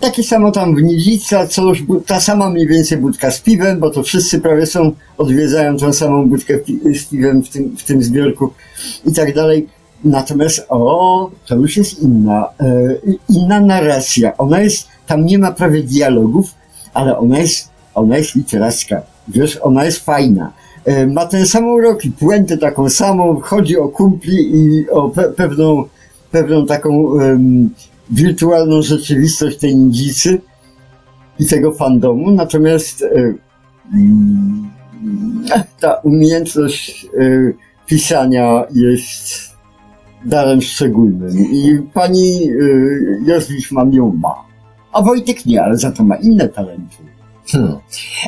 [SPEAKER 3] takie samo tam w Nidzica, coś, ta sama mniej więcej budka z piwem, bo to wszyscy prawie są, odwiedzają tą samą budkę z piwem w tym, w tym zbiorku i tak dalej. Natomiast, o, to już jest inna, e, inna narracja. Ona jest tam nie ma prawie dialogów, ale ona jest, ona jest literacka. Wiesz, ona jest fajna. E, ma ten sam urok i puentę taką samą, chodzi o kumpli i o pe pewną, pewną taką um, wirtualną rzeczywistość tej Nidzicy i tego fandomu, natomiast mm, ta umiejętność e, pisania jest darem szczególnym i pani y, Józef mam ją ma. A Wojtek nie, ale za to ma inne talenty.
[SPEAKER 2] Hmm.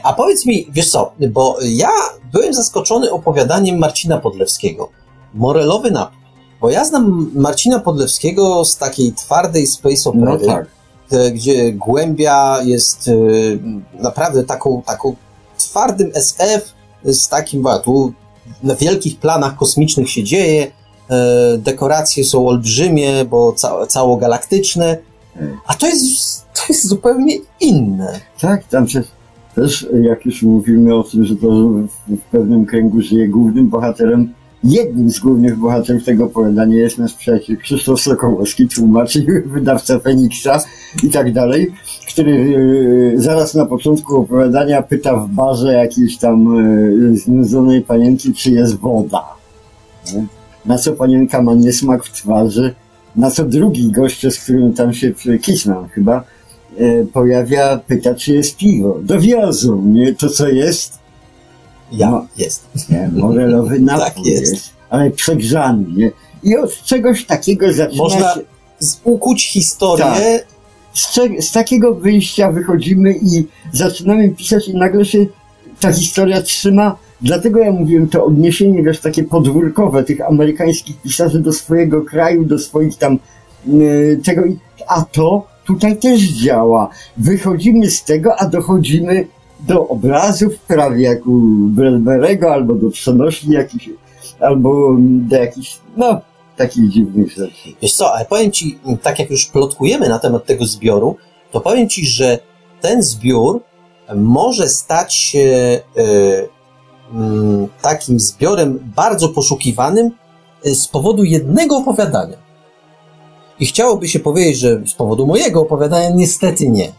[SPEAKER 2] A powiedz mi, wiesz co, bo ja byłem zaskoczony opowiadaniem Marcina Podlewskiego. Morelowy napój. Bo ja znam Marcina Podlewskiego z takiej twardej space opery,
[SPEAKER 3] No tak.
[SPEAKER 2] e, gdzie głębia jest e, naprawdę taką, taką twardym SF z takim, bo tu na wielkich planach kosmicznych się dzieje, e, dekoracje są olbrzymie, bo ca całogalaktyczne, a to jest, to jest zupełnie inne.
[SPEAKER 3] Tak, tam się też, jak już mówimy o tym, że to w, pewnym kręgu żyje głównym bohaterem, jednym z głównych bohaterów tego opowiadania jest nasz przyjaciel Krzysztof Sokołowski, tłumacz i wydawca Feniksa i tak dalej, który e, zaraz na początku opowiadania pyta w barze jakiejś tam e, znudzonej panienki, czy jest woda. Na co panienka ma niesmak w twarzy, na co drugi goście, z którym tam się kisnął chyba, pojawia, pyta, czy jest piwo. Dowiozą, nie? To co jest?
[SPEAKER 2] Ja,
[SPEAKER 3] No.
[SPEAKER 2] jest.
[SPEAKER 3] Nie, morelowy napój
[SPEAKER 2] Tak jest.
[SPEAKER 3] jest. ale przegrzany, nie? I od czegoś takiego zaczyna
[SPEAKER 2] Można
[SPEAKER 3] się...
[SPEAKER 2] ukuć historię,
[SPEAKER 3] Tak. Z, z takiego wyjścia wychodzimy i zaczynamy pisać i nagle się ta historia trzyma. Dlatego ja mówiłem to odniesienie, wiesz, takie podwórkowe tych amerykańskich pisarzy do swojego kraju, do swoich tam yy, tego. A to tutaj też działa. Wychodzimy z tego, a dochodzimy do obrazów prawie jak u Bradberego, albo do przenośni jakichś, albo do jakichś, no, takich dziwnych rzeczy.
[SPEAKER 2] Wiesz co, ale powiem ci, tak jak już plotkujemy na temat tego zbioru, to powiem ci, że ten zbiór może stać się e, mm, takim zbiorem bardzo poszukiwanym e, z powodu jednego opowiadania. I chciałoby się powiedzieć, że z powodu mojego opowiadania niestety nie.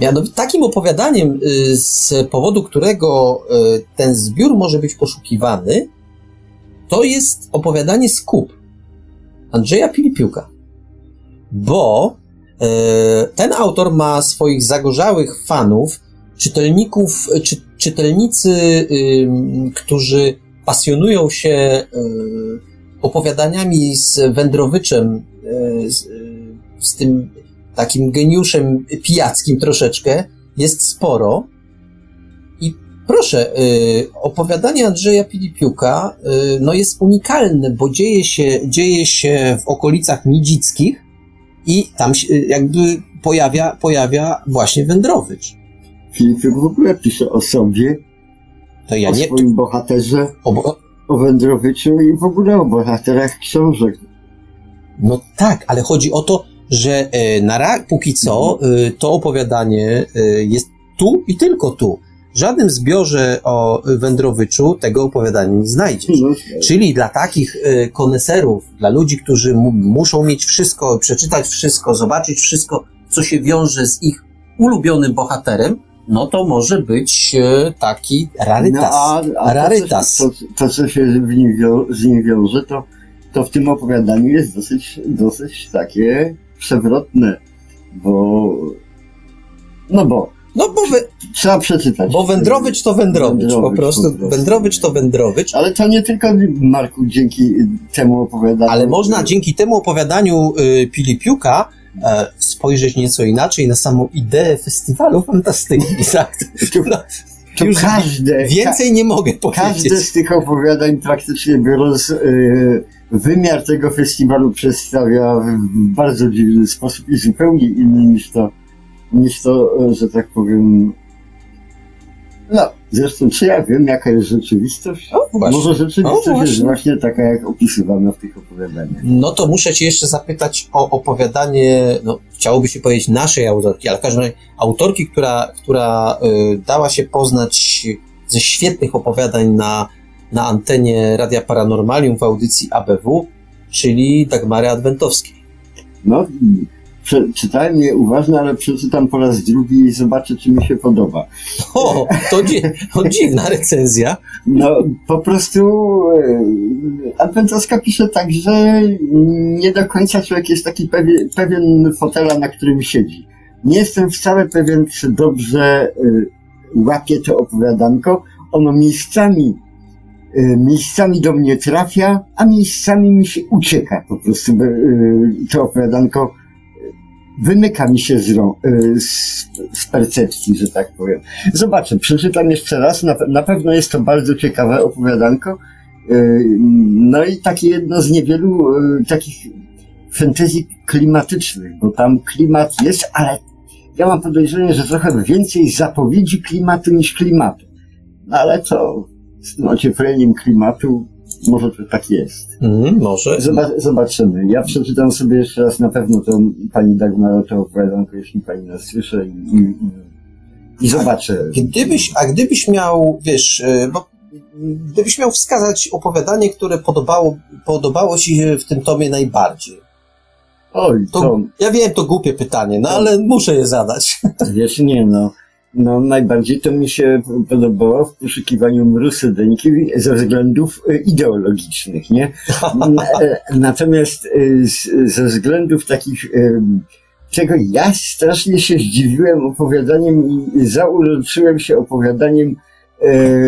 [SPEAKER 2] Mianowicie takim opowiadaniem, y, z powodu którego y, ten zbiór może być poszukiwany, to jest opowiadanie Skup Andrzeja Pilipiuka. Bo e, ten autor ma swoich zagorzałych fanów, czytelników, czy, czytelnicy, którzy pasjonują się y, opowiadaniami z Wędrowyczem, y, z, y, z tym takim geniuszem pijackim troszeczkę, jest sporo. I proszę, y, opowiadanie Andrzeja Pilipiuka no jest unikalne, bo dzieje się, dzieje się w okolicach Nidzickich i tam się jakby pojawia, pojawia właśnie Wędrowicz.
[SPEAKER 3] Filipik w ogóle pisze o sobie,
[SPEAKER 2] To ja
[SPEAKER 3] o
[SPEAKER 2] nie...
[SPEAKER 3] swoim bohaterze,
[SPEAKER 2] O,
[SPEAKER 3] o Wędrowiciu i w ogóle o bohaterach książek.
[SPEAKER 2] No tak, ale chodzi o to, że e, na ra- póki co e, to opowiadanie e, jest tu i tylko tu. W żadnym zbiorze o Wędrowiczu tego opowiadania nie znajdziesz.
[SPEAKER 3] No,
[SPEAKER 2] Czyli dla takich koneserów, dla ludzi, którzy mu, muszą mieć wszystko, przeczytać wszystko, zobaczyć wszystko, co się wiąże z ich ulubionym bohaterem, no to może być e, taki rarytas.
[SPEAKER 3] No, a, a
[SPEAKER 2] rarytas.
[SPEAKER 3] To, co- to, to, co się w nim wią- z nim wiąże, to, to w tym opowiadaniu jest dosyć, dosyć takie przewrotne, bo no bo
[SPEAKER 2] No bo, we,
[SPEAKER 3] trzeba przeczytać.
[SPEAKER 2] bo Wędrowicz to Wędrowicz, po prostu.
[SPEAKER 3] po prostu.
[SPEAKER 2] Wędrowicz to Wędrowicz.
[SPEAKER 3] Ale to nie tylko Marku dzięki temu opowiadaniu.
[SPEAKER 2] Ale można dzięki temu opowiadaniu y, Pilipiuka e, spojrzeć nieco inaczej na samą ideę festiwalu fantastyki. Tak? No,
[SPEAKER 3] to
[SPEAKER 2] już
[SPEAKER 3] każde,
[SPEAKER 2] Więcej nie mogę
[SPEAKER 3] ka, każde
[SPEAKER 2] powiedzieć.
[SPEAKER 3] z tych opowiadań praktycznie biorąc y, wymiar tego festiwalu przedstawia w, bardzo dziwny sposób i zupełnie inny niż to, niż to, e, że tak powiem. No, zresztą czy ja wiem, jaka jest rzeczywistość?
[SPEAKER 2] Właśnie.
[SPEAKER 3] Może rzeczywistość jest
[SPEAKER 2] właśnie.
[SPEAKER 3] właśnie taka, jak opisywana w tych opowiadaniach.
[SPEAKER 2] No to muszę cię jeszcze zapytać o opowiadanie, no chciałoby się powiedzieć naszej autorki, ale w każdym razie autorki, która, która y, dała się poznać ze świetnych opowiadań na, na antenie Radia Paranormalium w audycji ABW, czyli Dagmary Adwentowskiej.
[SPEAKER 3] No, Prze, czytałem je uważnie, ale przeczytam po raz drugi i zobaczę, czy mi się podoba.
[SPEAKER 2] O, to, dzi dziwna recenzja.
[SPEAKER 3] No, po prostu e, Adwentowska pisze tak, że nie do końca człowiek jest taki pewien, pewien fotela, na którym siedzi. Nie jestem wcale pewien, czy dobrze e, łapie to opowiadanko. Ono miejscami e, miejscami do mnie trafia, a miejscami mi się ucieka po prostu to opowiadanko wymyka mi się z, z, z, percepcji, że tak powiem. Zobaczę, przeczytam jeszcze raz. Na, na pewno jest to bardzo ciekawe opowiadanko. No i takie jedno z niewielu takich fantazji klimatycznych, bo tam klimat jest, ale ja mam podejrzenie, że trochę więcej zapowiedzi klimatu niż klimatu. No ale to z tym ociepleniem klimatu może to tak jest.
[SPEAKER 2] Mm, może.
[SPEAKER 3] zobaczymy. Ja przeczytam sobie jeszcze raz na pewno to pani Dagmar to opowiadanko, jeśli pani nas słyszy i, i, i zobaczę.
[SPEAKER 2] A gdybyś, a gdybyś miał, wiesz, y, bo gdybyś miał wskazać opowiadanie, które podobało, podobało ci się w tym tomie najbardziej,
[SPEAKER 3] Oj,
[SPEAKER 2] to, to... Ja wiem, to głupie pytanie, no ale muszę je zadać.
[SPEAKER 3] Wiesz, nie no. No, najbardziej to mi się podobało w poszukiwaniu mrusydenki ze względów e, ideologicznych, nie? E, natomiast e, ze względów takich, czego ja strasznie się zdziwiłem opowiadaniem i zauroczyłem się opowiadaniem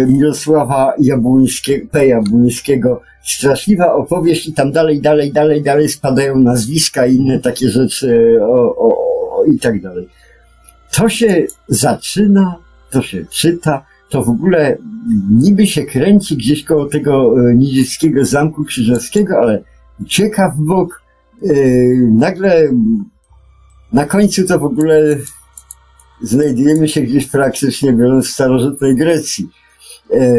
[SPEAKER 3] Mirosława Jabłońskiego, P. Jabłońskiego straszliwa opowieść i tam dalej, dalej, dalej, dalej spadają nazwiska i inne takie rzeczy o, o, o, i tak dalej. To się zaczyna, to się czyta, to w ogóle niby się kręci gdzieś koło tego e, nidzieckiego zamku krzyżowskiego, ale ucieka w bok. Yy, nagle na końcu to w ogóle znajdujemy się gdzieś praktycznie biorąc w starożytnej Grecji. E,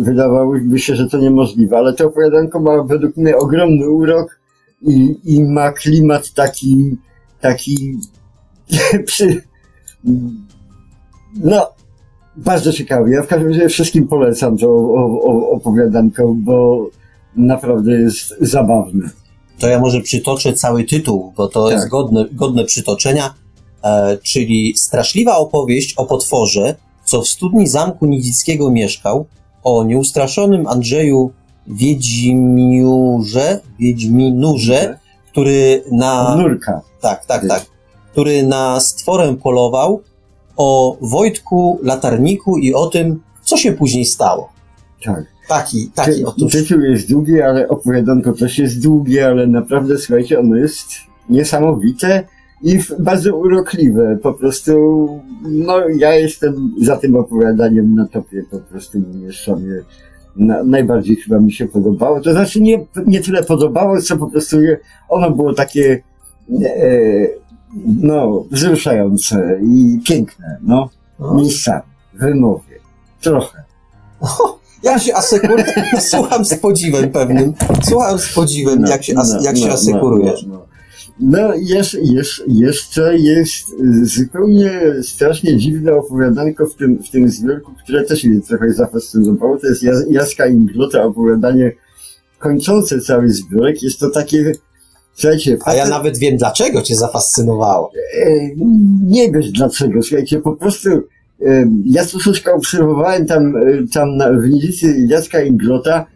[SPEAKER 3] wydawałoby się, że to niemożliwe, ale to opowiadanko ma według mnie ogromny urok i, i ma klimat taki, taki przy, no, bardzo ciekawy. Ja w każdym razie wszystkim polecam to opowiadanko, bo naprawdę jest zabawne.
[SPEAKER 2] To ja może przytoczę cały tytuł, bo to tak. jest godne, godne przytoczenia, e, czyli straszliwa opowieść o potworze, co w studni zamku Nidzickiego mieszkał, o nieustraszonym Andrzeju Wiedźmiurze, Wiedźminurze, który na...
[SPEAKER 3] Nurka.
[SPEAKER 2] Tak, tak, tak. Który na stworę polował, o Wojtku Latarniku i o tym, co się później stało.
[SPEAKER 3] Tak.
[SPEAKER 2] Taki, taki Ty,
[SPEAKER 3] otóż. Tytuł jest długi, ale opowiadanko też jest długie, ale naprawdę, słuchajcie, ono jest niesamowite i bardzo urokliwe. Po prostu, no ja jestem za tym opowiadaniem na topie, po prostu mnie sobie na, najbardziej chyba mi się podobało. To znaczy nie, nie tyle podobało, co po prostu ono było takie e, no, wzruszające i piękne, no, no. miejscami, wymowie, trochę.
[SPEAKER 2] O, ja się asekuruję, słucham z podziwem pewnym, słucham z podziwem, no, jak się, as, no, jak się no, asekurujesz.
[SPEAKER 3] No, no jest, jest, jeszcze jest zupełnie strasznie dziwne opowiadanko w tym, w tym zbiorku, które też mnie trochę zafascynowało. To jest Jaska Inglota opowiadanie kończące cały zbiorek. Jest to takie, słuchajcie...
[SPEAKER 2] A ja nawet wiem, dlaczego cię zafascynowało.
[SPEAKER 3] E, nie wiesz dlaczego, słuchajcie, po prostu e, ja troszeczkę obserwowałem tam, e, tam na, w Nidzicy Jacka Inglota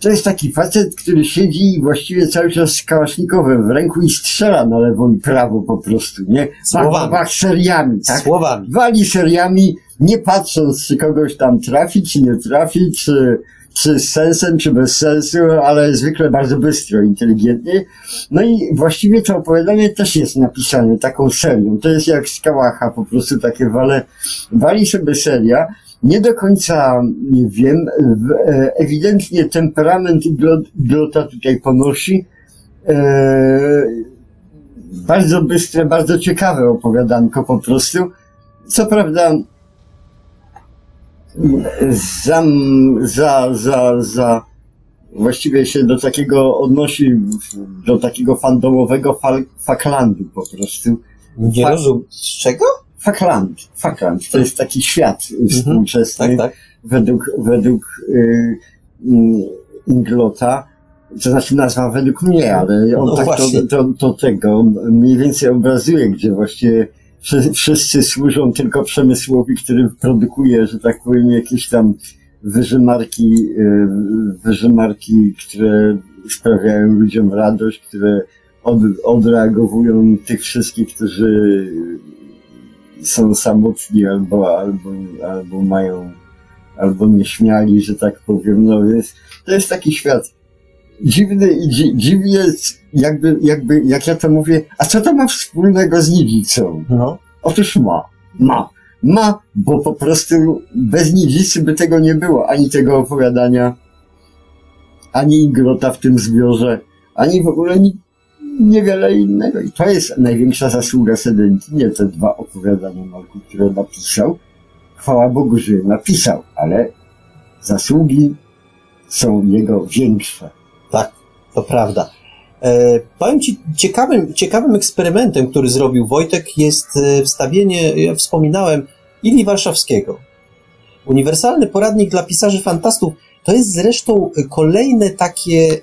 [SPEAKER 3] to jest taki facet, który siedzi właściwie cały czas z kałasznikowem w ręku i strzela na lewo i prawo po prostu, nie?
[SPEAKER 2] Słowami.
[SPEAKER 3] Bach, seriami, tak?
[SPEAKER 2] Słowami.
[SPEAKER 3] Wali seriami, nie patrząc, czy kogoś tam trafi, czy nie trafi, czy, czy z sensem, czy bez sensu, ale zwykle bardzo bystro, inteligentnie. No i właściwie to opowiadanie też jest napisane taką serią. To jest jak z kałacha, po prostu takie wale, wali sobie seria, nie do końca nie wiem. E, ewidentnie temperament Glota tutaj ponosi. E, bardzo bystre, bardzo ciekawe opowiadanko po prostu. Co prawda za, za, za, za właściwie się do takiego odnosi, do takiego fandomowego faklandu po prostu.
[SPEAKER 2] Nie Fa rozumiem. Z czego?
[SPEAKER 3] Fakland. Fakland to jest taki świat mhm. współczesny
[SPEAKER 2] tak, tak.
[SPEAKER 3] według, według y, y, Inglota. to znaczy nazwa według mnie, ale on
[SPEAKER 2] No
[SPEAKER 3] tak to, to, to tego mniej więcej obrazuje, gdzie właściwie wszyscy służą tylko przemysłowi, który produkuje, że tak powiem, jakieś tam wyżymarki, y, wyżymarki, które sprawiają ludziom radość, które od, odreagowują tych wszystkich, którzy są samotni albo, albo, albo mają, albo nieśmiali, że tak powiem. No więc to jest taki świat dziwny i dzi, dziwnie, jakby, jakby, jak ja to mówię, a co to ma wspólnego z nidzicą?
[SPEAKER 2] No.
[SPEAKER 3] Otóż ma. Ma. Ma, bo po prostu bez nidzicy by tego nie było. Ani tego opowiadania, ani igrota w tym zbiorze, ani w ogóle ni, niewiele innego. I to jest największa zasługa Sedenki. Nie te dwa opowiadania Marku, które napisał. Chwała Bogu, że je napisał, ale zasługi są jego większe.
[SPEAKER 2] To prawda. E, powiem Ci, ciekawym, ciekawym eksperymentem, który zrobił Wojtek, jest e, wstawienie, ja wspominałem, Ili Warszawskiego. Uniwersalny poradnik dla pisarzy fantastów to jest zresztą kolejne takie e,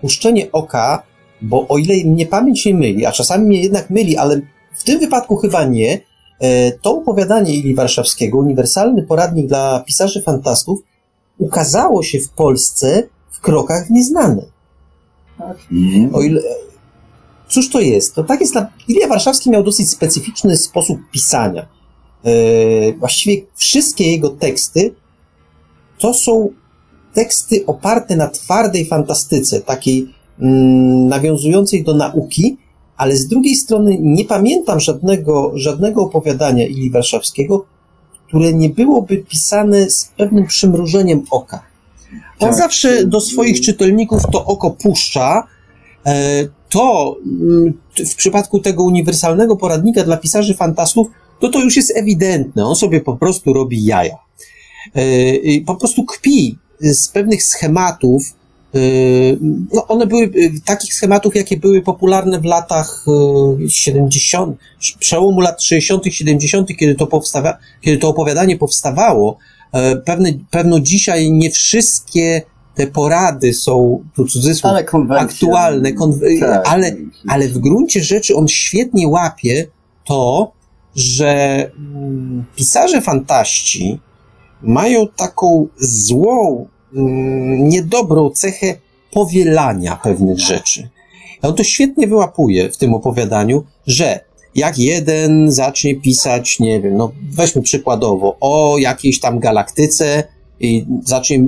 [SPEAKER 2] puszczenie oka, bo o ile mnie pamięć nie myli, a czasami mnie jednak myli, ale w tym wypadku chyba nie, e, to opowiadanie Ili Warszawskiego, Uniwersalny poradnik dla pisarzy fantastów, ukazało się w Polsce w krokach w nieznane. O ile... Cóż to jest? To tak jest. Na... Ilia Warszawski miał dosyć specyficzny sposób pisania. E, właściwie wszystkie jego teksty to są teksty oparte na twardej fantastyce, takiej mm, nawiązującej do nauki, ale z drugiej strony nie pamiętam żadnego, żadnego opowiadania Ili Warszawskiego, które nie byłoby pisane z pewnym przymrużeniem oka. On
[SPEAKER 3] Tak.
[SPEAKER 2] zawsze do swoich czytelników to oko puszcza. E, To mm, w przypadku tego uniwersalnego poradnika dla pisarzy fantastów, to to już jest ewidentne. On sobie po prostu robi jaja. E, Po prostu kpi z pewnych schematów. e, No, one były takich schematów, jakie były popularne w latach e, 70, przełomu lat 60., 70., kiedy to, powstawa, kiedy to opowiadanie powstawało. E, Pewne, pewno dzisiaj nie wszystkie te porady są, tu cudzysłów,
[SPEAKER 3] Ale
[SPEAKER 2] aktualne, konw-
[SPEAKER 3] Tak.
[SPEAKER 2] ale, ale w gruncie rzeczy on świetnie łapie to, że mm, pisarze fantaści mają taką złą, mm, niedobrą cechę powielania pewnych rzeczy. On to świetnie wyłapuje w tym opowiadaniu, że jak jeden zacznie pisać, nie wiem, no weźmy przykładowo, o jakiejś tam galaktyce i zacznie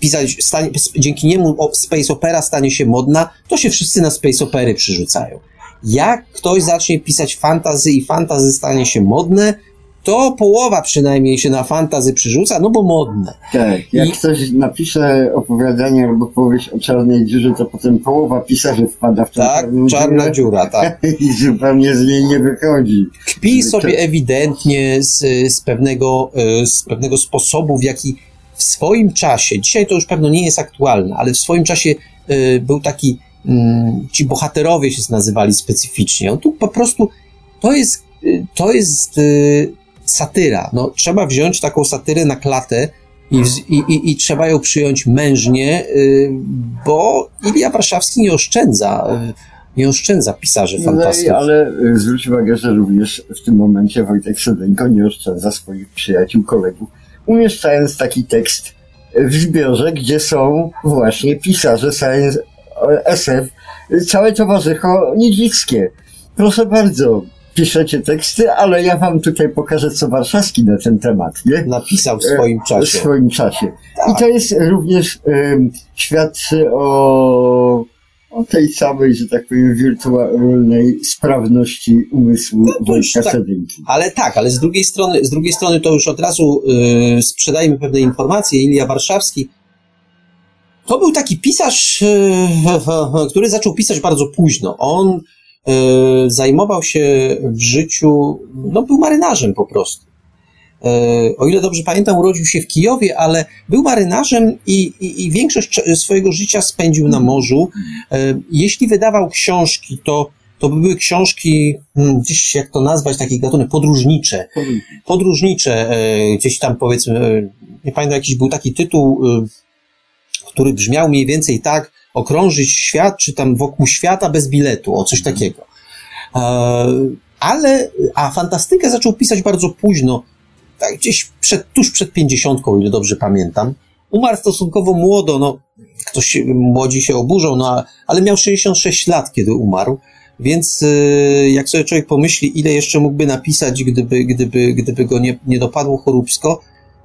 [SPEAKER 2] pisać, stanie, dzięki niemu space opera stanie się modna, to się wszyscy na space opery przyrzucają. Jak ktoś zacznie pisać fantazy i fantazy stanie się modne, to połowa przynajmniej się na fantazy przyrzuca, no bo modne.
[SPEAKER 3] Tak, jak
[SPEAKER 2] I-
[SPEAKER 3] ktoś napisze opowiadanie albo powieść o czarnej dziurze, to potem połowa pisarzy wpada w tę
[SPEAKER 2] Tak,
[SPEAKER 3] czarną
[SPEAKER 2] czarna
[SPEAKER 3] dziurę
[SPEAKER 2] dziura, tak.
[SPEAKER 3] i zupełnie z niej nie wychodzi.
[SPEAKER 2] Kpi
[SPEAKER 3] To-
[SPEAKER 2] sobie ewidentnie z, z, pewnego, e, z pewnego sposobu, w jaki w swoim czasie, dzisiaj to już pewno nie jest aktualne, ale w swoim czasie e, był taki, mm, ci bohaterowie się nazywali specyficznie. On tu po prostu, to jest, e, to jest satyra. No, trzeba wziąć taką satyrę na klatę i, i, i, i trzeba ją przyjąć mężnie, y, bo Ilia Warszawski nie oszczędza, y, nie oszczędza pisarzy
[SPEAKER 3] No,
[SPEAKER 2] fantastów.
[SPEAKER 3] i- ale zwróć uwagę, że również w tym momencie Wojtek Sedenko nie oszczędza swoich przyjaciół, kolegów, umieszczając taki tekst w zbiorze, gdzie są właśnie pisarze science, SF, całe towarzycho nidzickie. Proszę bardzo, piszecie teksty, ale ja wam tutaj pokażę, co Warszawski na ten temat, nie?
[SPEAKER 2] Napisał w swoim
[SPEAKER 3] W
[SPEAKER 2] czasie.
[SPEAKER 3] swoim czasie.
[SPEAKER 2] Tak.
[SPEAKER 3] I to jest również um, świadczy o, o tej samej, że tak powiem, wirtualnej sprawności umysłu
[SPEAKER 2] No
[SPEAKER 3] Wojtka
[SPEAKER 2] tak. Ale tak, ale z drugiej strony, z drugiej strony to już od razu y, sprzedajmy pewne informacje. Ilia Warszawski to był taki pisarz, y, który zaczął pisać bardzo późno. On zajmował się w życiu, no był marynarzem po prostu. Y, O ile dobrze pamiętam, urodził się w Kijowie, ale był marynarzem i, i, i większość swojego życia spędził na morzu. Y, Jeśli wydawał książki, to to by były książki, hmm, gdzieś jak to nazwać, taki gatunek podróżnicze. Podróżnicze, e, gdzieś tam powiedzmy, e, nie pamiętam, jakiś był taki tytuł, e, który brzmiał mniej więcej tak, okrążyć świat, czy tam wokół świata bez biletu, o coś takiego. E, ale, a fantastykę zaczął pisać bardzo późno, tak gdzieś przed, tuż przed pięćdziesiątką, ile dobrze pamiętam. Umarł stosunkowo młodo, no, ktoś, młodzi się oburzą, no, ale miał 66 lat, kiedy umarł. Więc y, jak sobie człowiek pomyśli, ile jeszcze mógłby napisać, gdyby, gdyby, gdyby go nie, nie dopadło choróbsko,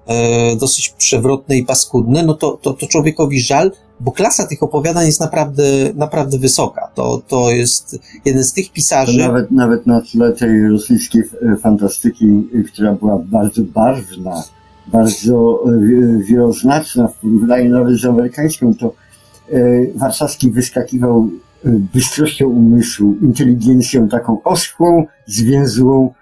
[SPEAKER 2] e, dosyć przewrotne i paskudne, no to, to, to człowiekowi żal, bo klasa tych opowiadań jest naprawdę, naprawdę wysoka. To, to jest jeden z tych pisarzy.
[SPEAKER 3] Nawet, nawet na tle tej rosyjskiej fantastyki, która była bardzo barwna, bardzo e, wieloznaczna w porównaniu nawet z amerykańską, to e, warszawski wyskakiwał e, bystrością umysłu, inteligencją taką oschłą, zwięzłą,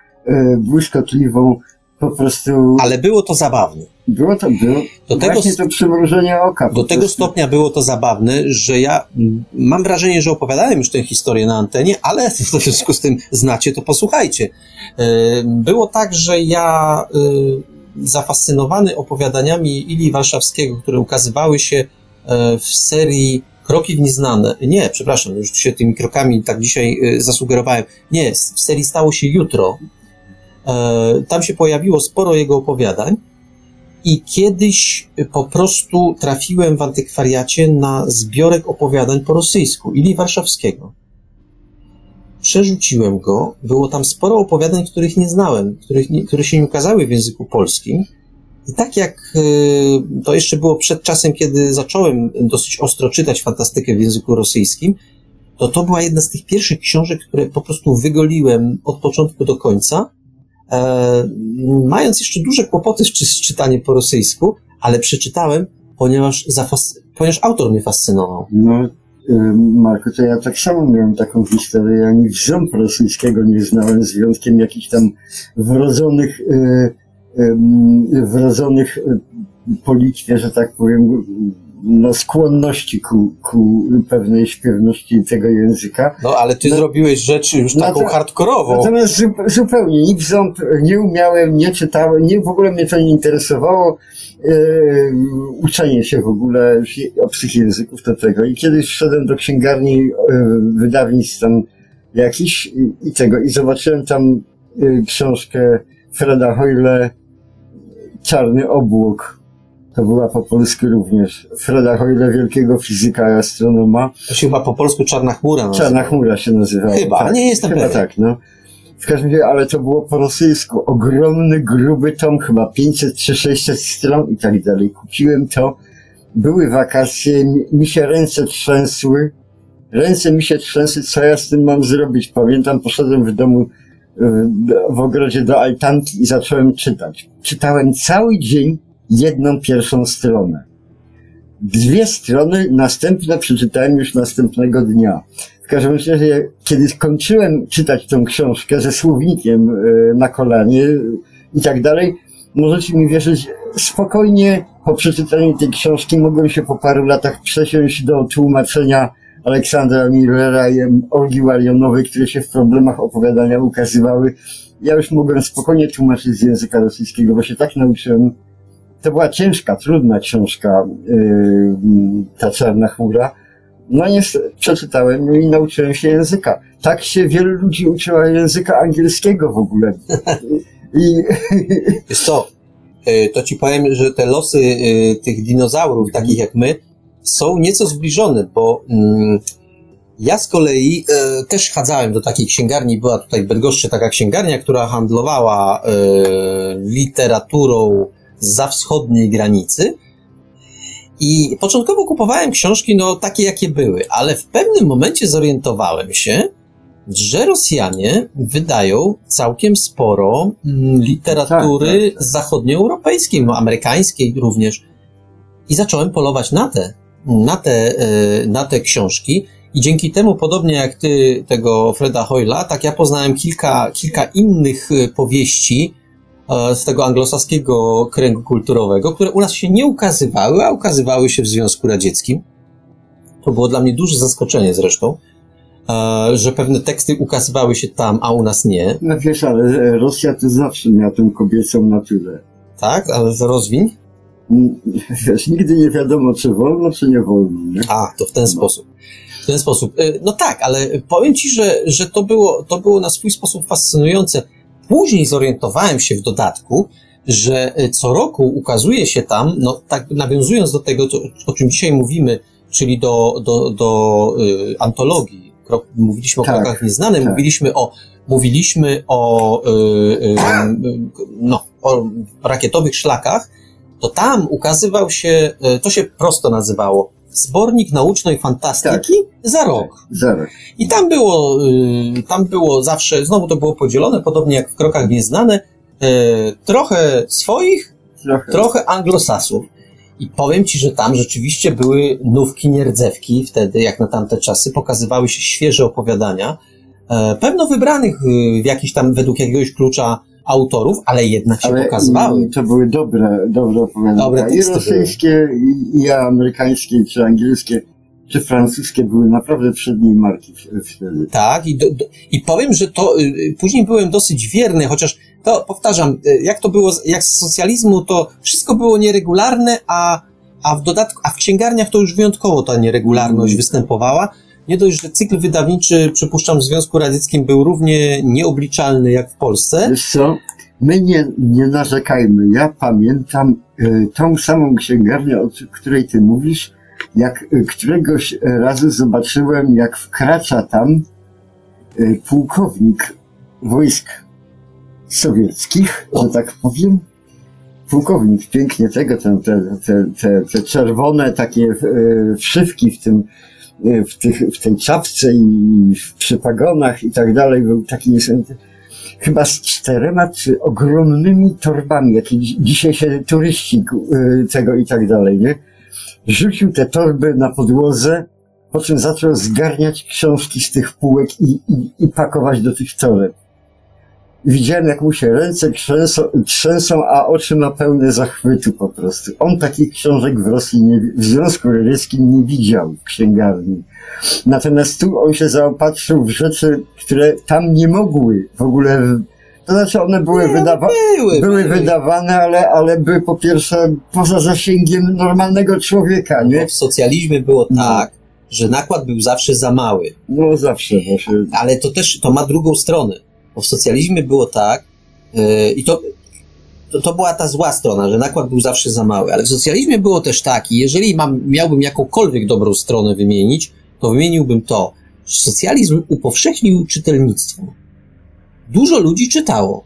[SPEAKER 3] błyskotliwą, po prostu...
[SPEAKER 2] Ale było to zabawne.
[SPEAKER 3] Było to, było do tego, to przymrużenie oka.
[SPEAKER 2] Do tego stopnia było to zabawne, że ja mam wrażenie, że opowiadałem już tę historię na antenie, ale w związku z tym znacie, to posłuchajcie. Było tak, że ja zafascynowany opowiadaniami Ili Warszawskiego, które ukazywały się e, w serii Kroki w nieznane. Nie, przepraszam, już się tymi krokami tak dzisiaj e, zasugerowałem. Nie, w serii stało się jutro. E, tam się pojawiło sporo jego opowiadań. I kiedyś po prostu trafiłem w antykwariacie na zbiorek opowiadań po rosyjsku Ili Warszawskiego przerzuciłem go. Było tam sporo opowiadań, których nie znałem, których nie, które się nie ukazały w języku polskim. I tak jak y, to jeszcze było przed czasem, kiedy zacząłem dosyć ostro czytać fantastykę w języku rosyjskim, to to była jedna z tych pierwszych książek, które po prostu wygoliłem od początku do końca, e, mając jeszcze duże kłopoty z czytaniem po rosyjsku, ale przeczytałem, ponieważ, zafas- ponieważ autor mnie fascynował.
[SPEAKER 3] No, Marku, to ja tak samo miałem taką historię. Ani wrząb rosyjskiego nie znałem, z wyjątkiem jakichś tam wrodzonych, y, wrodzonych y, po Litwie, że tak powiem, no, skłonności ku, ku pewnej śpiewności tego języka.
[SPEAKER 2] No, ale ty no, zrobiłeś rzeczy już taką no, hardkorową.
[SPEAKER 3] Natomiast zupełnie nic ząb nie umiałem, nie czytałem, nie, w ogóle mnie to nie interesowało. E, uczenie się w ogóle obcych języków do tego. I kiedyś wszedłem do księgarni e, wydawnictw tam jakiś i, i tego, i zobaczyłem tam e, książkę Freda Hoyle Czarny obłok to była po polsku również. Freda Hoyle, wielkiego fizyka i astronoma.
[SPEAKER 2] To się chyba po polsku Czarna Chmura
[SPEAKER 3] nazywa. Czarna Chmura się nazywała.
[SPEAKER 2] Chyba, tak, nie jestem
[SPEAKER 3] Chyba pewien. tak, no. W każdym razie, ale to było po rosyjsku. Ogromny, gruby tom, chyba 500 czy 600 stron i tak dalej. Kupiłem to. Były wakacje, mi się ręce trzęsły. Ręce mi się trzęsły, co ja z tym mam zrobić? Pamiętam, poszedłem w domu w ogrodzie do altanki i zacząłem czytać. Czytałem cały dzień jedną pierwszą stronę. Dwie strony następne przeczytałem już następnego dnia. W każdym razie, kiedy skończyłem czytać tę książkę ze słownikiem e, na kolanie i tak dalej, możecie mi wierzyć, spokojnie po przeczytaniu tej książki mogłem się po paru latach przesiąść do tłumaczenia Aleksandra Millera i Olgi Warionowej, które się w problemach opowiadania ukazywały. Ja już mogłem spokojnie tłumaczyć z języka rosyjskiego, bo się tak nauczyłem to była ciężka, trudna książka, yy, ta czarna chmura. No nie przeczytałem i nauczyłem się języka. Tak się wielu ludzi uczyło języka angielskiego w ogóle.
[SPEAKER 2] I... Co, y, to ci powiem, że te losy y, tych dinozaurów, takich jak my, są nieco zbliżone, bo mm, ja z kolei e, też chadzałem do takiej księgarni, była tutaj w Bydgoszczy taka księgarnia, która handlowała e, literaturą za wschodniej granicy. I początkowo kupowałem książki, no takie jakie były, ale w pewnym momencie zorientowałem się, że Rosjanie wydają całkiem sporo mm, literatury tak, tak, tak. zachodnioeuropejskiej, no amerykańskiej również. I zacząłem polować na te, na te, e, na te książki. I dzięki temu, podobnie jak ty tego Freda Hoyla, tak ja poznałem kilka, kilka innych e, powieści, z tego anglosaskiego kręgu kulturowego, które u nas się nie ukazywały, a ukazywały się w Związku Radzieckim. To było dla mnie duże zaskoczenie zresztą, e, że pewne teksty ukazywały się tam, a u nas nie.
[SPEAKER 3] No wiesz, ale Rosja to zawsze miała tę kobiecą naturę.
[SPEAKER 2] Tak? Ale rozwiń?
[SPEAKER 3] wiesz, nigdy nie wiadomo, czy wolno, czy nie wolno. Nie?
[SPEAKER 2] A, to w ten sposób. W ten sposób. Y, No tak, ale powiem ci, że, że to, było, to było na swój sposób fascynujące. Później zorientowałem się w dodatku, że y, co roku ukazuje się tam, no tak nawiązując do tego, o czym dzisiaj mówimy, czyli do, do, do y, antologii, krok, mówiliśmy
[SPEAKER 3] Tak,
[SPEAKER 2] o krokach nieznanych,
[SPEAKER 3] tak.
[SPEAKER 2] mówiliśmy o, mówiliśmy o, y, y, no, o rakietowych szlakach, to tam ukazywał się, to się prosto nazywało, zbornik naucznej fantastyki za rok.
[SPEAKER 3] Zaraz.
[SPEAKER 2] I tam było, y, tam było zawsze, znowu to było podzielone, podobnie jak w krokach nieznane, y, trochę swoich,
[SPEAKER 3] Trochę.
[SPEAKER 2] trochę anglosasów. I powiem ci, że tam rzeczywiście były nówki nierdzewki wtedy, jak na tamte czasy, pokazywały się świeże opowiadania, e, pewno wybranych y, w jakiś tam, według jakiegoś klucza autorów, ale jednak się
[SPEAKER 3] Ale
[SPEAKER 2] pokazywały.
[SPEAKER 3] to były dobre, dobre opowiadania.
[SPEAKER 2] Dobre
[SPEAKER 3] I rosyjskie, i, i amerykańskie, czy angielskie, czy francuskie były naprawdę przedniej marki wtedy.
[SPEAKER 2] Tak, i, do, do, i powiem, że to y, y, później byłem dosyć wierny, chociaż to powtarzam, y, jak to było, jak z socjalizmu, to wszystko było nieregularne, a, a w dodatku, a w księgarniach to już wyjątkowo ta nieregularność
[SPEAKER 3] Mm.
[SPEAKER 2] występowała. Nie dość, że cykl wydawniczy, przypuszczam, w Związku Radzieckim był równie nieobliczalny jak w Polsce.
[SPEAKER 3] Wiesz co? My nie, nie narzekajmy. Ja pamiętam y, tą samą księgarnię, o której ty mówisz, jak y, któregoś razu zobaczyłem, jak wkracza tam y, pułkownik wojsk sowieckich, że tak powiem. Pułkownik, pięknie tego, te, te, te, te, czerwone takie wszywki w tym, w, tych, w tej czapce i w przypagonach i tak dalej, był taki niesamowity chyba z czterema czy ogromnymi torbami, jakie dzi- dzisiaj się turyści y, tego i tak dalej, nie? Rzucił te torby na podłodze, po czym zaczął zgarniać książki z tych półek i, i, i pakować do tych toreb. Widziałem, jak mu się ręce trzęsą, trzęsą, a oczy ma pełne zachwytu po prostu. On takich książek w Rosji, nie, w Związku Radzieckim nie widział w księgarni. Natomiast tu on się zaopatrzył w rzeczy, które tam nie mogły w ogóle. To znaczy one były,
[SPEAKER 2] Nie,
[SPEAKER 3] wydawa-
[SPEAKER 2] były,
[SPEAKER 3] były
[SPEAKER 2] były.
[SPEAKER 3] wydawane, ale, ale były po pierwsze poza zasięgiem normalnego człowieka, nie?
[SPEAKER 2] w socjalizmie było
[SPEAKER 3] No.
[SPEAKER 2] tak, że nakład był zawsze za mały.
[SPEAKER 3] No zawsze właśnie.
[SPEAKER 2] Ale to też, to ma drugą stronę. Bo w socjalizmie było tak, yy, i to, to, to była ta zła strona, że nakład był zawsze za mały. Ale w socjalizmie było też tak, i jeżeli mam, miałbym jakąkolwiek dobrą stronę wymienić, to wymieniłbym to, że socjalizm upowszechnił czytelnictwo. Dużo ludzi czytało.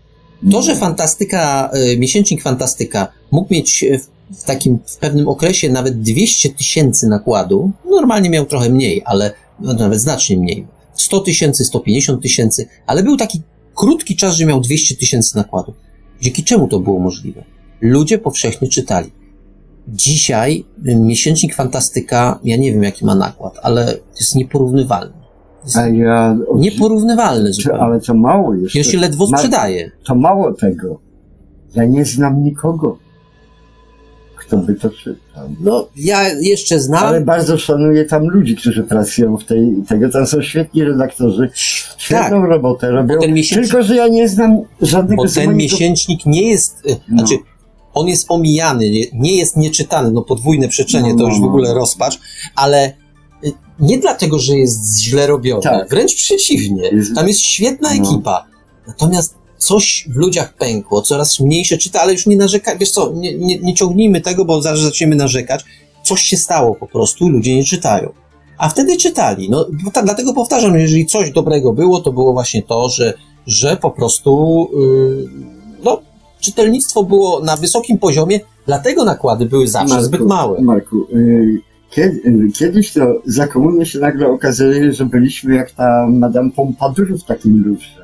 [SPEAKER 2] To, że fantastyka, y, miesięcznik fantastyka mógł mieć w, w takim, w pewnym okresie nawet 200 tysięcy nakładu, normalnie miał trochę mniej, ale no, nawet znacznie mniej. 100 tysięcy, 150 tysięcy, ale był taki krótki czas, że miał 200 tysięcy nakładu. Dzięki czemu to było możliwe? Ludzie powszechnie czytali. Dzisiaj y, miesięcznik fantastyka, ja nie wiem jaki ma nakład, ale jest nieporównywalny. Jest
[SPEAKER 3] ja.
[SPEAKER 2] nieporównywalny zupełnie.
[SPEAKER 3] ale to mało jeszcze.
[SPEAKER 2] Ja się ledwo sprzedaje.
[SPEAKER 3] To mało tego. Ja nie znam nikogo, kto by to czytał.
[SPEAKER 2] No, ja jeszcze znam.
[SPEAKER 3] Ale bardzo szanuję tam ludzi, którzy pracują w tej, tego. Tam są świetni redaktorzy. Świetną robotę robią.
[SPEAKER 2] Tak. ten miesięcznik-
[SPEAKER 3] Tylko, że ja nie znam żadnego
[SPEAKER 2] Bo ten miesięcznik nie jest, y,
[SPEAKER 3] No.
[SPEAKER 2] znaczy, on jest omijany, nie, jest nieczytany, no podwójne przeczenie
[SPEAKER 3] No,
[SPEAKER 2] to już w
[SPEAKER 3] no,
[SPEAKER 2] ogóle rozpacz, ale y, nie dlatego, że jest źle robiony,
[SPEAKER 3] Tak.
[SPEAKER 2] wręcz przeciwnie. Tam jest świetna
[SPEAKER 3] No.
[SPEAKER 2] ekipa. Natomiast coś w ludziach pękło, coraz mniej się czyta, ale już nie narzekaj, wiesz co, nie, nie, nie ciągnijmy tego, bo zaraz zaczniemy narzekać. Coś się stało po prostu, ludzie nie czytają. A wtedy czytali. No, ta, dlatego powtarzam, jeżeli coś dobrego było, to było właśnie to, że, że po prostu yy, no, czytelnictwo było na wysokim poziomie, dlatego nakłady były zawsze
[SPEAKER 3] Marku,
[SPEAKER 2] zbyt małe.
[SPEAKER 3] Marku, y, kiedy, y, kiedyś to za komuny się nagle okazało, że byliśmy jak ta Madame Pompadour w takim lustrze.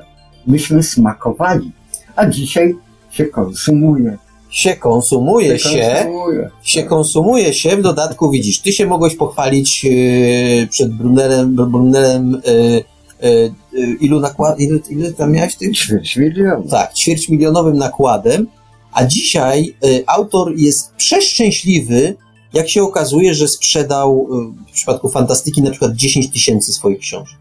[SPEAKER 3] Myśmy smakowali, a dzisiaj się konsumuje.
[SPEAKER 2] Się konsumuje się,
[SPEAKER 3] konsumuje.
[SPEAKER 2] się konsumuje się, w dodatku widzisz, ty się mogłeś pochwalić yy, przed Brunnerem, Brunnerem yy, yy, yy, ilu nakład, ile, ile tam miałeś tych?
[SPEAKER 3] Ćwierć miliona.
[SPEAKER 2] Tak, ćwierćmilionowym nakładem, a dzisiaj y, autor jest przeszczęśliwy, jak się okazuje, że sprzedał y, w przypadku fantastyki na przykład 10 tysięcy swoich książek.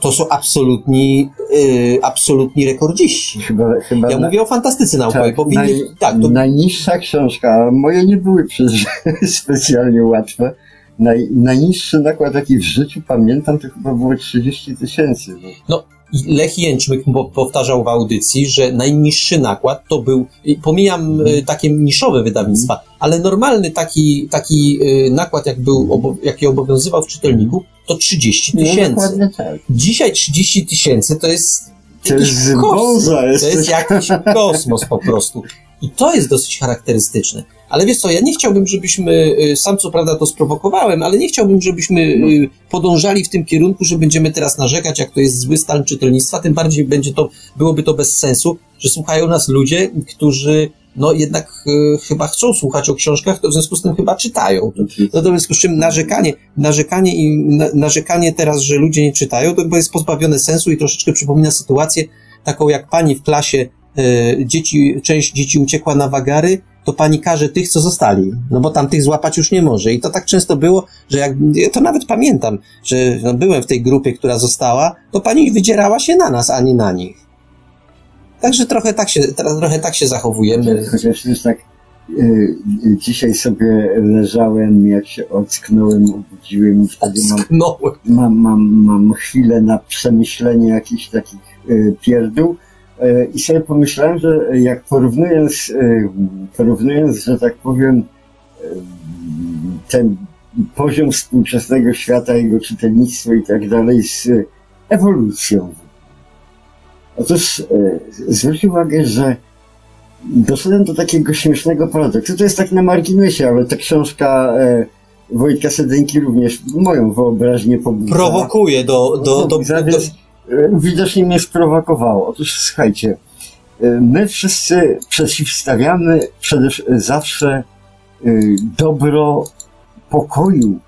[SPEAKER 2] To są absolutni, yy, absolutni rekordziści.
[SPEAKER 3] Chyba, chyba
[SPEAKER 2] Ja
[SPEAKER 3] na-
[SPEAKER 2] mówię o fantastyce naukowej.
[SPEAKER 3] tak,
[SPEAKER 2] powinny,
[SPEAKER 3] naj,
[SPEAKER 2] tak, to,
[SPEAKER 3] najniższa książka, moje nie były przecież specjalnie łatwe. Naj, najniższy nakład, jaki w życiu pamiętam, to chyba było 30 tysięcy. No.
[SPEAKER 2] I Lech Jęczmyk po- powtarzał w audycji, że najniższy nakład to był, pomijam y, takie niszowe wydawnictwa, ale normalny taki, taki y, nakład, jak był, jaki obowiązywał w czytelniku, to 30
[SPEAKER 3] No,
[SPEAKER 2] tysięcy.
[SPEAKER 3] tak.
[SPEAKER 2] Dzisiaj 30 tysięcy to jest
[SPEAKER 3] To
[SPEAKER 2] jakiś
[SPEAKER 3] jest
[SPEAKER 2] kosmos. To jest jakiś kosmos po prostu. I to jest dosyć charakterystyczne. Ale wiesz co, ja nie chciałbym, żebyśmy, y, sam co prawda to sprowokowałem, ale nie chciałbym, żebyśmy y, podążali w tym kierunku, że będziemy teraz narzekać, jak to jest zły stan czytelnictwa, tym bardziej będzie to, byłoby to bez sensu, że słuchają nas ludzie, którzy no jednak y, chyba chcą słuchać o książkach, to w związku z tym chyba czytają. No to w związku z czym narzekanie, narzekanie i na, narzekanie teraz, że ludzie nie czytają, to chyba jest pozbawione sensu i troszeczkę przypomina sytuację taką jak pani w klasie, e, dzieci, część dzieci uciekła na wagary, to pani każe tych, co zostali, no bo tam tych złapać już nie może. I to tak często było, że jak, ja to nawet pamiętam, że no, byłem w tej grupie, która została, to pani wydzierała się na nas, a nie na nich. Także trochę tak się, trochę tak się zachowujemy.
[SPEAKER 3] Chociaż już tak y, y, dzisiaj sobie leżałem, jak się ocknąłem, obudziłem i wtedy mam, mam, mam, mam chwilę na przemyślenie jakichś takich y, pierdół i sobie pomyślałem, że jak porównując, y, porównując, że tak powiem, y, ten poziom współczesnego świata, jego czytelnictwo i tak dalej z ewolucją. Otóż zwróć uwagę, że doszedłem do takiego śmiesznego paradoksu. To jest tak na marginesie, ale ta książka e, Wojtka Sedenki również moją wyobraźnię pobudza.
[SPEAKER 2] Prowokuje do, do, do, do,
[SPEAKER 3] e, Widocznie mnie sprowokowało. Otóż słuchajcie, e, my wszyscy przeciwstawiamy przede wszystkim zawsze e, dobro pokoju.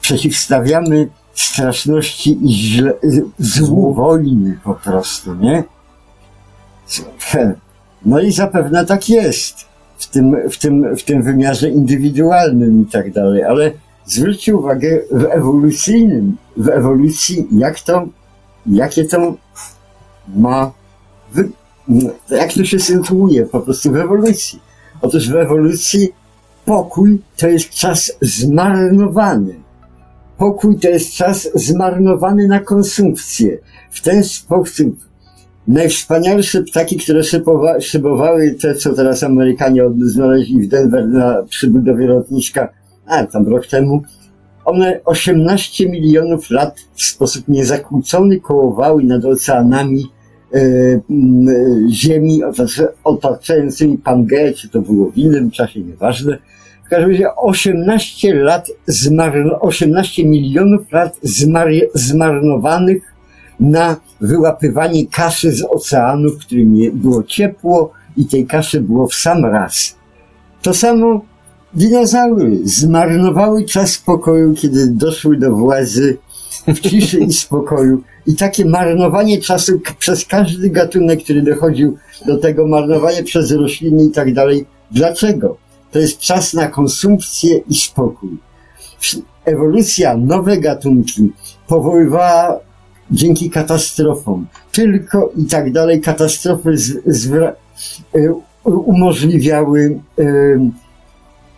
[SPEAKER 3] Przeciwstawiamy straszności i źle, złu wojny po prostu, nie? No i zapewne tak jest w tym, w tym, w tym wymiarze indywidualnym i tak dalej, ale zwróćcie uwagę w ewolucyjnym, w ewolucji, jak to, jakie to ma, wy, jak to się sytuuje po prostu w ewolucji. Otóż w ewolucji pokój to jest czas zmarnowany. Pokój to jest czas zmarnowany na konsumpcję. W ten sposób najwspanialsze ptaki, które szybowa, szybowały te, co teraz Amerykanie znaleźli w Denver na przybudowie lotniska, a tam rok temu, one 18 milionów lat w sposób niezakłócony kołowały nad oceanami e, e, Ziemi otacza- otaczającymi Pangeę, czy to było w innym czasie, nieważne. W każdym razie 18 lat zmarno, 18 milionów lat zmar, zmarnowanych na wyłapywanie kaszy z oceanu, w którym było ciepło i tej kaszy było w sam raz. To samo dinozaury zmarnowały czas spokoju, kiedy doszły do władzy w ciszy i spokoju. I takie marnowanie czasu przez każdy gatunek, który dochodził do tego, marnowanie przez rośliny i tak dalej. Dlaczego? To jest czas na konsumpcję i spokój. Ewolucja, nowe gatunki powoływała dzięki katastrofom. Tylko i tak dalej katastrofy z, zwra- y, umożliwiały,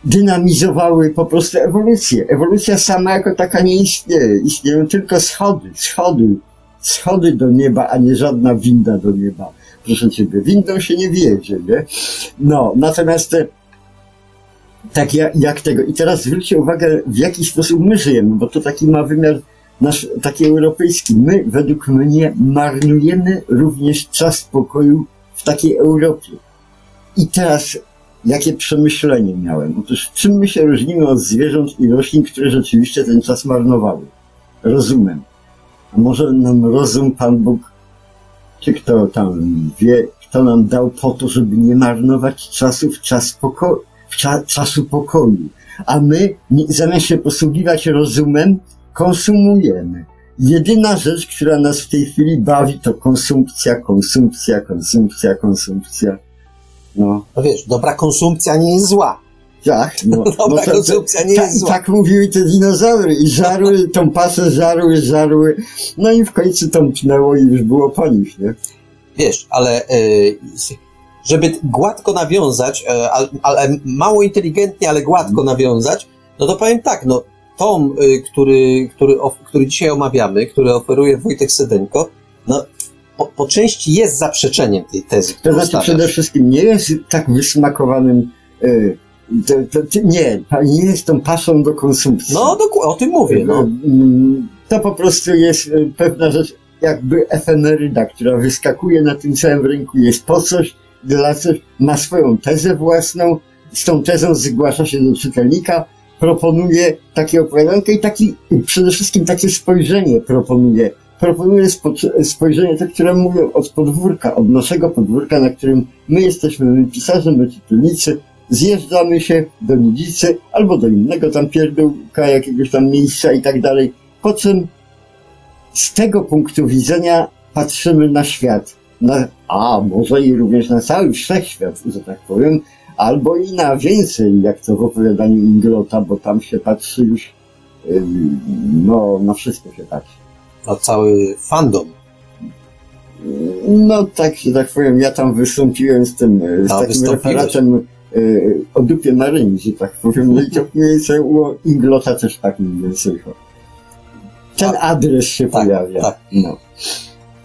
[SPEAKER 3] dynamizowały po prostu ewolucję. Ewolucja sama jako taka nie istnieje. Istnieją tylko schody, schody, schody do nieba, a nie żadna winda do nieba. Proszę ciebie, windą się nie wiedzie, nie? No, natomiast te, tak jak, jak tego. I teraz zwróćcie uwagę, w jaki sposób my żyjemy, bo to taki ma wymiar nasz, taki europejski. My, według mnie, marnujemy również czas pokoju w takiej Europie. I teraz, jakie przemyślenie miałem? Otóż, czym my się różnimy od zwierząt i roślin, które rzeczywiście ten czas marnowały? Rozumem. A może nam rozum Pan Bóg, czy kto tam wie, kto nam dał po to, żeby nie marnować czasu w czas pokoju, w cza, czasu pokoju. A my, zamiast się posługiwać rozumem, konsumujemy. Jedyna rzecz, która nas w tej chwili bawi, to konsumpcja, konsumpcja, konsumpcja, konsumpcja. No,
[SPEAKER 2] No wiesz, dobra konsumpcja nie jest zła.
[SPEAKER 3] Tak, no,
[SPEAKER 2] Dobra
[SPEAKER 3] no to-
[SPEAKER 2] konsumpcja nie
[SPEAKER 3] ta-
[SPEAKER 2] jest zła.
[SPEAKER 3] Tak mówiły te dinozaury i żarły, tą pasę żarły, żarły, no i w końcu tąpnęło i już było po nich, nie?
[SPEAKER 2] Wiesz, ale e, żeby gładko nawiązać, e, ale, ale mało inteligentnie, ale gładko nawiązać, no to powiem tak, no tom, e, który, który, który dzisiaj omawiamy, który oferuje Wojtek Sedenko, no po, po części jest zaprzeczeniem tej tezy,
[SPEAKER 3] To znaczy
[SPEAKER 2] stawiasz.
[SPEAKER 3] przede wszystkim nie jest tak wysmakowanym, y, to, to, to, nie, nie jest tą pasą do konsumpcji.
[SPEAKER 2] No, o tym mówię, no.
[SPEAKER 3] Mm, To po prostu jest y, pewna rzecz, jakby efemeryda, która wyskakuje na tym całym rynku, jest po coś, dla coś, ma swoją tezę własną, z tą tezą zgłasza się do czytelnika, proponuje takie opowiadankę i taki, przede wszystkim takie spojrzenie proponuje. Proponuje spo, spojrzenie, te, które mówią od podwórka, od naszego podwórka, na którym my jesteśmy, my pisarze, my czytelnicy, zjeżdżamy się do Nidzicy albo do innego tam pierdółka, jakiegoś tam miejsca i tak dalej. Po czym z tego punktu widzenia patrzymy na świat. Na, a może i również na cały wszechświat, że tak powiem, albo i na więcej, jak to w opowiadaniu Inglota, bo tam się patrzy już, no, na wszystko się patrzy.
[SPEAKER 2] No cały fandom.
[SPEAKER 3] No tak, że tak powiem, ja tam wystąpiłem z tym, e, z
[SPEAKER 2] A,
[SPEAKER 3] takim referatem e, o dupie na że tak powiem, no i to mniej więcej u Inglota też tak mniej więcej. Ten
[SPEAKER 2] Tak.
[SPEAKER 3] adres się
[SPEAKER 2] Tak,
[SPEAKER 3] pojawia.
[SPEAKER 2] tak.
[SPEAKER 3] No.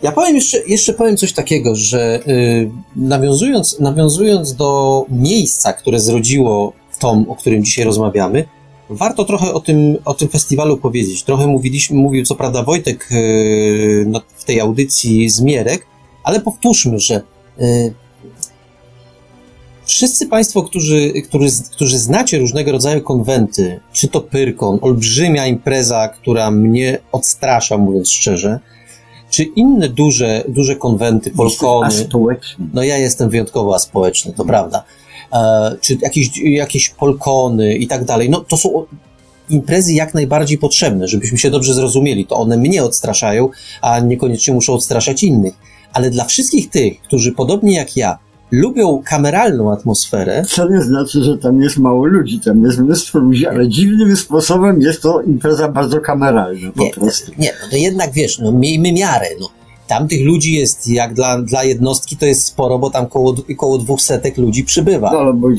[SPEAKER 2] Ja powiem jeszcze, jeszcze powiem coś takiego, że y, nawiązując, nawiązując do miejsca, które zrodziło tom, o którym dzisiaj rozmawiamy, warto trochę o tym, o tym festiwalu powiedzieć. Trochę mówiliśmy, mówił co prawda Wojtek no, w tej audycji Zmierek, ale powtórzmy, że y, wszyscy Państwo, którzy, którzy, którzy znacie różnego rodzaju konwenty, czy to Pyrkon, olbrzymia impreza, która mnie odstrasza, mówiąc szczerze, czy inne duże, duże konwenty, polkony, no ja jestem wyjątkowo aspołeczny, to prawda, e, czy jakieś, jakieś polkony i tak dalej, no to są imprezy jak najbardziej potrzebne, żebyśmy się dobrze zrozumieli, to one mnie odstraszają, a niekoniecznie muszą odstraszać innych, ale dla wszystkich tych, którzy podobnie jak ja, lubią kameralną atmosferę,
[SPEAKER 3] Co nie znaczy, że tam jest mało ludzi, tam jest mnóstwo ludzi, ale dziwnym sposobem jest to impreza bardzo kameralna po
[SPEAKER 2] Nie,
[SPEAKER 3] prostu.
[SPEAKER 2] Nie, no to jednak wiesz, no miejmy miarę, no. Tam tych ludzi jest, jak dla, dla jednostki, to jest sporo, bo tam koło, koło dwóch setek ludzi przybywa.
[SPEAKER 3] No albo i.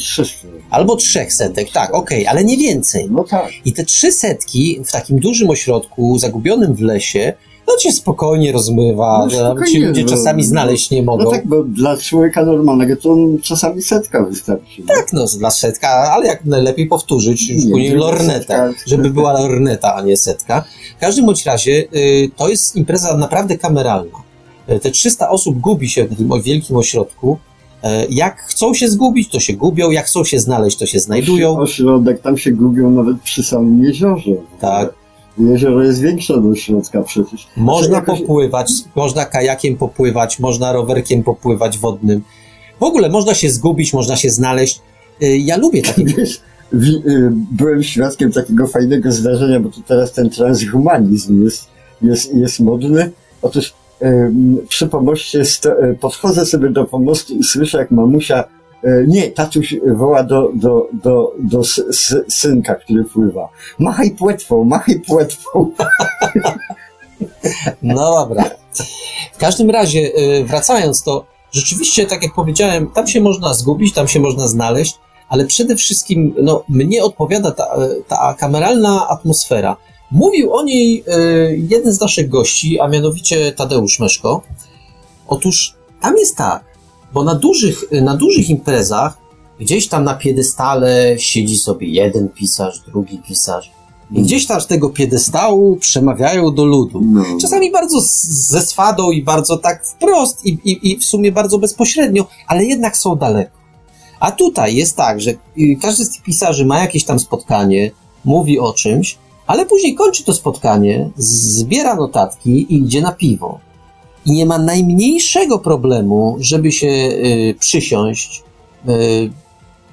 [SPEAKER 2] Albo trzech setek, tak, okej, ale nie więcej.
[SPEAKER 3] No tak.
[SPEAKER 2] I te trzy setki w takim dużym ośrodku, zagubionym w lesie, no cię spokojnie rozmywa,
[SPEAKER 3] No,
[SPEAKER 2] że tam ci
[SPEAKER 3] spokojnie,
[SPEAKER 2] ludzie
[SPEAKER 3] no,
[SPEAKER 2] czasami
[SPEAKER 3] no.
[SPEAKER 2] znaleźć nie mogą.
[SPEAKER 3] No tak, bo dla człowieka normalnego to czasami setka wystarczy.
[SPEAKER 2] Tak, no, dla setka, ale jak najlepiej powtórzyć, już
[SPEAKER 3] Nie,
[SPEAKER 2] później
[SPEAKER 3] żeby
[SPEAKER 2] lorneta, żeby była lorneta, a nie setka. W każdym bądź razie y, to jest impreza naprawdę kameralna. Y, Te 300 osób gubi się w tym o- wielkim ośrodku. Y, Jak chcą się zgubić, to się gubią, jak chcą się znaleźć, to się znajdują.
[SPEAKER 3] Ośrodek, tam się gubią nawet przy samym jeziorze.
[SPEAKER 2] Tak.
[SPEAKER 3] Jezioro jest większe od ośrodka przecież.
[SPEAKER 2] Można
[SPEAKER 3] Jakoś-
[SPEAKER 2] popływać, można kajakiem popływać, można rowerkiem popływać wodnym. W ogóle można się zgubić, można się znaleźć. Y, Ja lubię takie
[SPEAKER 3] Wiesz, wi- y, byłem świadkiem takiego fajnego zdarzenia, bo to teraz ten transhumanizm jest, jest, jest modny. Otóż przy pomoście y, podchodzę sobie do pomostu i słyszę, jak mamusia, nie, tatuś woła do, do, do, do synka, który pływa. Machaj płetwą, machaj płetwą.
[SPEAKER 2] No dobra. W każdym razie, y, wracając, to rzeczywiście, tak jak powiedziałem, tam się można zgubić, tam się można znaleźć, ale przede wszystkim, no, mnie odpowiada ta, y, ta kameralna atmosfera. Mówił o niej jeden z naszych gości, a mianowicie Tadeusz Meszko. Otóż tam jest tak, bo na dużych, na dużych imprezach gdzieś tam na piedestale siedzi sobie jeden pisarz, drugi pisarz. I gdzieś tam z tego piedestału przemawiają do ludu.
[SPEAKER 3] No.
[SPEAKER 2] Czasami bardzo ze swadą i bardzo tak wprost i, i, i w sumie bardzo bezpośrednio, ale jednak są daleko. A tutaj jest tak, że y, każdy z tych pisarzy ma jakieś tam spotkanie, mówi o czymś, ale później kończy to spotkanie, zbiera notatki i idzie na piwo. I nie ma najmniejszego problemu, żeby się y, przysiąść y,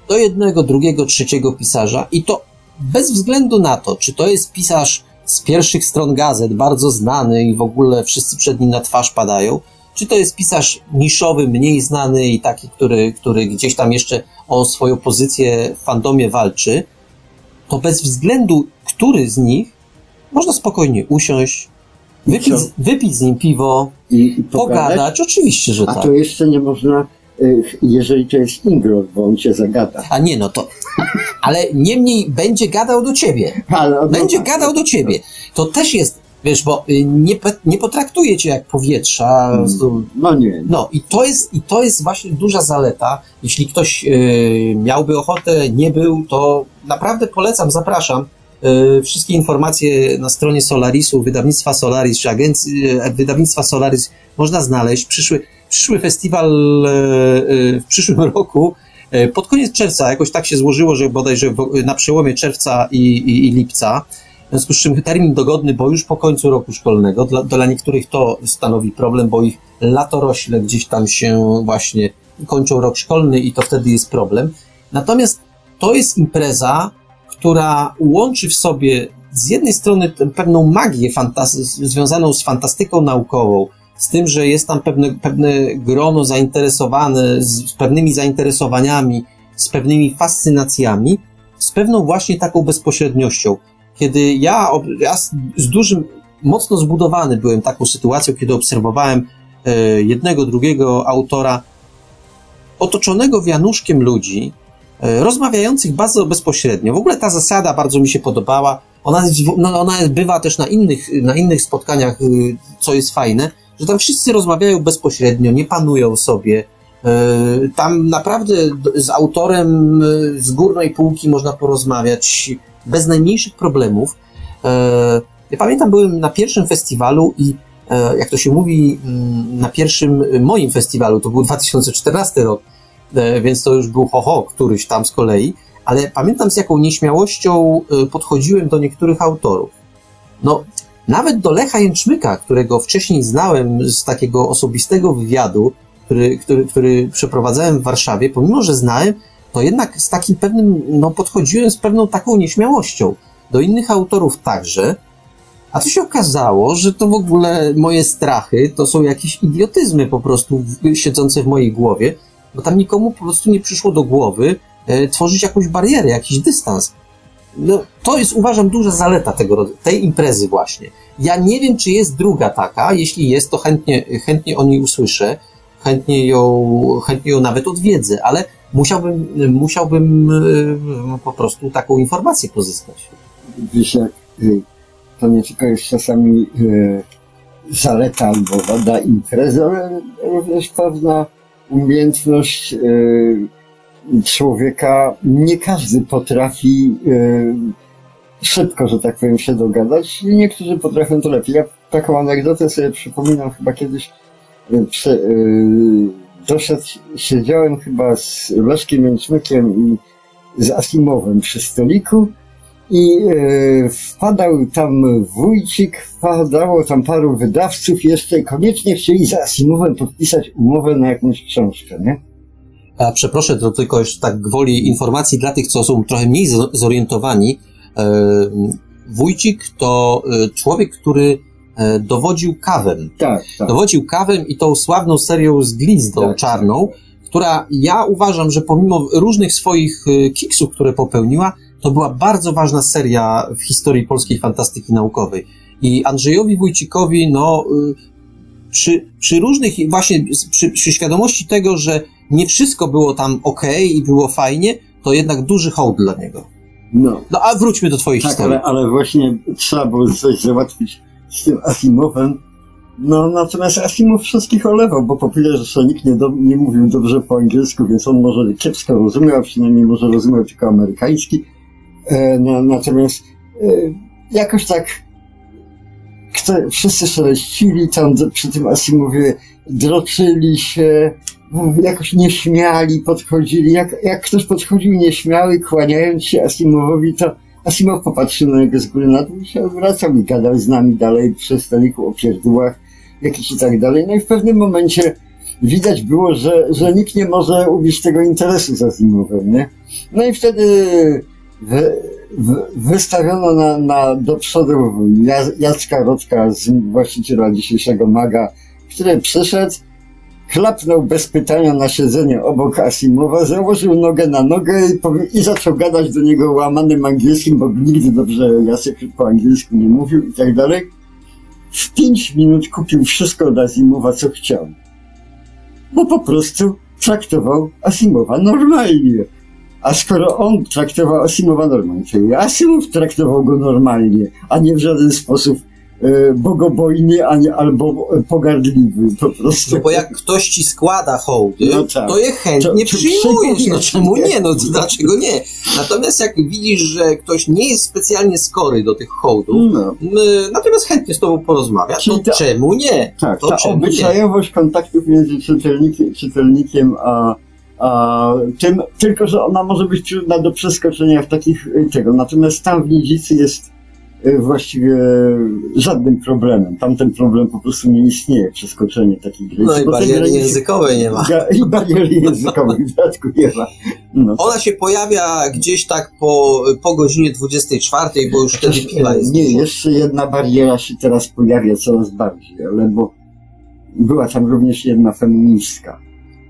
[SPEAKER 2] do jednego, drugiego, trzeciego pisarza. I to bez względu na to, czy to jest pisarz z pierwszych stron gazet, bardzo znany i w ogóle wszyscy przed nim na twarz padają, czy to jest pisarz niszowy, mniej znany i taki, który, który gdzieś tam jeszcze o swoją pozycję w fandomie walczy, to bez względu, który z nich, można spokojnie usiąść, wypić, wypić z nim piwo,
[SPEAKER 3] I, i pogadać.
[SPEAKER 2] pogadać. Oczywiście, że
[SPEAKER 3] A
[SPEAKER 2] tak.
[SPEAKER 3] to jeszcze nie można, y, jeżeli to jest Ingrod, bo on cię zagada.
[SPEAKER 2] A nie, no to. Ale niemniej będzie gadał do ciebie.
[SPEAKER 3] Ale, no,
[SPEAKER 2] Będzie
[SPEAKER 3] tak.
[SPEAKER 2] gadał do ciebie. To też jest, wiesz, bo y, nie, nie potraktuje cię jak powietrza.
[SPEAKER 3] Mm. No nie.
[SPEAKER 2] No i to jest, i to jest właśnie duża zaleta. Jeśli ktoś y, miałby ochotę, nie był, to naprawdę polecam, zapraszam. Y, wszystkie informacje na stronie Solarisu, wydawnictwa Solaris, czy agencji, y, wydawnictwa Solaris można znaleźć. Przyszły, przyszły festiwal y, w przyszłym roku, pod koniec czerwca, jakoś tak się złożyło, że bodajże na przełomie czerwca i, i, i lipca. W związku z czym termin dogodny, bo już po końcu roku szkolnego. Dla, dla niektórych to stanowi problem, bo ich latorośle gdzieś tam się właśnie kończą rok szkolny i to wtedy jest problem. Natomiast to jest impreza, która łączy w sobie z jednej strony pewną magię związaną z fantastyką naukową, z tym, że jest tam pewne, pewne grono zainteresowane, z, z pewnymi zainteresowaniami, z pewnymi fascynacjami, z pewną właśnie taką bezpośredniością. Kiedy ja, ja z, dużym, mocno zbudowany byłem taką sytuacją, kiedy obserwowałem e, jednego, drugiego autora, otoczonego wianuszkiem ludzi, rozmawiających bardzo bezpośrednio. W ogóle ta zasada bardzo mi się podobała. Ona, no, ona bywa też na innych, na innych spotkaniach, y, co jest fajne, że tam wszyscy rozmawiają bezpośrednio, nie panują sobie. E, Tam naprawdę z autorem y, z górnej półki można porozmawiać bez najmniejszych problemów. E, Ja pamiętam, byłem na pierwszym festiwalu i e, jak to się mówi, mm, na pierwszym moim festiwalu, to był 2014 rok, e, więc to już był ho-ho, któryś tam z kolei, ale pamiętam z jaką nieśmiałością y, podchodziłem do niektórych autorów. No, nawet do Lecha Jęczmyka, którego wcześniej znałem z takiego osobistego wywiadu, który, który, który przeprowadzałem w Warszawie, pomimo, że znałem, to jednak z takim pewnym, no podchodziłem z pewną taką nieśmiałością. Do innych autorów także, a tu się okazało, że to w ogóle moje strachy to są jakieś idiotyzmy po prostu siedzące w mojej głowie, bo tam nikomu po prostu nie przyszło do głowy e, tworzyć jakąś barierę, jakiś dystans. No, to jest, uważam, duża zaleta tego, tej imprezy właśnie. Ja nie wiem, czy jest druga taka. Jeśli jest, to chętnie, chętnie o niej usłyszę. Chętnie ją, chętnie ją nawet odwiedzę, ale musiałbym, musiałbym e, po prostu taką informację pozyskać.
[SPEAKER 3] Wiesz, y, to nie tylko jest czasami y, zaleta albo wada imprezy, ale również pewna umiejętność y, człowieka. Nie każdy potrafi y, szybko, że tak powiem, się dogadać niektórzy potrafią to lepiej. Ja taką anegdotę sobie przypominam chyba kiedyś y, prze, doszedł, siedziałem chyba z Leszkiem Jęczmykiem i z Asimowem przy stoliku i e, wpadał tam Wójcik, wpadało tam paru wydawców jeszcze koniecznie chcieli z Asimowem podpisać umowę na jakąś książkę, nie?
[SPEAKER 2] A przeproszę, to tylko już tak gwoli informacji dla tych, co są trochę mniej zo- zorientowani. E, Wójcik to e, człowiek, który dowodził kawem.
[SPEAKER 3] Tak, tak.
[SPEAKER 2] Dowodził kawem i tą sławną serią z glizdą
[SPEAKER 3] Tak.
[SPEAKER 2] czarną, która ja uważam, że pomimo różnych swoich kiksów, które popełniła, to była bardzo ważna seria w historii polskiej fantastyki naukowej. I Andrzejowi Wójcikowi, no, y, przy, przy różnych, właśnie przy, przy świadomości tego, że nie wszystko było tam ok i było fajnie, to jednak duży hołd dla niego.
[SPEAKER 3] No,
[SPEAKER 2] No a wróćmy do twojej
[SPEAKER 3] tak,
[SPEAKER 2] historii.
[SPEAKER 3] ale, ale właśnie trzeba było coś załatwić z tym Asimowem. No, natomiast Asimow wszystkich olewał, bo po pierwsze nikt nie, do, nie mówił dobrze po angielsku, więc on może kiepsko rozumiał, a przynajmniej może rozumiał tylko amerykański. No, natomiast e, jakoś tak wszyscy szeleścili tam przy tym Asimowie, droczyli się, no, jakoś nieśmiali podchodzili. Jak, jak ktoś podchodził nieśmiały, kłaniając się Asimowowi, to Asimow popatrzył na niego z góry na dół i się odwracał i gadał z nami dalej przy stoliku o pierdółach jakiś i tak dalej. No i w pewnym momencie widać było, że, że nikt nie może ubić tego interesu z Asimowem, nie? No i wtedy wy, wy, wystawiono na, na, do przodu Ja- Jacka Rodka, właściciela dzisiejszego Maga, który przyszedł, klapnął bez pytania na siedzenie obok Asimowa, założył nogę na nogę i, i zaczął gadać do niego łamanym angielskim, bo nigdy dobrze Jacek po angielsku nie mówił i tak dalej. W pięć minut kupił wszystko od Asimowa, co chciał. Bo po prostu traktował Asimowa normalnie. A skoro on traktował Asimowa normalnie, to Asimow traktował go normalnie, a nie w żaden sposób e, bogobojny, ani albo pogardliwy, po prostu.
[SPEAKER 2] No bo jak ktoś ci składa hołdy,
[SPEAKER 3] No tak.
[SPEAKER 2] to je chętnie
[SPEAKER 3] To-
[SPEAKER 2] przyjmujesz. No
[SPEAKER 3] przyjmujesz,
[SPEAKER 2] czemu
[SPEAKER 3] nie?
[SPEAKER 2] No dlaczego nie? Natomiast jak widzisz, że ktoś nie jest specjalnie skory do tych hołdów,
[SPEAKER 3] No,
[SPEAKER 2] natomiast chętnie z tobą porozmawia,
[SPEAKER 3] Czyli
[SPEAKER 2] to
[SPEAKER 3] ta-
[SPEAKER 2] czemu nie?
[SPEAKER 3] tak,
[SPEAKER 2] To
[SPEAKER 3] ta
[SPEAKER 2] czemu nie?
[SPEAKER 3] obyczajowość kontaktów między czytelnikiem, czytelnikiem a tym, tylko że ona może być trudna do przeskoczenia w takich y, tego. Natomiast tam w Nidzicy jest y, właściwie żadnym problemem. Tam ten problem po prostu nie istnieje, przeskoczenie takich granic.
[SPEAKER 2] No i bariery
[SPEAKER 3] granicy-
[SPEAKER 2] językowej nie ma.
[SPEAKER 3] I bariery językowej w dodatku nie ma. No.
[SPEAKER 2] Ona się pojawia gdzieś tak po, po godzinie 24, bo już wtedy piwa jest
[SPEAKER 3] Nie,
[SPEAKER 2] dużo.
[SPEAKER 3] jeszcze jedna bariera się teraz pojawia coraz bardziej, ale bo była tam również jedna feministka.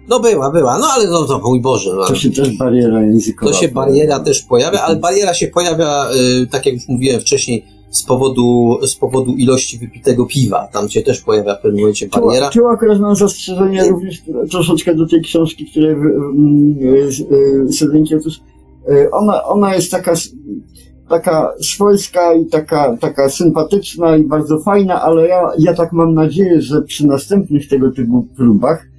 [SPEAKER 2] No była, była, no ale no to mój Boże. No.
[SPEAKER 3] To się też bariera językowa.
[SPEAKER 2] To się bariera też pojawia, ale bariera się pojawia, y, tak jak już mówiłem wcześniej, z powodu, z powodu ilości wypitego piwa. Tam się też pojawia w pewnym momencie
[SPEAKER 3] Tu,
[SPEAKER 2] bariera.
[SPEAKER 3] tu akurat mam zastrzeżenie również troszeczkę do tej książki, której Sedlinki, otóż y, ona, ona jest taka, taka swojska i taka, taka sympatyczna i bardzo fajna, ale ja, ja tak mam nadzieję, że przy następnych tego typu próbach y,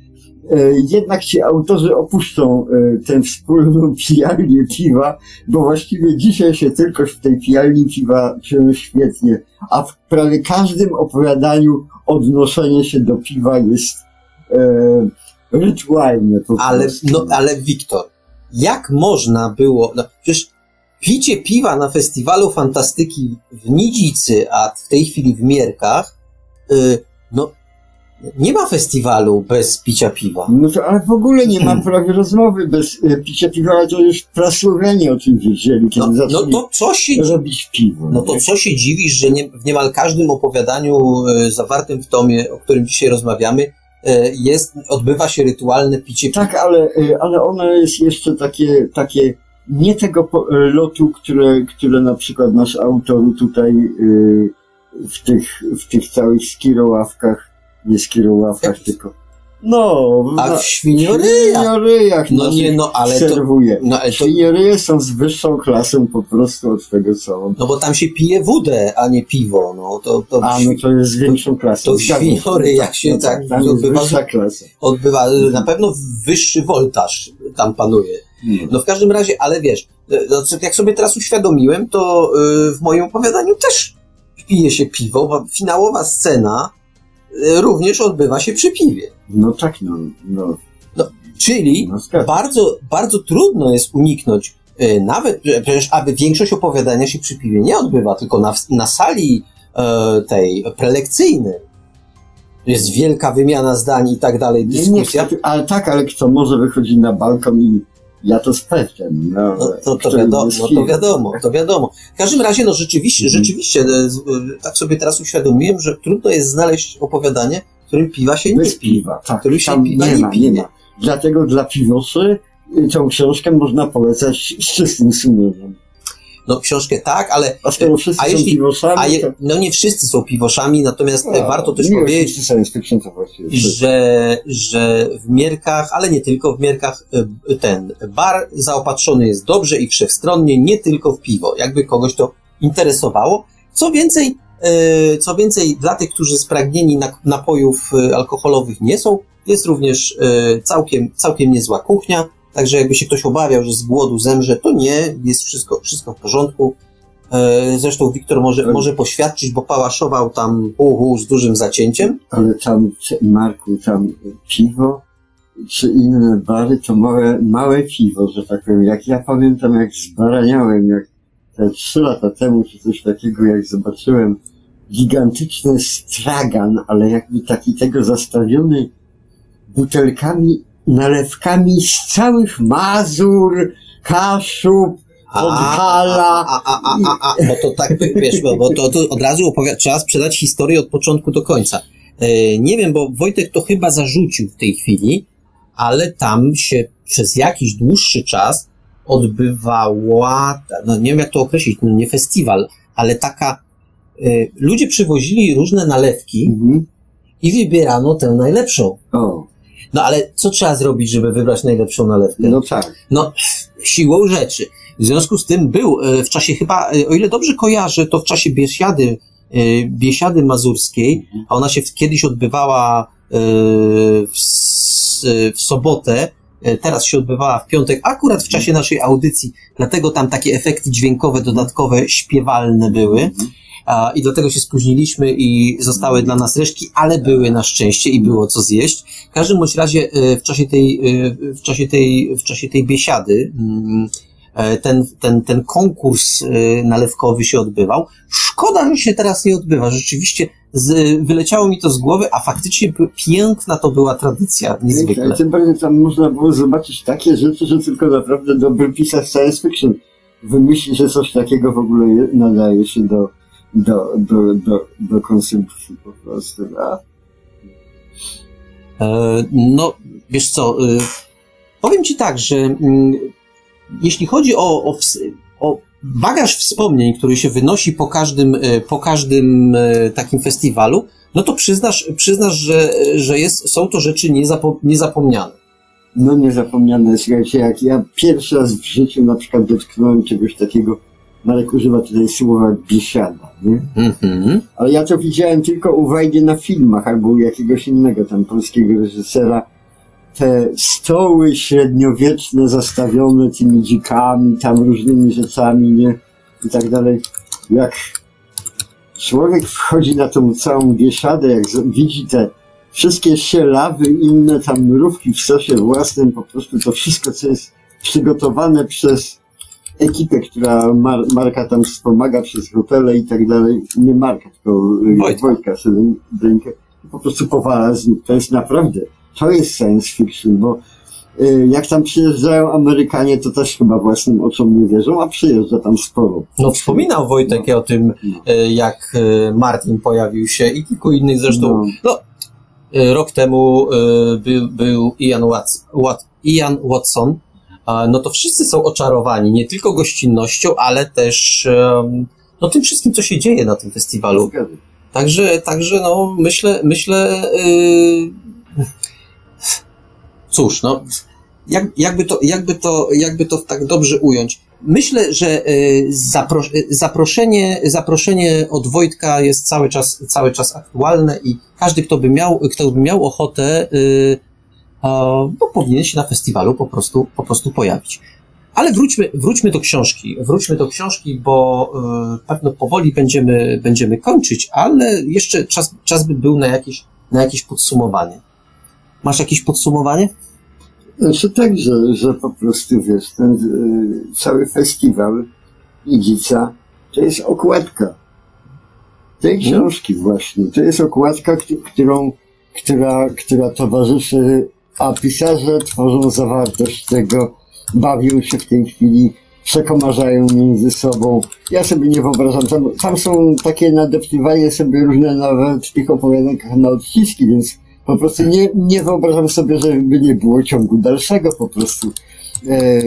[SPEAKER 3] jednak ci autorzy opuszczą y, tę wspólną pijalnię piwa, bo właściwie dzisiaj się tylko w tej pijalni piwa czują świetnie, a w prawie każdym opowiadaniu odnoszenie się do piwa jest e, rytualne po
[SPEAKER 2] Ale,
[SPEAKER 3] prostu.
[SPEAKER 2] no, ale Wiktor, jak można było, no przecież picie piwa na festiwalu fantastyki w Nidzicy, a w tej chwili w Mierkach, y, no, nie ma festiwalu bez picia piwa.
[SPEAKER 3] No to, ale w ogóle nie ma prawie rozmowy bez e, picia piwa, ale to już prasłowianie o tym wiedzieli, kiedy
[SPEAKER 2] No, no to co się
[SPEAKER 3] robić piwo.
[SPEAKER 2] No to co się dziwisz, że nie, w niemal każdym opowiadaniu e, zawartym w tomie, o którym dzisiaj rozmawiamy, e, jest, odbywa się rytualne picie piwa.
[SPEAKER 3] Tak, ale, ale ono jest jeszcze takie, takie nie tego lotu, które, które na przykład nasz autor tutaj w tych, w tych całych skiroławkach, nie skiroławkach,
[SPEAKER 2] Jak-
[SPEAKER 3] tylko no,
[SPEAKER 2] A w świnioryjach,
[SPEAKER 3] świnioryjach
[SPEAKER 2] no
[SPEAKER 3] naszych
[SPEAKER 2] nie, no ale to,
[SPEAKER 3] serwuje.
[SPEAKER 2] no, ale to,
[SPEAKER 3] Świnioryje są z wyższą klasą po prostu od tego, co
[SPEAKER 2] no bo tam się pije wódę, a nie piwo, no to, to,
[SPEAKER 3] A, no to jest z większą klasą.
[SPEAKER 2] to w świnioryjach się
[SPEAKER 3] no
[SPEAKER 2] tak
[SPEAKER 3] Tam jest
[SPEAKER 2] odbywa,
[SPEAKER 3] wyższa klasa.
[SPEAKER 2] odbywa, na pewno wyższy woltaż tam panuje. No w każdym razie, ale wiesz, e, no, jak sobie teraz uświadomiłem, to y, w moim opowiadaniu też pije się piwo, bo finałowa scena również odbywa się przy piwie.
[SPEAKER 3] No tak, no. no,
[SPEAKER 2] Czyli
[SPEAKER 3] no
[SPEAKER 2] bardzo, bardzo trudno jest uniknąć, y, nawet że przecież, aby większość opowiadania się przy piwie nie odbywa, tylko na, na sali e, tej prelekcyjnej. Jest wielka wymiana zdań i tak dalej,
[SPEAKER 3] Nie, nie,
[SPEAKER 2] dyskusja.
[SPEAKER 3] kto, ale tak, ale kto może wychodzić na balkon i ja to sprawdzam. No,
[SPEAKER 2] No to, to, wiadomo, no to wiadomo, to wiadomo. W każdym razie, no rzeczywiście,
[SPEAKER 3] Mhm.
[SPEAKER 2] rzeczywiście, e, z- e, tak sobie teraz uświadomiłem, że trudno jest znaleźć opowiadanie, w którym piwa się nie
[SPEAKER 3] Bez
[SPEAKER 2] pije.
[SPEAKER 3] piwa, tak.
[SPEAKER 2] Który się piwa
[SPEAKER 3] nie
[SPEAKER 2] nie
[SPEAKER 3] ma, nie ma. Dlatego dla piwoszy y, tą książkę można polecać z czystym sumieniem.
[SPEAKER 2] No książkę tak, ale
[SPEAKER 3] A skoro wszyscy
[SPEAKER 2] a
[SPEAKER 3] są
[SPEAKER 2] jeśli-
[SPEAKER 3] piwoszami,
[SPEAKER 2] a je, no nie wszyscy są piwoszami, natomiast e,
[SPEAKER 3] A,
[SPEAKER 2] warto też powiedzieć, że, że w Mierkach, ale nie tylko w Mierkach, e, ten bar zaopatrzony jest dobrze i wszechstronnie, nie tylko w piwo, jakby kogoś to interesowało. Co więcej, e, co więcej, dla tych, którzy spragnieni na- napojów e, alkoholowych nie są, jest również e, całkiem, całkiem niezła kuchnia, także jakby się ktoś obawiał, że z głodu zemrze, to nie, jest wszystko, wszystko w porządku. E, Zresztą Wiktor może, może poświadczyć, bo pałaszował tam uhu z dużym zacięciem.
[SPEAKER 3] Ale tam, Marku, tam piwo czy inne bary to małe, małe piwo, że tak powiem. Jak ja pamiętam, jak zbaraniałem, jak te trzy lata temu, czy coś takiego, jak zobaczyłem gigantyczny stragan, ale jakby taki tego zastawiony butelkami, nalewkami z całych Mazur, Kaszub, Podhala.
[SPEAKER 2] A, a, a, a, a, bo to tak, wiesz, bo, bo to, to od razu opowiada, trzeba sprzedać historię od początku do końca. E, nie wiem, bo Wojtek to chyba zarzucił w tej chwili, ale tam się przez jakiś dłuższy czas odbywała, no nie wiem jak to określić, no nie festiwal, ale taka, y, ludzie przywozili różne nalewki
[SPEAKER 3] Mhm.
[SPEAKER 2] i wybierano tę najlepszą.
[SPEAKER 3] O,
[SPEAKER 2] No ale co trzeba zrobić, żeby wybrać najlepszą nalewkę?
[SPEAKER 3] no tak.
[SPEAKER 2] No, siłą rzeczy. W związku z tym był e, w czasie chyba, e, o ile dobrze kojarzę, to w czasie biesiady, e, biesiady mazurskiej, a ona się kiedyś odbywała w, w sobotę, teraz się odbywała w piątek, akurat w czasie naszej audycji, dlatego tam takie efekty dźwiękowe, dodatkowe, śpiewalne były. I dlatego się spóźniliśmy i zostały dla nas resztki, ale były na szczęście i było co zjeść. W każdym bądź razie e, w czasie tej, e, w czasie tej, w czasie tej biesiady mm, e, ten, ten, ten konkurs nalewkowy się odbywał. Szkoda, że się teraz nie odbywa. Rzeczywiście z, wyleciało mi to z głowy, a faktycznie piękna to była tradycja, niezwykle.
[SPEAKER 3] Tym bardziej tam można było zobaczyć takie rzeczy, że tylko naprawdę dobry pisarz science fiction wymyśli, że coś takiego w ogóle je- nadaje się do, do, do, do, do konsumpcji po prostu. A?
[SPEAKER 2] E, No, wiesz co, y, powiem ci tak, że mm, jeśli chodzi o, o, o bagaż wspomnień, który się wynosi po każdym, e, po każdym e, takim festiwalu, no to przyznasz, przyznasz że, że jest, są to rzeczy niezapo, niezapomniane.
[SPEAKER 3] No niezapomniane, słuchajcie, jak ja pierwszy raz w życiu na przykład dotknąłem czegoś takiego, Marek używa tutaj słowa biesiada, nie?
[SPEAKER 2] Mhm.
[SPEAKER 3] Ale ja to widziałem tylko u Wajdy na filmach albo u jakiegoś innego tam polskiego reżysera. Te stoły średniowieczne zastawione tymi dzikami, tam różnymi rzeczami, nie? I tak dalej. Jak człowiek wchodzi na tą całą bieszadę, jak widzi te wszystkie sielawy, inne tam mrówki w sosie własnym, po prostu to wszystko, co jest przygotowane przez ekipę, która Mar Marka tam wspomaga przez hotele i tak dalej. Nie Marka, tylko y,
[SPEAKER 2] Wojtka.
[SPEAKER 3] Wojtka Sydenkę. Po prostu powala z nich. To jest naprawdę, to jest science fiction, bo y, jak tam przyjeżdżają Amerykanie, to też chyba własnym oczom nie wierzą, a przyjeżdża tam sporo.
[SPEAKER 2] No wspominał Wojtek o tym, e, jak e, Martin pojawił się i kilku innych zresztą.
[SPEAKER 3] No.
[SPEAKER 2] No, rok temu był, był Ian, Watts, Wat, Ian Watson. No to wszyscy są oczarowani, nie tylko gościnnością, ale też no tym wszystkim, co się dzieje na tym festiwalu. Także, także no myślę, myślę, yy... cóż, no jak, jakby, to, jakby, to, jakby to tak dobrze ująć. Myślę, że yy, zapro, yy, zaproszenie, zaproszenie od Wojtka jest cały czas, cały czas aktualne i każdy, kto by miał, kto by miał ochotę, yy, no, powinien się na festiwalu po prostu, po prostu pojawić. Ale wróćmy, wróćmy do książki. Wróćmy do książki, bo y, pewno powoli będziemy, będziemy kończyć, ale jeszcze czas, czas by był na jakieś, na jakieś podsumowanie. Masz jakieś podsumowanie?
[SPEAKER 3] Znaczy tak, że, że po prostu wiesz, ten y, cały festiwal Idzica to jest okładka tej książki właśnie. To jest okładka, któ- którą, która, która towarzyszy, a pisarze tworzą zawartość tego, bawią się w tej chwili, przekomarzają między sobą. Ja sobie nie wyobrażam, tam, tam są takie nadeptywanie sobie różne nawet w tych opowiadankach na odciski, więc po prostu nie, nie wyobrażam sobie, żeby nie było ciągu dalszego po prostu. E,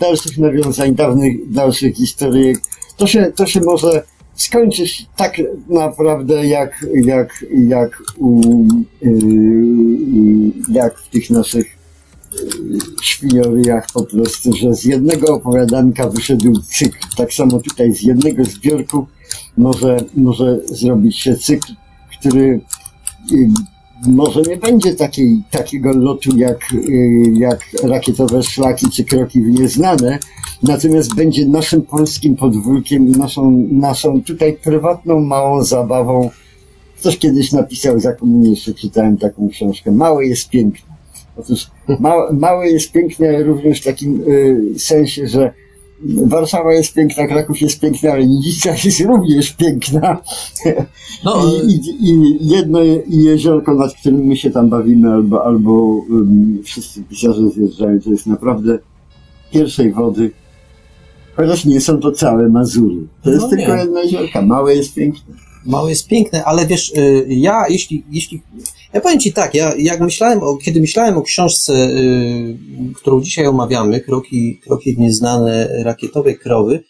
[SPEAKER 3] dalszych nawiązań, dawnych, dalszych historyjek. To się, to się może skończyć tak naprawdę jak, jak, jak, u, y, jak w tych naszych y, świnioryjach po prostu, że z jednego opowiadanka wyszedł cykl. Tak samo tutaj z jednego zbiorku może, może zrobić się cykl, który y, może nie będzie takiej, takiego lotu jak, y, jak rakietowe szlaki czy kroki w nieznane, natomiast będzie naszym polskim podwórkiem i naszą, naszą tutaj prywatną, małą zabawą. Ktoś kiedyś napisał, za jeszcze czytałem taką książkę, Małe jest piękne. Otóż ma, małe jest piękne również w takim y, sensie, że Warszawa jest piękna, Kraków jest piękny, ale Nidzica jest również piękna.
[SPEAKER 2] No,
[SPEAKER 3] I, i, I jedno jeziorko, nad którym my się tam bawimy, albo, albo um, wszyscy pisarze zjeżdżają, to jest naprawdę pierwszej wody. Chociaż nie są to całe Mazury. To jest
[SPEAKER 2] No
[SPEAKER 3] tylko
[SPEAKER 2] nie.
[SPEAKER 3] jedno jeziorka. Małe jest piękne.
[SPEAKER 2] Mało jest piękne, ale wiesz, y, ja jeśli, jeśli, ja powiem Ci tak, ja jak myślałem, o, kiedy myślałem o książce, y, którą dzisiaj omawiamy, Kroki, kroki w nieznane rakietowe krowy,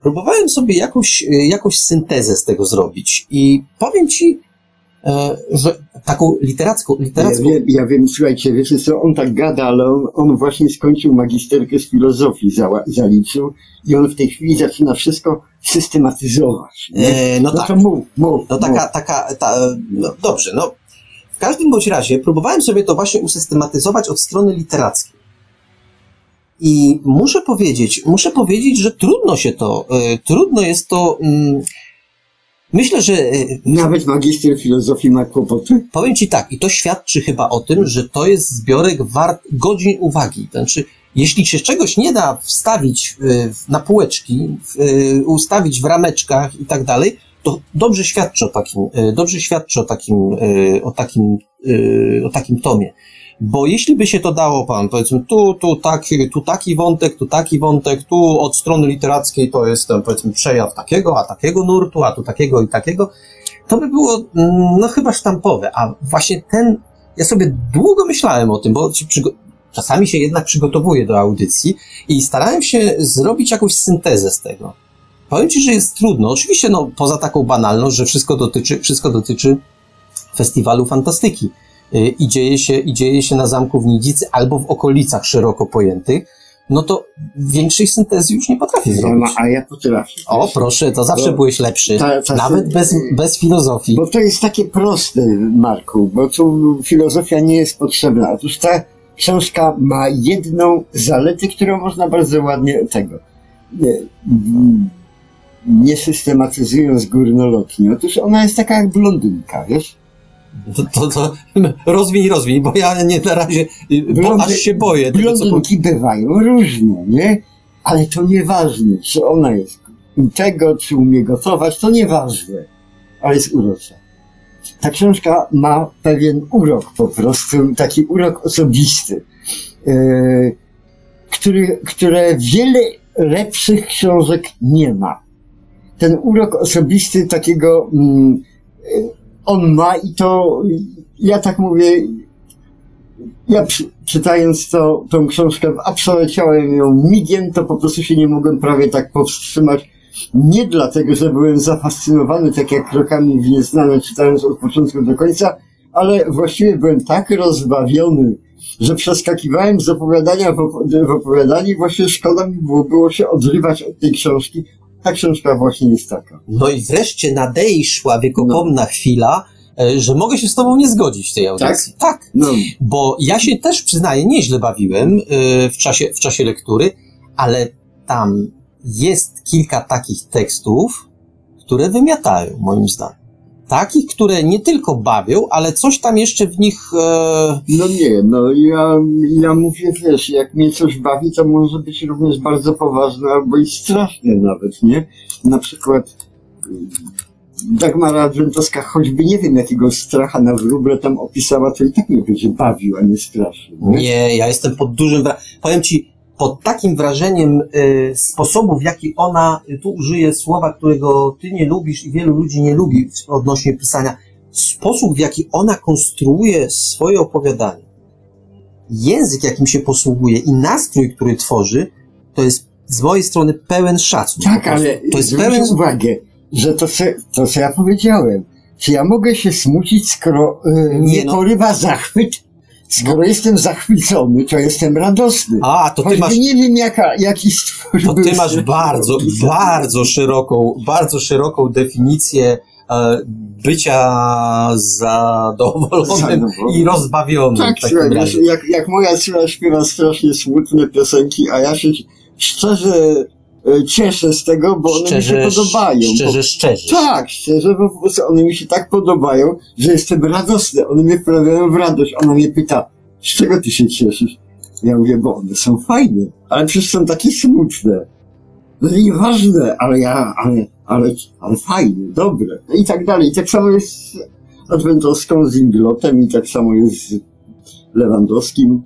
[SPEAKER 2] próbowałem sobie jakąś, y, jakąś syntezę z tego zrobić. I powiem Ci, że taką literacką, literacką...
[SPEAKER 3] Ja wiem, ja wiem, słuchajcie, wiecie co, on tak gada, ale on, on właśnie skończył magisterkę z filozofii, za, zaliczył i on w tej chwili zaczyna wszystko systematyzować.
[SPEAKER 2] E, no
[SPEAKER 3] No
[SPEAKER 2] tak.
[SPEAKER 3] to mów, mów.
[SPEAKER 2] No taka, taka, ta, no dobrze, no. W każdym bądź razie próbowałem sobie to właśnie usystematyzować od strony literackiej. I muszę powiedzieć, muszę powiedzieć, że trudno się to, e, trudno jest to, mm, myślę, że, e,
[SPEAKER 3] Nawet magister filozofii ma kłopoty.
[SPEAKER 2] powiem Ci tak, i to świadczy chyba o tym, że to jest zbiorek wart godzin uwagi. Znaczy, jeśli się czegoś nie da wstawić w- na półeczki, e, ustawić w rameczkach i tak dalej, to dobrze świadczy o takim, dobrze świadczy o takim, o takim, o takim tomie. Bo jeśli by się to dało, pan, powiedzmy, tu, tu taki, tu taki wątek, tu taki wątek, tu od strony literackiej to jest powiedzmy, przejaw takiego, a takiego nurtu, a tu takiego i takiego, to by było, mm, no chyba sztampowe. A właśnie ten, ja sobie długo myślałem o tym, bo czasami się jednak przygotowuję do audycji i starałem się zrobić jakąś syntezę z tego. Powiem Ci, że jest trudno. Oczywiście, no, poza taką banalność, że wszystko dotyczy, wszystko dotyczy festiwalu fantastyki. Y, I dzieje się, i dzieje się na zamku w Nidzicy albo w okolicach szeroko pojętych, no to większej syntezy już nie potrafię zrobić.
[SPEAKER 3] a ja potrafię.
[SPEAKER 2] O, proszę, to zawsze
[SPEAKER 3] Bo
[SPEAKER 2] byłeś lepszy.
[SPEAKER 3] ta- ta-
[SPEAKER 2] Nawet bez, bez filozofii.
[SPEAKER 3] Bo to jest takie proste, Marku, bo tu filozofia nie jest potrzebna. Otóż ta książka ma jedną zaletę, którą można bardzo ładnie tego. Nie, nie systematyzując górnolotnie. Otóż ona jest taka jak blondynka, wiesz?
[SPEAKER 2] To, to, to rozwiń, rozwiń, bo ja nie na razie, y, bo
[SPEAKER 3] Blondy-
[SPEAKER 2] aż się boję tego, co
[SPEAKER 3] Blondynki bywają różne, nie? Ale to nieważne, czy ona jest tego, czy umie gotować, to nieważne. Ale jest urocza. Ta książka ma pewien urok po prostu, taki urok osobisty, yy, który, które wiele lepszych książek nie ma. Ten urok osobisty takiego yy, on ma i to, ja tak mówię, ja czytając to, tą książkę, przeleciałem ją migiem, to po prostu się nie mogłem prawie tak powstrzymać. Nie dlatego, że byłem zafascynowany tak jak krokami w nieznane, czytając od początku do końca, ale właściwie byłem tak rozbawiony, że przeskakiwałem z opowiadania w, op- w opowiadanie właśnie szkoda mi było, było się odrywać od tej książki. Ta książka właśnie jest taka.
[SPEAKER 2] No i wreszcie nadejszła wiekopomna chwila, e, że mogę się z tobą nie zgodzić w tej audycji. Tak.
[SPEAKER 3] No,
[SPEAKER 2] Bo ja się też przyznaję, nieźle bawiłem e, w czasie, w czasie lektury, ale tam jest kilka takich tekstów, które wymiatają, moim zdaniem. Takich, które nie tylko bawią, ale coś tam jeszcze w nich. E,
[SPEAKER 3] No nie, no ja, ja mówię, wiesz, jak mnie coś bawi, to może być również bardzo poważne albo i straszne nawet, nie? Na przykład mm, Dagmara Adwentowska choćby nie wiem jakiego stracha na wróble tam opisała, to i tak mnie będzie bawił, a nie straszył. Nie?
[SPEAKER 2] Nie, ja jestem pod dużym wrażeniem. Powiem ci, pod takim wrażeniem y, sposobu, w jaki ona tu użyje słowa, którego ty nie lubisz i wielu ludzi nie lubi odnośnie pisania. Sposób, w jaki ona konstruuje swoje opowiadanie, język, jakim się posługuje i nastrój, który tworzy, to jest z mojej strony pełen szacun.
[SPEAKER 3] Tak, ale
[SPEAKER 2] to jest pełen.
[SPEAKER 3] uwagę, że to, co, to co ja powiedziałem, czy ja mogę się smucić, skoro y,
[SPEAKER 2] Nie,
[SPEAKER 3] nie
[SPEAKER 2] no.
[SPEAKER 3] porywa zachwyt? Skoro jestem zachwycony, to jestem radosny.
[SPEAKER 2] A, to ty
[SPEAKER 3] Choćby
[SPEAKER 2] masz.
[SPEAKER 3] nie wiem jaka, jaki stwór
[SPEAKER 2] To ty masz bardzo, bardzo szeroką, bardzo szeroką definicję e, bycia zadowolonym
[SPEAKER 3] Zadowolonym.
[SPEAKER 2] i rozbawionym.
[SPEAKER 3] Tak, słuchaj, wiesz, jak, jak moja córa śpiewa strasznie smutne piosenki, a ja się szczerze cieszę z tego, bo one mi się podobają.
[SPEAKER 2] Szczerze,
[SPEAKER 3] bo,
[SPEAKER 2] szczerze.
[SPEAKER 3] tak, szczerze, bo po prostu one mi się tak podobają, że jestem radosny. One mnie wprawiają w radość. Ona mnie pyta, z czego ty się cieszysz? Ja mówię, bo one są fajne, ale przecież są takie smutne. No nieważne, ale ja, ale, ale, ale fajne, dobre. No I tak dalej. I tak samo jest z Adwentowską, z Inglotem i tak samo jest z Lewandowskim.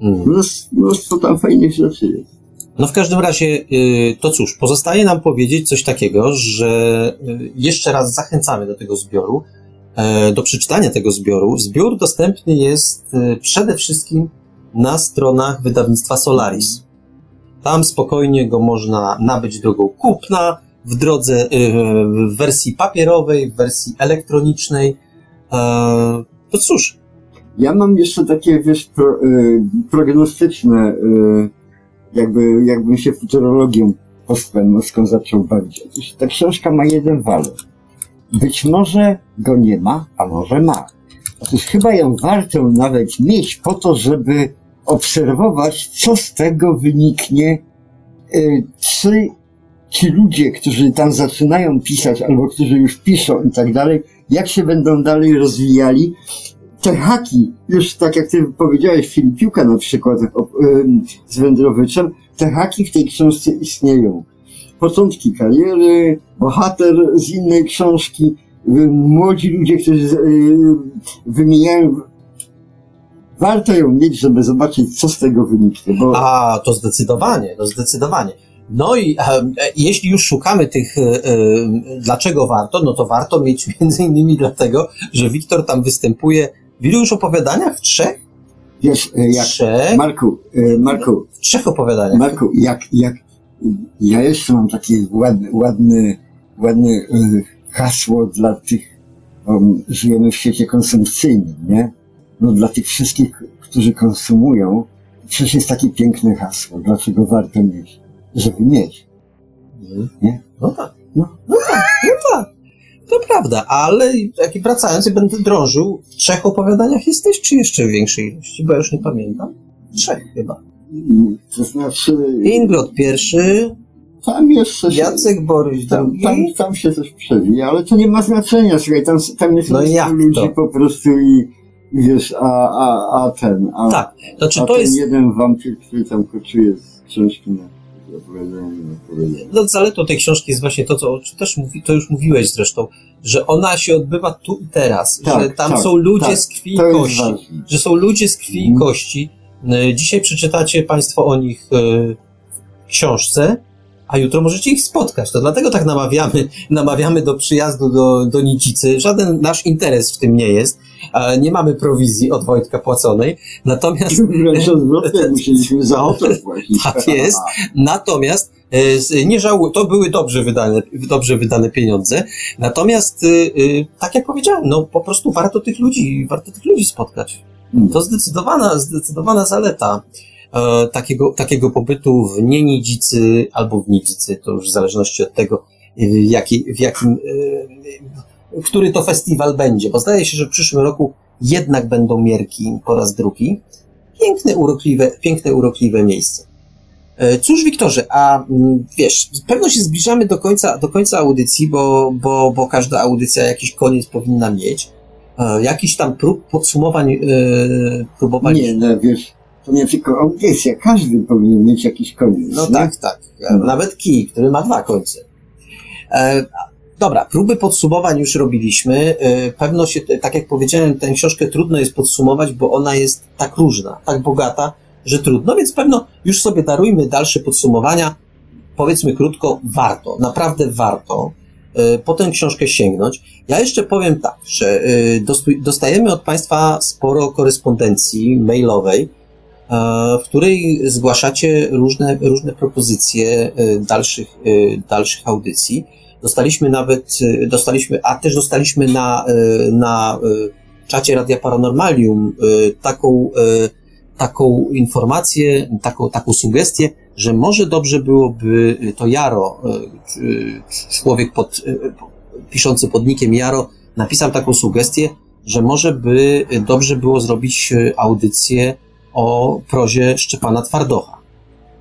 [SPEAKER 2] Mm.
[SPEAKER 3] Mnóstwo, mnóstwo tam fajnych rzeczy jest.
[SPEAKER 2] No w każdym razie, y, to cóż, pozostaje nam powiedzieć coś takiego, że y, jeszcze raz zachęcamy do tego zbioru, e, do przeczytania tego zbioru. Zbiór dostępny jest y, przede wszystkim na stronach wydawnictwa Solaris. Tam spokojnie go można nabyć drogą kupna, w drodze, w wersji papierowej, w wersji elektronicznej. E, to cóż.
[SPEAKER 3] Ja mam jeszcze takie, wiesz, pro, prognostyczne jakby, jakbym się futurologią postpenowską zaczął bawić. Otóż ta książka ma jeden walor. Być może go nie ma, a może ma. Otóż chyba ją warto nawet mieć po to, żeby obserwować, co z tego wyniknie, y, czy ci ludzie, którzy tam zaczynają pisać, albo którzy już piszą i tak dalej, jak się będą dalej rozwijali, te haki, już tak jak ty powiedziałeś, Filipiuka na przykład z Wędrowiczem, te haki w tej książce istnieją. Początki kariery, bohater z innej książki, młodzi ludzie, którzy wymieniają warto ją mieć, żeby zobaczyć, co z tego wyniknie. Bo...
[SPEAKER 2] A, to zdecydowanie, to zdecydowanie. No i e, jeśli już szukamy tych, e, e, dlaczego warto, no to warto mieć między innymi dlatego, że Wiktor tam występuje w ilu już opowiadaniach? W trzech?
[SPEAKER 3] Wiesz, e, jak, trzech? Marku, e, Marku.
[SPEAKER 2] W trzech opowiadaniach.
[SPEAKER 3] Marku, jak, jak, ja jeszcze mam takie ładne, ładne, ładne e, hasło dla tych, żyjemy w świecie konsumpcyjnym, nie? No dla tych wszystkich, którzy konsumują, przecież jest takie piękne hasło, dlaczego warto mieć, żeby mieć.
[SPEAKER 2] Mhm. Nie? No tak. No, no tak, no tak. To prawda, ale jak wracając, i będę drążył, w trzech opowiadaniach jesteś, czy jeszcze w większej ilości? Bo ja już nie pamiętam. Trzech chyba.
[SPEAKER 3] To znaczy...
[SPEAKER 2] Inglot pierwszy,
[SPEAKER 3] tam jeszcze
[SPEAKER 2] się, Jacek Borys
[SPEAKER 3] tam. Tam, tam się coś przewija, ale to nie ma znaczenia, słuchaj, tam, tam jest no ludzi to? po prostu i wiesz, a, a, a ten, a,
[SPEAKER 2] tak, znaczy
[SPEAKER 3] a
[SPEAKER 2] to
[SPEAKER 3] ten
[SPEAKER 2] jest...
[SPEAKER 3] jeden wampir, który tam koczuje z książki na
[SPEAKER 2] no, zaletą tej książki jest właśnie to, co też mówi, to już mówiłeś zresztą, że ona się odbywa tu i teraz, tak, że tam tak, są ludzie tak, z krwi i kości, że są ludzie z krwi i mhm. kości. E, dzisiaj przeczytacie Państwo o nich e, w książce, a jutro możecie ich spotkać. To dlatego tak namawiamy, namawiamy do przyjazdu do, do Nicicy. Żaden nasz interes w tym nie jest. Nie mamy prowizji od Wojtka płaconej. Natomiast...
[SPEAKER 3] Odwrotnie, musieliśmy za hotel płacić.
[SPEAKER 2] Tak jest. Natomiast e, nie żałuję, to były dobrze wydane, dobrze wydane pieniądze. Natomiast, e, e, tak jak powiedziałem, no po prostu warto tych ludzi, warto tych ludzi spotkać. Hmm. To zdecydowana, zdecydowana zaleta e, takiego, takiego pobytu w Nienidzicy albo w Nidzicy, to już w zależności od tego, w, jaki, w jakim, e, który to festiwal będzie, bo zdaje się, że w przyszłym roku jednak będą Mierki po raz drugi. Piękne, urokliwe, piękne, urokliwe miejsce. E, cóż, Wiktorze, a mm, wiesz, pewno się zbliżamy do końca, do końca audycji, bo, bo, bo każda audycja jakiś koniec powinna mieć. E, jakiś tam prób podsumowań, e, próbowań.
[SPEAKER 3] Nie, no wiesz, to nie tylko audycja, każdy powinien mieć jakiś koniec.
[SPEAKER 2] No nie? tak, tak. No. Nawet kij, który ma dwa końce. E, dobra, próby podsumowań już robiliśmy. E, pewno się, tak jak powiedziałem, tę książkę trudno jest podsumować, bo ona jest tak różna, tak bogata, że trudno, więc pewno już sobie darujmy dalsze podsumowania. Powiedzmy krótko, warto, naprawdę warto e, po tę książkę sięgnąć. Ja jeszcze powiem tak, że e, dostajemy od Państwa sporo korespondencji mailowej, w której zgłaszacie różne, różne propozycje e, dalszych, e, dalszych audycji. Dostaliśmy nawet, dostaliśmy, a też dostaliśmy na, na czacie Radia Paranormalium taką, taką informację, taką, taką sugestię, że może dobrze byłoby to Jaro, człowiek pod, piszący pod nikiem Jaro, napisał taką sugestię, że może by dobrze było zrobić audycję o prozie Szczepana Twardocha.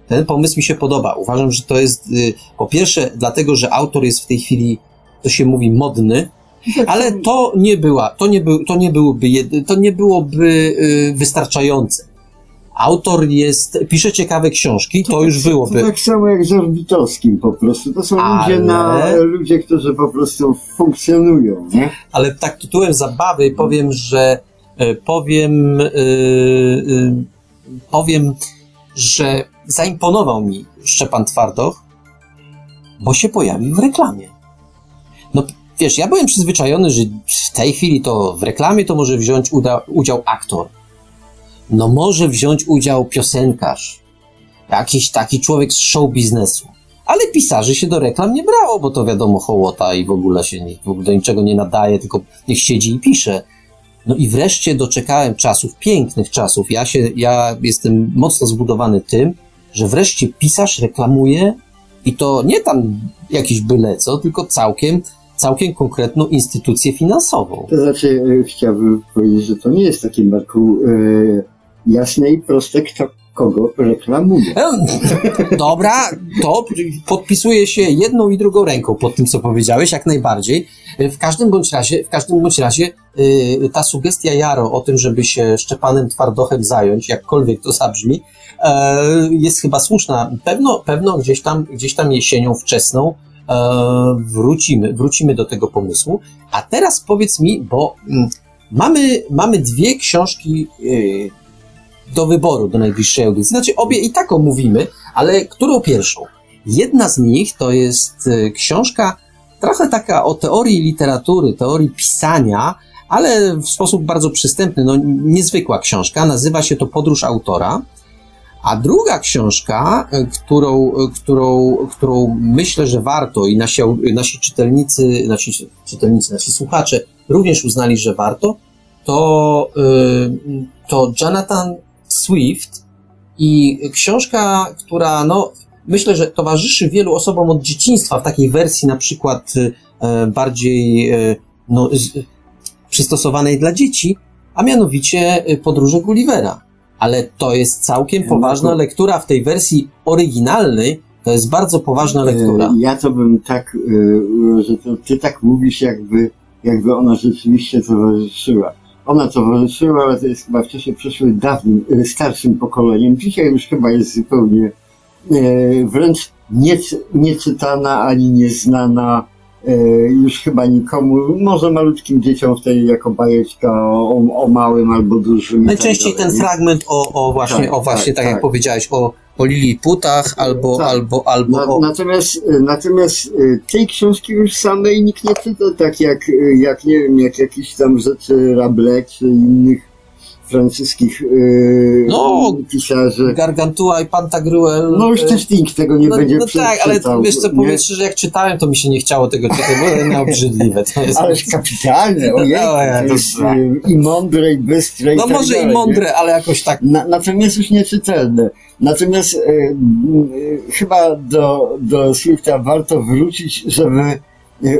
[SPEAKER 2] Ten pomysł mi się podoba. Uważam, że to jest y, po pierwsze dlatego, że autor jest w tej chwili, to się mówi, modny, ale to nie była, to nie, był, to nie byłoby, to nie byłoby y, wystarczające. Autor jest, pisze ciekawe książki, to, to już tak, byłoby.
[SPEAKER 3] To tak samo jak z Orbitowskim po prostu. To są ale... ludzie, na, ludzie, którzy po prostu funkcjonują, nie?
[SPEAKER 2] Ale tak tytułem zabawy powiem, że powiem, e, e, powiem, że zaimponował mi Szczepan Twardoch? Bo się pojawił w reklamie. No wiesz, ja byłem przyzwyczajony, że w tej chwili to w reklamie to może wziąć uda, udział aktor. No może wziąć udział piosenkarz. Jakiś taki człowiek z show biznesu. Ale pisarzy się do reklam nie brało, bo to wiadomo hołota i w ogóle się nie, w ogóle do niczego nie nadaje, tylko niech siedzi i pisze. No i wreszcie doczekałem czasów, pięknych czasów. Ja się, ja jestem mocno zbudowany tym, że wreszcie pisarz reklamuje i to nie tam jakiś byle co, tylko całkiem, całkiem konkretną instytucję finansową.
[SPEAKER 3] To znaczy, e, chciałbym powiedzieć, że to nie jest takie, Marku, e, jasne i proste, kto kogo reklamuje.
[SPEAKER 2] E, Dobra, to podpisuję się jedną i drugą ręką pod tym, co powiedziałeś, jak najbardziej. E, W każdym bądź razie, w każdym bądź razie y, ta sugestia Jaro o tym, żeby się Szczepanem Twardochem zająć, jakkolwiek to zabrzmi, e, jest chyba słuszna. Pewno, pewno gdzieś tam, gdzieś tam jesienią wczesną e, wrócimy, wrócimy do tego pomysłu. A teraz powiedz mi, bo mm, mamy, mamy dwie książki y, do wyboru do najbliższej audycji. Znaczy obie i tak omówimy, ale którą pierwszą? Jedna z nich to jest y, książka trochę taka o teorii literatury, teorii pisania, ale w sposób bardzo przystępny, no niezwykła książka, nazywa się to Podróż autora. A druga książka, y, którą, y, którą, którą myślę, że warto i nasi, nasi czytelnicy, nasi czytelnicy, nasi słuchacze również uznali, że warto, to, to Jonathan Swift i książka, która no, myślę, że towarzyszy wielu osobom od dzieciństwa w takiej wersji na przykład e, bardziej e, no, przystosowanej dla dzieci, a mianowicie y, Podróże Gullivera. Ale to jest całkiem poważna
[SPEAKER 3] to-
[SPEAKER 2] lektura w tej wersji oryginalnej. To jest bardzo poważna lektura.
[SPEAKER 3] E, Ja to bym tak, e, że to ty tak mówisz, jakby, jakby ona rzeczywiście towarzyszyła. Ona towarzyszyła, ale to jest chyba w czasie przeszły dawnym, e, starszym pokoleniem. Dzisiaj już chyba jest zupełnie e, wręcz nieczytana ani nieznana e, już chyba nikomu, może malutkim dzieciom w tej jako bajeczka o, o małym albo dużym.
[SPEAKER 2] Najczęściej
[SPEAKER 3] tak dalej,
[SPEAKER 2] ten
[SPEAKER 3] nie?
[SPEAKER 2] fragment o, o właśnie,
[SPEAKER 3] Tak,
[SPEAKER 2] o właśnie, tak,
[SPEAKER 3] tak,
[SPEAKER 2] jak
[SPEAKER 3] tak.
[SPEAKER 2] powiedziałeś, o, o Liliputach albo,
[SPEAKER 3] Tak.
[SPEAKER 2] albo, albo
[SPEAKER 3] Na,
[SPEAKER 2] o...
[SPEAKER 3] natomiast, e, natomiast e, tej książki już samej nikt nie czyta, tak jak, e, jak nie wiem, jak jakieś tam rzeczy Rabelais czy innych francuskich e,
[SPEAKER 2] No,
[SPEAKER 3] pisarzy.
[SPEAKER 2] Gargantua i Pantagruel.
[SPEAKER 3] No już
[SPEAKER 2] e,
[SPEAKER 3] też nikt tego nie
[SPEAKER 2] no,
[SPEAKER 3] będzie
[SPEAKER 2] no tak, ale
[SPEAKER 3] przeczytał,
[SPEAKER 2] wiesz co,
[SPEAKER 3] nie?
[SPEAKER 2] powiem szczerze, jak czytałem, to mi się nie chciało tego czytać, bo to obrzydliwe. To jest,
[SPEAKER 3] Ależ kapitalne, ojej,
[SPEAKER 2] No, ja
[SPEAKER 3] to jest
[SPEAKER 2] tak.
[SPEAKER 3] i mądre, i bystre,
[SPEAKER 2] no
[SPEAKER 3] i tak
[SPEAKER 2] może
[SPEAKER 3] dalej,
[SPEAKER 2] i
[SPEAKER 3] nie?
[SPEAKER 2] mądre, ale jakoś tak.
[SPEAKER 3] Na, natomiast już nieczytelne. Natomiast m, e, chyba do, do Swifta warto wrócić, żeby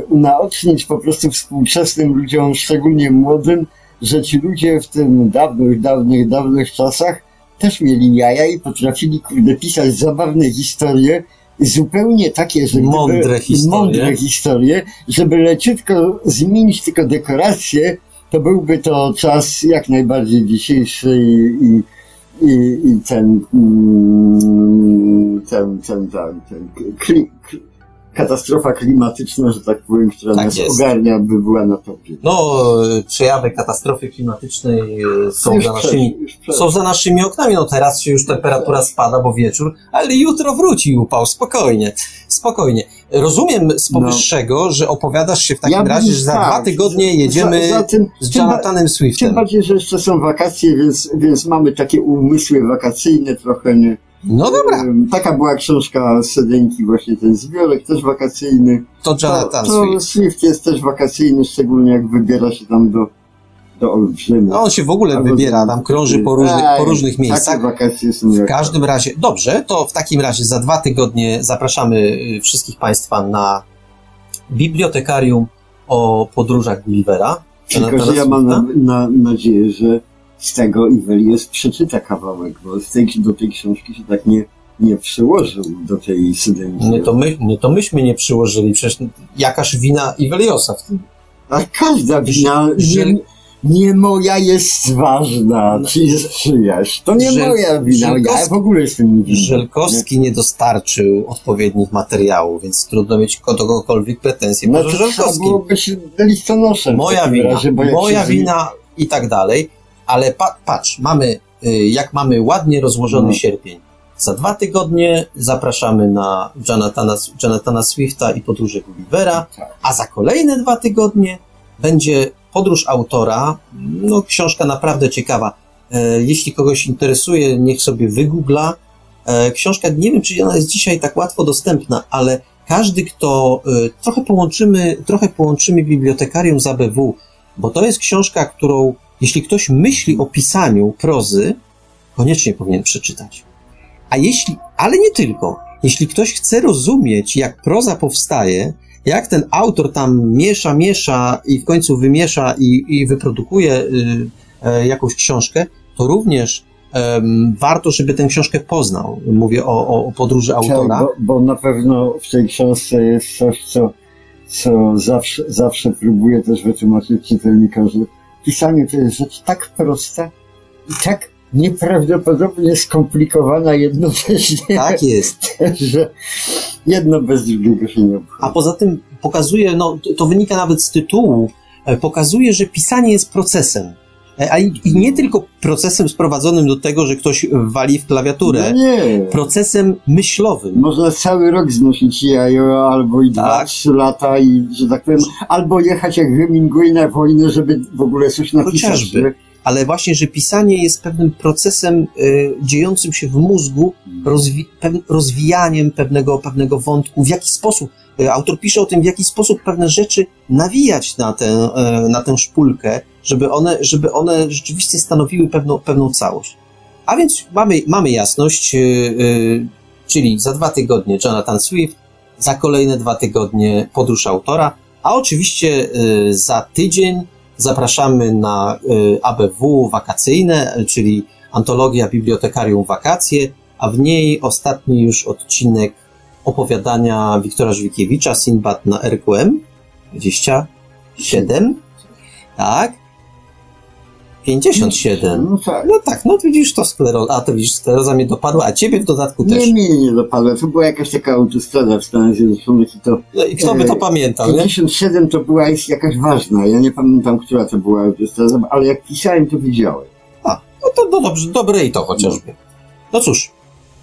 [SPEAKER 3] unaocznić po prostu współczesnym ludziom, szczególnie młodym, że ci ludzie w tym dawnych, dawnych, dawnych czasach też mieli jaja i potrafili kurde pisać zabawne historie, zupełnie takie, że gdyby,
[SPEAKER 2] Mądre historie.
[SPEAKER 3] mądre historie, żeby leciutko zmienić tylko dekoracje, to byłby to czas jak najbardziej dzisiejszy i, i, i, i ten, mm, ten, ten, ten, ten kli, k- katastrofa klimatyczna, że tak powiem, która
[SPEAKER 2] Tak
[SPEAKER 3] nas
[SPEAKER 2] jest.
[SPEAKER 3] ogarnia, by była na topie.
[SPEAKER 2] No, przejawy katastrofy klimatycznej e, są
[SPEAKER 3] Już
[SPEAKER 2] za naszymi,
[SPEAKER 3] przeszło.
[SPEAKER 2] są za naszymi oknami. No teraz się już temperatura spada, bo wieczór, ale jutro wróci upał, spokojnie, spokojnie. Rozumiem z
[SPEAKER 3] No.
[SPEAKER 2] powyższego, że opowiadasz się w takim
[SPEAKER 3] Ja
[SPEAKER 2] razie, że za
[SPEAKER 3] tak,
[SPEAKER 2] dwa tygodnie jedziemy
[SPEAKER 3] za, za tym,
[SPEAKER 2] z
[SPEAKER 3] tym
[SPEAKER 2] Jonathanem
[SPEAKER 3] Tym
[SPEAKER 2] Swiftem.
[SPEAKER 3] bardziej, że jeszcze są wakacje, więc, więc mamy takie umysły wakacyjne trochę, nie?
[SPEAKER 2] No dobra,
[SPEAKER 3] Ym, Taka była książka Sedenki, właśnie ten zbiorek, też wakacyjny.
[SPEAKER 2] to
[SPEAKER 3] To,
[SPEAKER 2] Jonathan
[SPEAKER 3] to
[SPEAKER 2] Swift.
[SPEAKER 3] Swift jest też wakacyjny, szczególnie jak wybiera się tam do, do Olbrzymia.
[SPEAKER 2] No on się w ogóle
[SPEAKER 3] Albo
[SPEAKER 2] wybiera, tam krąży po różnych, po różnych miejscach.
[SPEAKER 3] Takie wakacje są
[SPEAKER 2] W każdym razie, dobrze, to w takim razie za dwa tygodnie zapraszamy y, wszystkich Państwa na bibliotekarium o podróżach Gullivera.
[SPEAKER 3] Tylko, że ja mam na, na nadzieję, że z tego Ivelios przeczyta kawałek, bo z tej, do tej książki się tak nie, nie przyłożył do tej Sydenki.
[SPEAKER 2] Nie to, my, nie to myśmy nie przyłożyli, przecież jakaż wina Iweliosa w tym.
[SPEAKER 3] A każda wina
[SPEAKER 2] Żel-
[SPEAKER 3] nie, nie moja jest ważna,
[SPEAKER 2] No.
[SPEAKER 3] czy jest czyjaś. To nie
[SPEAKER 2] Żel-
[SPEAKER 3] moja wina, ja
[SPEAKER 2] Żelkowski-
[SPEAKER 3] w ogóle jestem niewinny.
[SPEAKER 2] Żelkowski nie dostarczył odpowiednich materiałów, więc trudno mieć kogokolwiek pretensje.
[SPEAKER 3] No to
[SPEAKER 2] Żelkowski.
[SPEAKER 3] było być listonoszem.
[SPEAKER 2] Moja wina,
[SPEAKER 3] razie,
[SPEAKER 2] moja
[SPEAKER 3] się
[SPEAKER 2] wina i tak dalej, ale pa, patrz, mamy, y, jak mamy ładnie rozłożony
[SPEAKER 3] No.
[SPEAKER 2] sierpień, Za dwa tygodnie zapraszamy na Jonathana, Jonathana Swifta i podróże Gullivera, a za kolejne dwa tygodnie będzie podróż autora. No, książka naprawdę ciekawa. E, jeśli kogoś interesuje, niech sobie wygoogla. E, książka, nie wiem, czy ona jest dzisiaj tak łatwo dostępna, ale każdy, kto e, trochę połączymy, trochę połączymy bibliotekarium z ABW, bo to jest książka, którą, jeśli ktoś myśli o pisaniu prozy, koniecznie powinien przeczytać. A jeśli, ale nie tylko. Jeśli ktoś chce rozumieć, jak proza powstaje, jak ten autor tam miesza, miesza i w końcu wymiesza i, i wyprodukuje y, y, jakąś książkę, to również warto, żeby tę książkę poznał. Mówię o, o podróży tak, autora.
[SPEAKER 3] Bo, bo, na pewno w tej książce jest coś, co, co zawsze, zawsze próbuję też wytłumaczyć czytelnikowi, pisanie to jest rzecz tak prosta i tak nieprawdopodobnie skomplikowana jednocześnie.
[SPEAKER 2] Tak jest.
[SPEAKER 3] że jedno bez drugiego się nie obchodzi.
[SPEAKER 2] A poza tym pokazuje, no to wynika nawet z tytułu, e, pokazuje, że pisanie jest procesem. E, a i, i nie tylko procesem sprowadzonym do tego, że ktoś wali w klawiaturę.
[SPEAKER 3] No nie.
[SPEAKER 2] Procesem myślowym.
[SPEAKER 3] Można cały rok znosić jajo, albo i tak. dwa, trzy lata i, że tak powiem, albo jechać jak Hemingway na wojnę, żeby w ogóle coś napisać. Chociażby
[SPEAKER 2] ale właśnie, że pisanie jest pewnym procesem y, dziejącym się w mózgu, rozwi pew rozwijaniem pewnego, pewnego wątku, w jaki sposób, y, autor pisze o tym, w jaki sposób pewne rzeczy nawijać na tę, y, na tę szpulkę, żeby one, żeby one rzeczywiście stanowiły pewną, pewną całość. A więc mamy, mamy jasność, y, y, czyli za dwa tygodnie Jonathan Swift, za kolejne dwa tygodnie podróż autora, a oczywiście y, za tydzień Zapraszamy na y, ABW wakacyjne, czyli Antologia Bibliotekarium Wakacje, a w niej ostatni już odcinek opowiadania Wiktora Żwikiewicza, Sinbad na RQM 27. Tak. 57. No tak. No tak, no widzisz to skleroza, a to widzisz, skleroza mnie dopadła, a ciebie w dodatku też.
[SPEAKER 3] Nie, mnie nie dopadła, to była jakaś taka autostrada w Stanach Zjednoczonych i to...
[SPEAKER 2] No i kto by to e, pamiętał,
[SPEAKER 3] 57 nie? to była jakaś ważna, ja nie pamiętam, która to była autostrada, ale jak pisałem, to widziałem.
[SPEAKER 2] A, no to no dobrze, dobre i to chociażby. No cóż,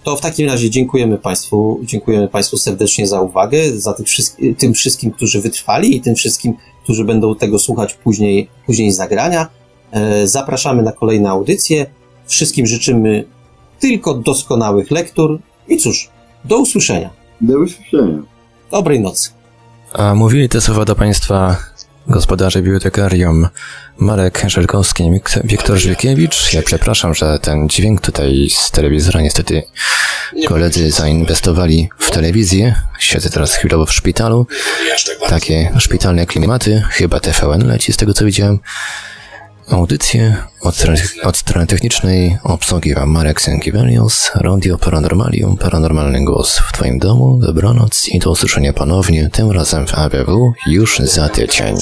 [SPEAKER 2] to w takim razie dziękujemy Państwu, dziękujemy Państwu serdecznie za uwagę, za tych wszystkim, tym wszystkim, którzy wytrwali i tym wszystkim, którzy będą tego słuchać później, później z nagrania. E, zapraszamy na kolejne audycje. Wszystkim życzymy tylko doskonałych lektur i cóż, do usłyszenia.
[SPEAKER 3] Do usłyszenia.
[SPEAKER 2] Dobrej nocy.
[SPEAKER 1] A mówili te słowa do Państwa gospodarze bibliotekarium Marek Żelkowski, Wiktor Żylkiewicz. Ja przepraszam, że ten dźwięk tutaj z telewizora niestety koledzy zainwestowali w telewizję. Siedzę teraz chwilowo w szpitalu. Takie szpitalne klimaty. Chyba TVN leci z tego co widziałem. Audycję od od strony technicznej obsługiwał Marek Sękiewelios, Radio Paranormalium, Paranormalny Głos w Twoim domu, dobranoc i do usłyszenia ponownie, tym razem w ABW już za tydzień.